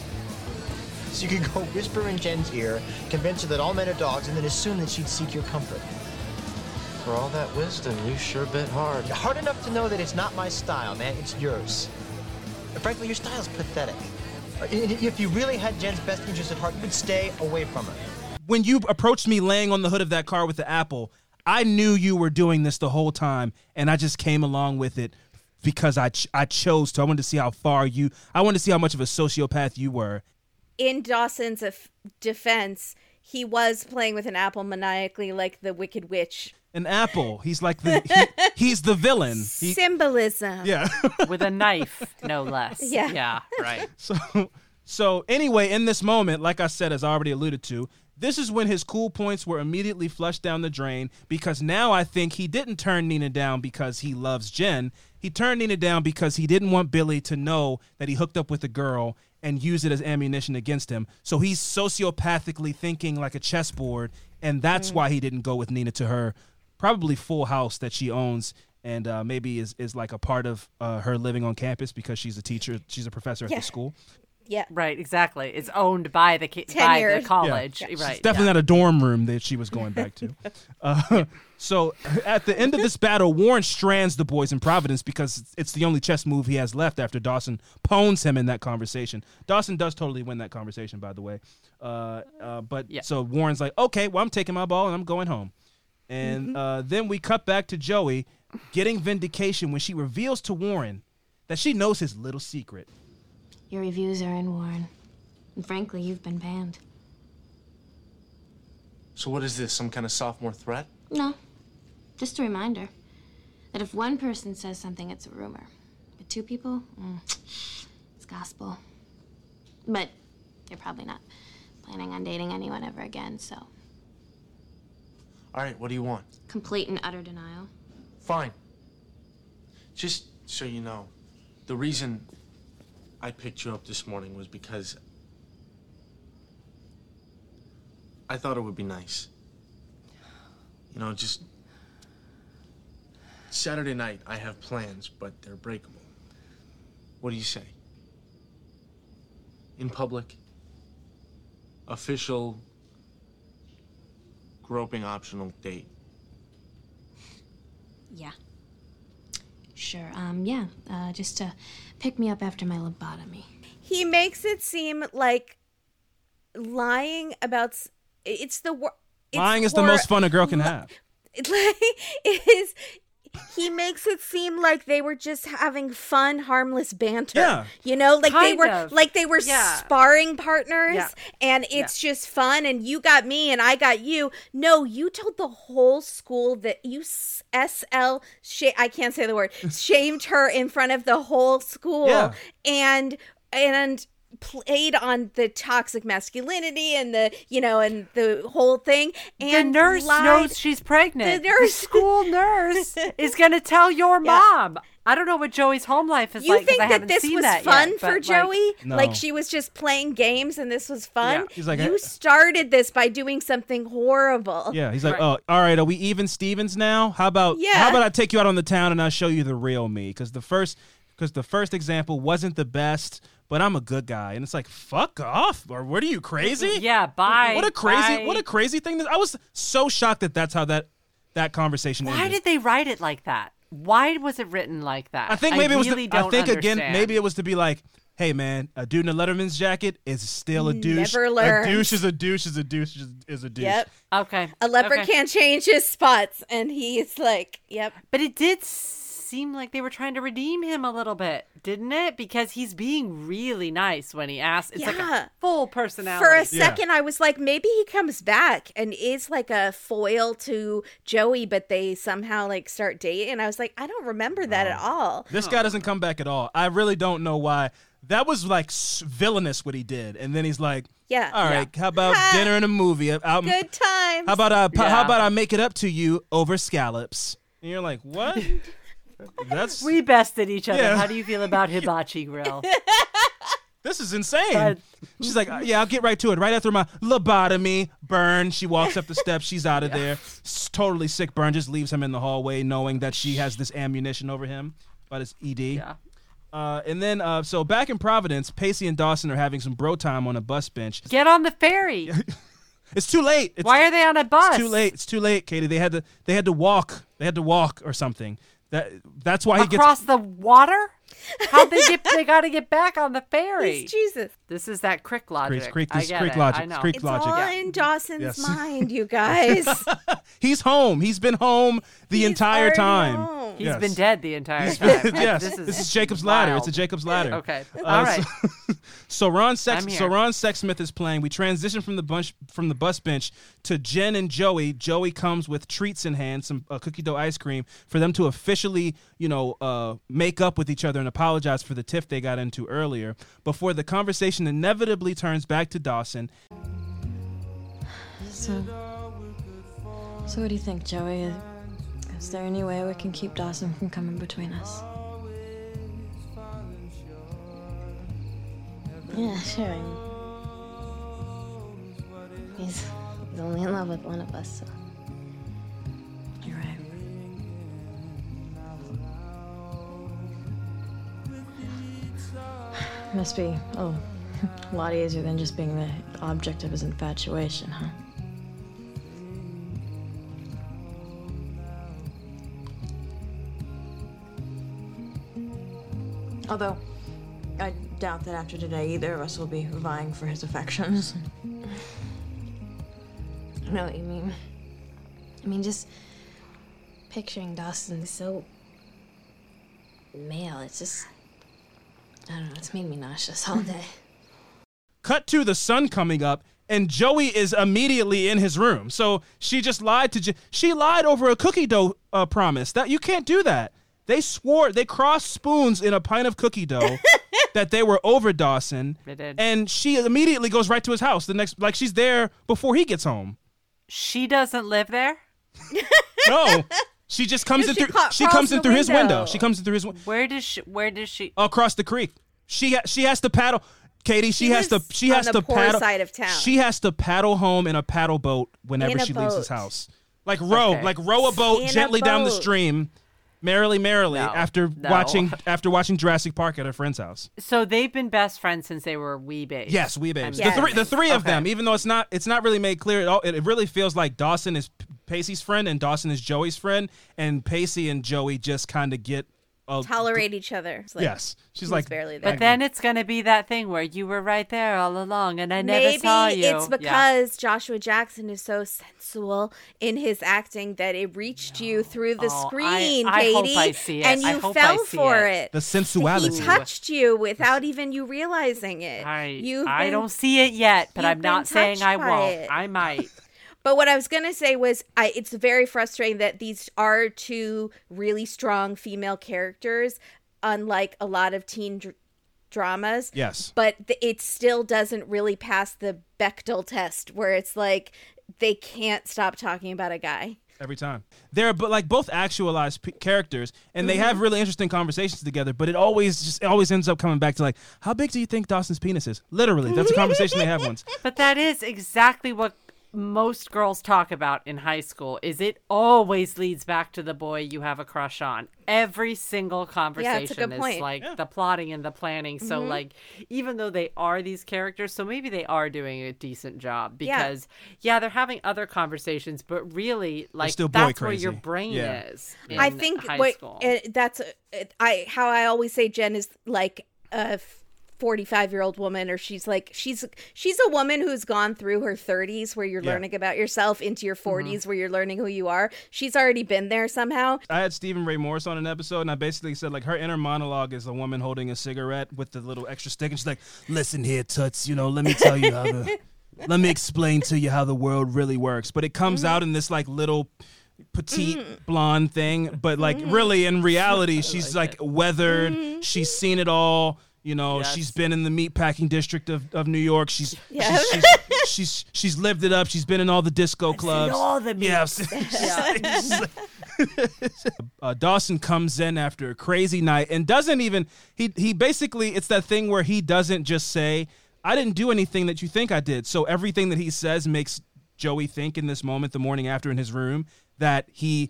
So you could go whisper in Jen's ear, convince her that all men are dogs, and then assume that she'd seek your comfort. For all that wisdom, you sure bit hard. Hard enough to know that it's not my style, man. It's yours. And frankly, your style's pathetic. I- i- If you really had Jen's best interest at heart, you would stay away from her. When you approached me laying on the hood of that car with the apple, I knew you were doing this the whole time, and I just came along with it because I ch- I chose to. I wanted to see how far you. I wanted to see how much of a sociopath you were. In Dawson's af- defense, he was playing with an apple maniacally, like the Wicked Witch. An apple. He's like the he- he's the villain. He- Symbolism. yeah. With a knife, no less. Yeah. Yeah, right. So, so anyway, in this moment, like I said, as I already alluded to, this is when his cool points were immediately flushed down the drain because now I think he didn't turn Nina down because he loves Jen. He turned Nina down because he didn't want Billy to know that he hooked up with a girl and use it as ammunition against him. So he's sociopathically thinking like a chessboard, and that's Mm. why he didn't go with Nina to her probably full house that she owns and uh, maybe is, is like a part of uh, her living on campus because she's a teacher, she's a professor at Yeah. the school. Yeah. Right, exactly. It's owned by the ki- by Tenured. the college. Yeah. Right. It's definitely not a dorm room that she was going back to. uh, so at the end of this battle, Warren strands the boys in Providence because it's- it's the only chess move he has left after Dawson pwns him in that conversation. Dawson does totally win that conversation, by the way. Uh, uh, but so Warren's like, okay, well, I'm taking my ball and I'm going home. And uh, then we cut back to Joey getting vindication when she reveals to Warren that she knows his little secret. Your reviews are in, Warren. And frankly, you've been banned. So what is this? Some kind of sophomore threat? No. Just a reminder that if one person says something, it's a rumor. But two people, mm, it's gospel. But you're probably not planning on dating anyone ever again, so All right, what do you want? complete and utter denial. Fine. Just so you know, the reason I picked you up this morning was because I thought it would be nice. You know, just Saturday night I have plans, but they're breakable. What do you say? In public, official, groping optional date. Yeah. Sure. Um, yeah. Uh, just to pick me up after my lobotomy. He makes it seem like lying about s- it's the wor- it's Lying is the most fun a girl can have. It is like is he makes it seem like they were just having fun, harmless banter. Yeah. You know, like they were of. like they were Yeah. sparring partners Yeah. and it's just fun and you got me and I got you. No, you told the whole school that you s- SL sh- I can't say the word. shamed her in front of the whole school Yeah. and and played on the toxic masculinity and the you know and the whole thing and the nurse lied- knows she's pregnant. The nurse- school nurse is going to tell your mom. I don't know what Joey's home life is like. you like. 'cause think that haven't this was that fun yet, for but, like- Joey? No. Like she was just playing games and this was fun? Yeah. He's like, you I- started this by doing something horrible. Yeah, he's like, oh, all right, are we even Stevens now? How about Yeah. how about I take you out on the town and I'll show you the real me? Because the first because the first example wasn't the best, but I'm a good guy, and it's like, fuck off, or what are you crazy? Yeah, bye. What a crazy, bye. what a crazy thing! That, I was so shocked that that's how that that conversation Why ended. did they write it like that? Why was it written like that? I think maybe it was. really The, I don't think again, maybe it was to be like, hey man, a dude in a Letterman's jacket is still a douche. Never A douche is a douche is a douche is, is a douche. Yep. Okay. A leopard okay. can't change his spots and he's like, yep. But it did seem like they were trying to redeem him a little bit, didn't it? Because he's being really nice when he asks. It's like Yeah. a full personality. For a second, I was like, maybe he comes back and is like a foil to Joey, but they somehow like start dating. And I was like, I don't remember that at oh. all. This guy doesn't come back at all. I really don't know why. That was like villainous what he did, and then he's like, Yeah. all right, how about dinner and a movie? I'll- Good times. How about I? How about I make it up to you over scallops? And you're like, what? That's we bested each other. Yeah. How do you feel about hibachi grill? This is insane. But- she's like, yeah, I'll get right to it. Right after my lobotomy, burn. She walks up the steps. She's out of there. S- totally sick. Burn just leaves him in the hallway, knowing that she has this ammunition over him But it's ED. Yeah. Uh, and then, uh, so back in Providence, Pacey and Dawson are having some bro time on a bus bench. Get on the ferry. It's too late. It's, Why are they on a bus? It's too late. It's too late, Katie. They had to. They had to walk. They had to walk or something. That. That's why he gets. Across the water? How'd they get? they got to get back on the ferry. He's Jesus. This is that crick logic. creek- I this get creek it. logic, I know. creek It's logic. all Yeah. in Dawson's Yes. mind, you guys. He's home. He's been home the entire time. home. He's Yes. been dead the entire He's time. been- yes, This is, this is Jacob's ladder. It's a. Jacob's ladder. Okay. Uh, All right. So, so Ron Sex, so. Ron Sexsmith is playing. We transition from the bunch from the bus bench to Jen and Joey. Joey comes with treats in hand, some uh, cookie dough ice cream, for them to officially, you know, uh, make up with each other and apologize for the tiff they got into earlier. Before the conversation inevitably turns back to Dawson. So, so what do you think, Joey? Is, is there any way we can keep Dawson from coming between us? Yeah, sure. He's, he's only in love with one of us, so. Must be oh, a lot easier than just being the object of his infatuation, huh? Although, I doubt that after today either of us will be vying for his affections. I know what you mean. I mean, just picturing Dawson so male, it's just. I don't know, it's made me nauseous all day. Cut to the sun coming up, and Joey is immediately in his room. So she just lied to. Je- she lied over a cookie dough uh, promise. That you can't do that. They swore they crossed spoons in a pint of cookie dough that they were over Dawson, They did. and she immediately goes right to his house. The next, like she's there before he gets home. She doesn't live there. No, she just comes No, in she through. ca- she comes in the through his window. window. She comes in through his window Where does she? Where does she? across the creek. She ha- she has to paddle. Katie, she, She has to lives she on has the to poor paddle. side of town. She has to paddle home in a paddle boat whenever In a she leaves his house. Like row, Okay. like row a boat In a gently down the stream, merrily, merrily. No, after no. watching after watching Jurassic Park at a friend's house. So they've been best friends since they were wee babes. Yes, we babes. I'm The three, the guessing. three of them. Even though it's not, it's not really made clear at all. It, it really feels like Dawson is P- Pacey's friend and Dawson is Joey's friend, and Pacey and Joey just kind of get. A, Tolerate each other. Like, Yes, she's like barely there. But then it's gonna be that thing where you were right there all along, and I never Maybe saw you. it's Yeah. because Joshua Jackson is so sensual in his acting that it reached you through the Oh, I- screen, I hope Katie, I see it. and I you hope I fell see for it. it. the He sensuality. touched you without even you realizing it. I, You've I been- don't see it yet, but I'm not saying I won't. it. I might. But what I was gonna say was, I it's very frustrating that these are two really strong female characters, unlike a lot of teen dr- dramas. Yes. But th- it still doesn't really pass the Bechdel test where it's like they can't stop talking about a guy. every time. They're but like both actualized p- characters, and they have mm-hmm. really interesting conversations together. But it always just it always ends up coming back to like, how big do you think Dawson's penis is? Literally, that's a conversation they have once. But that is exactly what most girls talk about in high school is it always leads back to the boy you have a crush on every single conversation good is point. like the plotting and the planning so Mhm. like even though they are these characters so maybe they are doing a decent job because yeah, they're having other conversations but really like still boy that's where your brain Yeah. is I think high what school. uh, that's uh, I how I always say Jen is like a 45 year old woman or she's like she's she's a woman who's gone through her 30s where you're Yeah. learning about yourself into your mm-hmm. 40s where you're learning who you are she's already been there somehow I had Stephen Ray Morris on an episode, and I basically said like her inner monologue is a woman holding a cigarette with the little extra stick, and she's like, "Listen here, toots, you know, let me tell you how the, let me explain to you how the world really works." But it comes mm-hmm. out in this like little petite mm-hmm. blonde thing, but like really in reality, she's like, weathered. She's seen it all. You know, Yes. she's been in the meatpacking district of, of New York. She's, Yeah. she's, she's she's she's lived it up. She's been in all the disco clubs. all the yeah, meats. uh, Dawson comes in after a crazy night and doesn't even he he basically it's that thing where he doesn't just say I didn't do anything that you think I did. So everything that he says makes Joey think in this moment the morning after in his room that he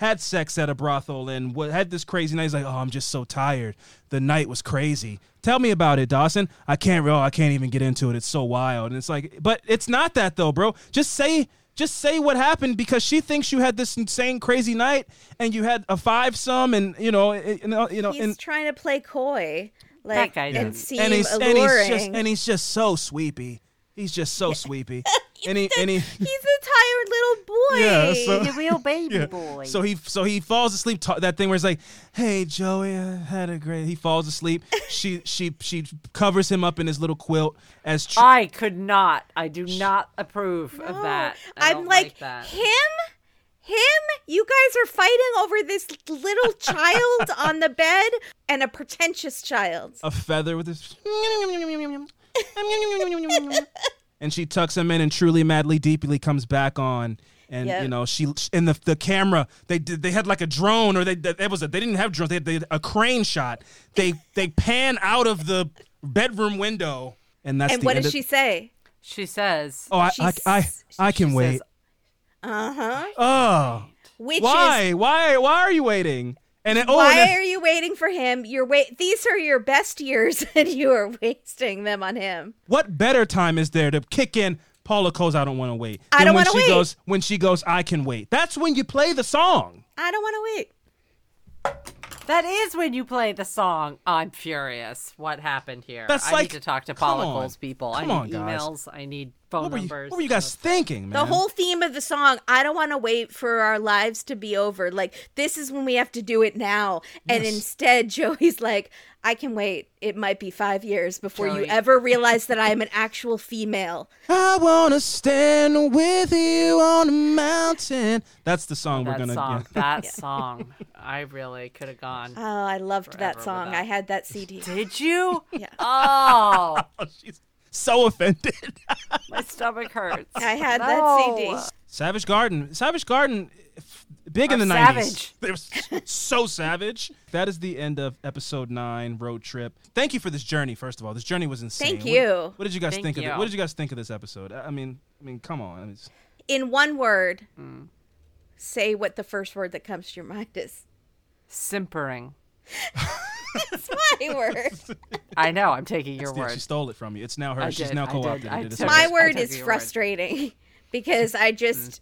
had sex at a brothel and what had this crazy night. He's like, "Oh, I'm just so tired. The night was crazy. Tell me about it, Dawson. I can't. Oh, I can't even get into it. It's so wild." And it's like, but it's not that though, bro. Just say, just say what happened because she thinks you had this insane crazy night and you had a five some and you know, it- you know, you know, he's and trying to play coy like guy and doesn't. seem and he's alluring and he's just and he's just so sweepy. He's just so sweepy. and he and he he's a tired little boy Yeah, so- the real baby Yeah. boy So he so he falls asleep. ta- that thing where it's like, "Hey Joey, I had a great." He falls asleep. she she she covers him up in his little quilt as tr- I could not. I do not approve of that. I I'm don't like, that. him, him. You guys are fighting over this little child on the bed and a pretentious child. a feather with his. and she tucks him in, and truly, madly, deeply comes back on. And Yep. you know she and the the camera they did they had like a drone or they it was a, they didn't have drones they had, they had a crane shot they they pan out of the bedroom window and that's and the what end does of- she say? She says, oh I I, I, I can wait says, Uh huh. oh Which why is why why are you waiting and then, oh why and then- are you waiting for him? You're wait. These are your best years, and you are wasting them on him. what better time is there to kick in Paula Cole's I don't want to wait I don't wanna wait. goes when she goes I can wait that's when you play the song I don't want to wait. That is when you play the song. I'm furious. What happened here? That's I like- need to talk to come Paula on. Cole's people. Come I on, need guys. emails. I need phone what were, you, numbers. what were you guys thinking man The whole theme of the song, I don't want to wait for our lives to be over. Like, this is when we have to do it now. And Yes. instead, Joey's like, I can wait. It might be five years before you ever realize that I am an actual female. I wanna stand with you on a mountain. That's the song we're gonna. song. yeah. That song. I really could have gone. Oh, I loved that song. that. I had that CD. Did you? Yeah. Oh. oh, She's so offended. my stomach hurts. I had No. that CD. Savage Garden. Savage Garden. F- Big in the savage. nineties. They were so savage. That is the end of episode nine, road trip. Thank you for this journey. First of all, this journey was insane. Thank you. What, did you guys Thank think of it? What did you guys think of this episode? I I mean, I mean, come on. It's- In one word, Hmm. say what the first word that comes to your mind is. Simpering. It's my word. I know. I'm taking your yeah, word. she stole it from you. It's now I. She's did, now co-opted did. I It is my word is took your word. frustrating because I just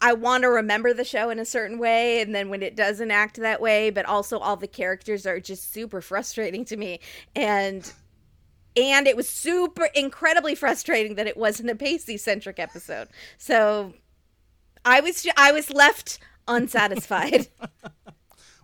I want to remember the show in a certain way and then when it doesn't act that way but also all the characters are just super frustrating to me and and it was super incredibly frustrating that it wasn't a Pacey centric episode. So I was I was left unsatisfied.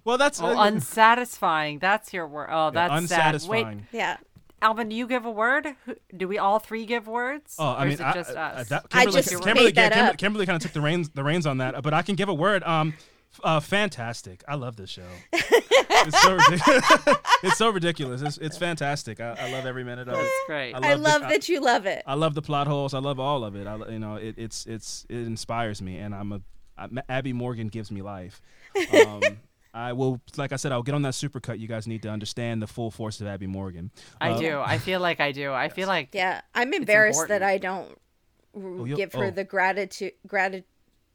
Well, that's Oh, uh, unsatisfying. That's your word. Oh, that's sad. Wait, unsatisfying. yeah. Alvin, do you give a word? Do we all three give words? Oh, I Or mean, is it I, just I- us? that- I just Kimberly, made that Kimberly, up. Kimberly kind of took the reins the reins on that, but I can give a word. Um, Uh, fantastic. I love this show. it's, so ridiculous. it's so ridiculous. It's, it's fantastic. I, I love every minute of it. That's great. I love the- that you love it. I love the plot holes. I love all of it. I, you know, it, it's it's it inspires me, and I'm a I, Abby Morgan gives me life. Um, I will, like I said, I'll get on that supercut. You guys need to understand the full force of Abby Morgan. I Uh, do. I feel like I do. I feel like Yeah, I'm embarrassed that. I don't r- you'll- give her oh. the gratitude, gratitude,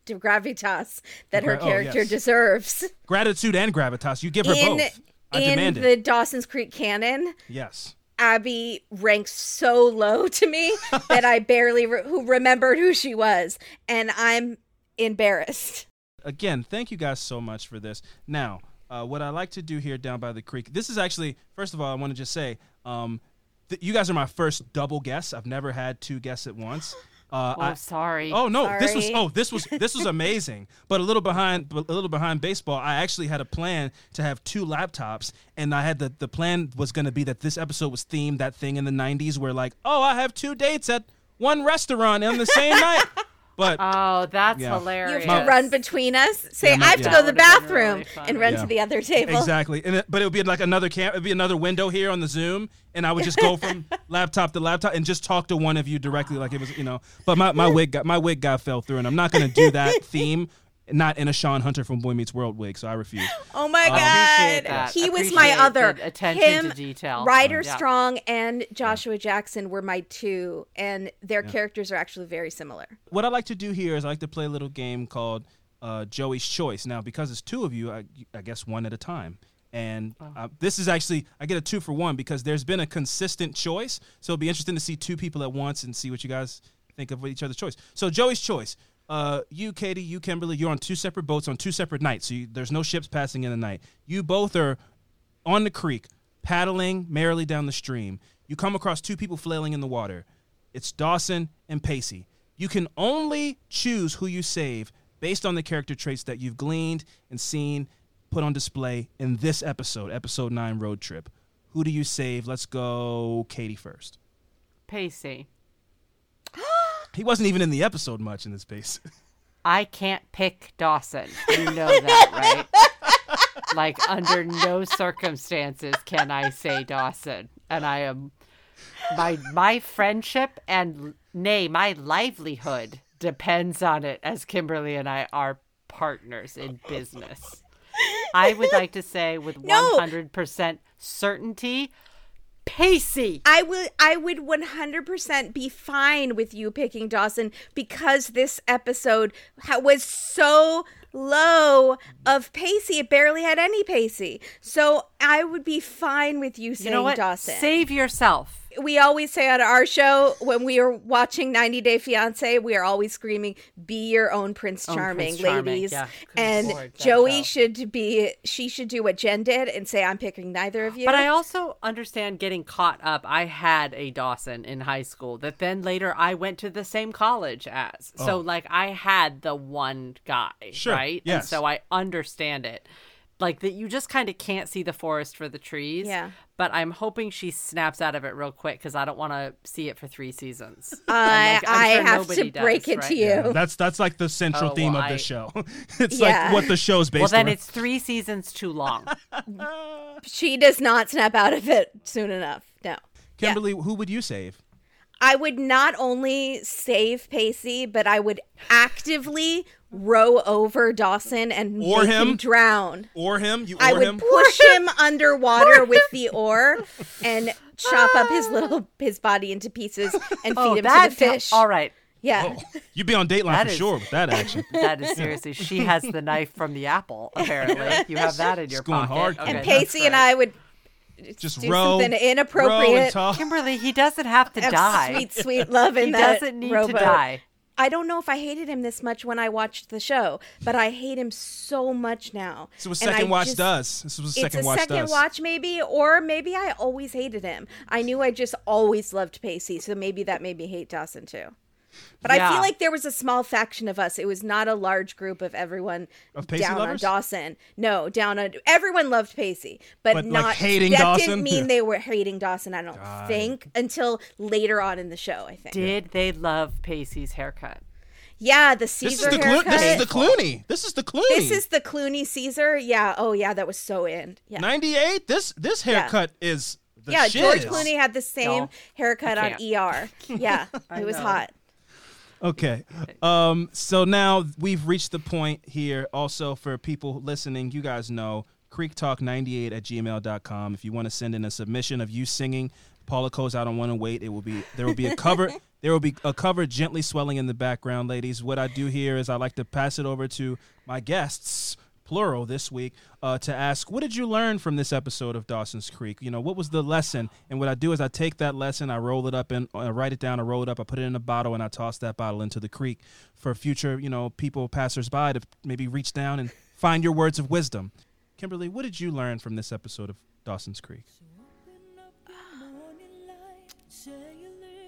gravitas that her Gra- oh, character yes. deserves. Gratitude and gravitas. You give her in both. I in demand the it. Dawson's Creek canon, Yes. Abby ranks so low to me that I barely re- who remembered who she was, and I'm embarrassed. Again, thank you guys so much for this. Now, uh, what I like to do here down by the creek, this is actually, first of all, I want to just say, um, th- you guys are my first double guests. I've never had two guests at once. Uh, Oh, I- sorry. Oh no, this was oh this was this was amazing. But a little behind a little behind baseball, I actually had a plan to have two laptops, and I had the the plan was going to be that this episode was themed that thing in the '90s where like oh I have two dates at one restaurant on the same night. But oh, that's Yeah. hilarious. You have to run between us. Say Yeah, my- I have to go to the That would've been bathroom really and run Yeah. to the other table. Exactly, and it, but it would be like another cam. It'd be another window here on the Zoom, and I would just go from laptop to laptop and just talk to one of you directly, like it was, you know. But my, my wig got my wig guy fell through, and I'm not going to do that theme, not in a Shawn Hunter from Boy Meets World wig, so I refuse. Oh my Um, god, that. he was my other. attention Him, to detail. Rider Yeah. Strong and Joshua Jackson were my two, and their characters are actually very similar. What I like to do here is I like to play a little game called uh, Joey's Choice. Now, because it's two of you, I, I guess one at a time. And uh, this is actually I get a two for one because there's been a consistent choice. So it'll be interesting to see two people at once and see what you guys think of each other's choice. So Joey's choice. Uh, you, Katie, you, Kimberly, you're on two separate boats on two separate nights. So you, there's no ships passing in the night. You both are on the creek, paddling merrily down the stream. You come across two people flailing in the water. It's Dawson and Pacey. You can only choose who you save based on the character traits that you've gleaned and seen put on display in this episode, episode 9 Road Trip. Who do you save? Let's go Katie first. Pacey. He wasn't even in the episode much in this case. I can't pick Dawson. You know that, right? like under no circumstances can I say Dawson. And I am my my friendship and nay, my livelihood depends on it as Kimberly and I are partners in business. I would like to say with No. 100% certainty Pacey. I would I would 100% be fine with you picking Dawson because this episode ha- was so low of Pacey. It barely had any Pacey. So I would be fine with you saying You know? Dawson. Save yourself. We always say on our show when we are watching 90 Day Fiance, we are always screaming, "Be your own Prince Own Charming, Prince Charming, ladies!" yeah. And Lord, Joey show. should be, she should do what Jen did and say, "I'm picking neither of you." But I also understand getting caught up. I had a Dawson in high school that then later I went to the same college as. So Oh. like I had the one guy, Sure, right? And so I understand it. Like that you just kind of can't see the forest for the trees. Yeah. But I'm hoping she snaps out of it real quick because I don't want to see it for three seasons. I, like, I'm sure have to nobody break does, it to you. Yeah, that's that's like the central Oh, theme well, of the show. it's Yeah. like what the show's based Well, then on. it's three seasons too long. She does not snap out of it soon enough. No. Kimberly, who would you save? I would not only save Pacey, but I would actively row over Dawson and Or make him? drown. Or him? You or I would him? push him underwater with the oar and chop up his little his body into pieces and oh, feed oh, him that to the fish. All right. Yeah. Oh, you'd be on Dateline That for is- sure with that action. That is seriously. She has the knife from the apple. Apparently, you have that in your It's going pocket. hard, Okay, and that's Pacey and. I would Just do row, something row inappropriate. and talk. Kimberly, he doesn't have to have die. Sweet, sweet love in He that doesn't need rowboat. to die. I don't know if I hated him this much when I watched the show, but I hate him so much now. This is what And I second watch just- does. This is what It's second a watch second does. watch, maybe, or maybe I always hated him. I knew I just always loved Pacey, so maybe that made me hate Dawson too. But I feel like there was a small faction of us. It was not a large group of everyone Of Pacey down lovers? on Dawson. No, down on everyone loved Pacey, but, But, like, not hating that Dawson? didn't mean Yeah. they were hating Dawson. I don't Got it. think until later on in the show. I think. Did they love Pacey's haircut? Yeah, the This is Caesar the Clo- haircut. this is the Clooney. This is the Clooney. This is the Clooney Caesar. Yeah. Oh yeah, that was so in. Yeah. 98. This this Yeah. haircut is the yeah, George shiz. Clooney had the same No, haircut on ER. Yeah, it was know. hot. Okay. Um, so now we've reached the point here. Also, for people listening, you guys know creektalk98 at gmail.com. If you want to send in a submission of you singing Paula Cole's I Don't Want to Wait, it will be there will be a cover. There will be a cover gently swelling in the background, ladies. What I do here is I like to pass it over to my guests, plural, this week, uh, to ask, what did you learn from this episode of Dawson's Creek? You know, what was the lesson? And what I do is I take that lesson, I roll it up and I write it down, I roll it up, I put it in a bottle, and I toss that bottle into the creek for future, you know, people, passersby to maybe reach down and find your words of wisdom. Kimberly, what did you learn from this episode of Dawson's Creek?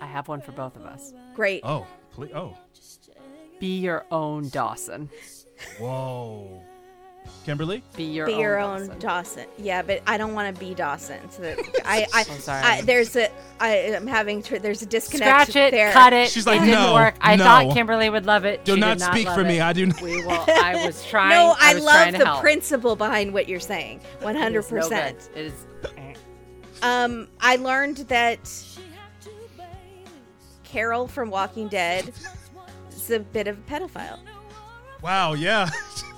I have one for both of us. Great. Oh, please. Oh, Be your own Dawson. whoa. Kimberly? Be your be own your Dawson. own Dawson. Yeah, but I don't want to be Dawson. So that I, I, I'm sorry. I there's a, I am having, tr- there's a disconnect Scratch it, there. cut it. She's like, it didn't "No, work. I no. thought Kimberly would love it. Do She not did not speak love for me. it. I do not- We will. I was trying. No, I, was love the help. principle behind what you're saying. One It hundred is no good. percent. It is. Um, I learned that Carol from Walking Dead is a bit of a pedophile. Wow, yeah.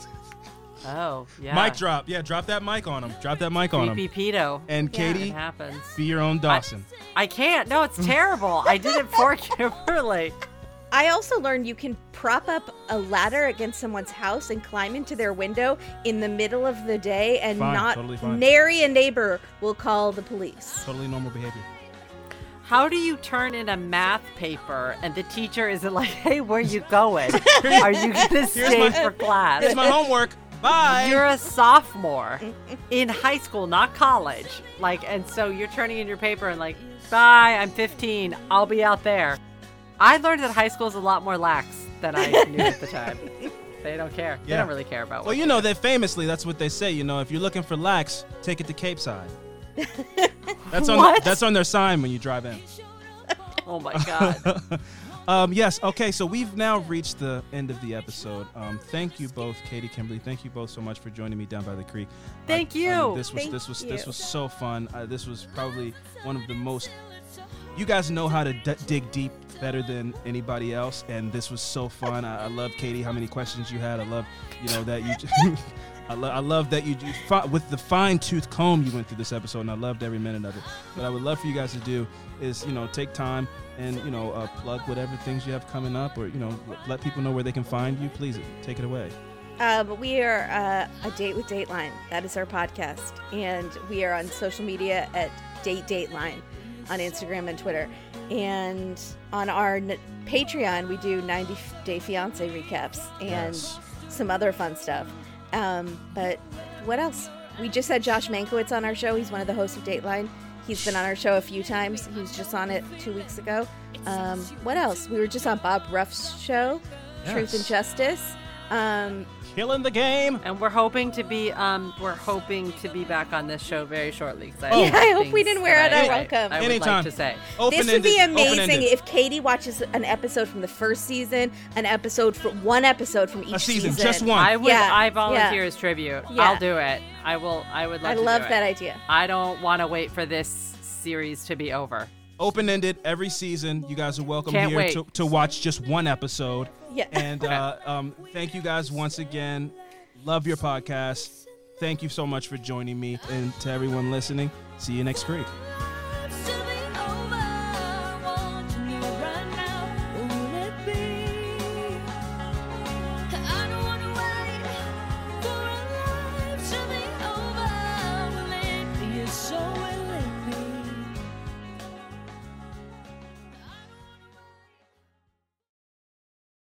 Oh, yeah. Mic drop. Yeah, drop that mic on him. Drop that mic on him. Creepy pedo. And Yeah. Katie, It happens. be your own Dawson. I can't. No, it's terrible. I did it for Kimberly. I also learned you can prop up a ladder against someone's house and climb into their window in the middle of the day and Fine, not totally fine. nary a neighbor will call the police. Totally normal behavior. How do you turn in a math paper and the teacher isn't like, "Hey, where you going? Are you gonna Here's stay my- for class?" Here's my homework. Bye. You're a sophomore in high school, not college. Like, and so you're turning in your paper and like, "Bye, I'm 15. I'll be out there." I learned that high school is a lot more lax than I knew at the time. They don't care. They don't really care about. Well, you know, they famously, that's what they say. You know, if you're looking for lax, take it to Capeside. That's on What? that's on their sign when you drive in. Oh my god. um, yes. Okay. So we've now reached the end of the episode. Um, thank you both, Katie, Kimberly. Thank you both so much for joining me down by the creek. Thank I- I mean, you. this was Thank this was this was so fun. Uh, this was probably one of the most. You guys know how to d- dig deep better than anybody else, and this was so fun. I, I love Katie. How many questions you had? I love, you know, that you. I, lo- I love that you, you fi- with the fine tooth comb you went through this episode, and I loved every minute of it. What I would love for you guys to do is, you know, take time and you know uh, plug whatever things you have coming up, or you know, let people know where they can find you. Please take it away. Uh, but we are uh, a date with Dateline. That is our podcast, and we are on social media at Date Dateline on Instagram and Twitter, and on our n- Patreon we do 90 Day Fiance recaps and Yes. some other fun stuff. Um, but what else? We just had Josh Mankiewicz on our show. He's one of the hosts of Dateline. He's been on our show a few times. He was just on it two weeks ago. Um, what else? We were just on Bob Ruff's show, Truth and Justice. Um, Killing the game. And we're hoping to be um we're hoping to be back on this show very shortly. 'cause Oh. Yeah, I hope we didn't wear out our welcome. I, would Anytime. like to say. this would be amazing open-ended. if Katie watches an episode from the first season, an episode for one episode from each season, just one. I would Yeah, I volunteer yeah. as tribute. Yeah. I'll do it. I will I would love I to love do it. that idea. I don't want to wait for this series to be over. open ended every season. You guys are welcome Can't here to, to watch just one episode. Yeah. And uh, um, thank you guys once again. Love your podcast. Thank you so much for joining me. And to everyone listening, see you next week.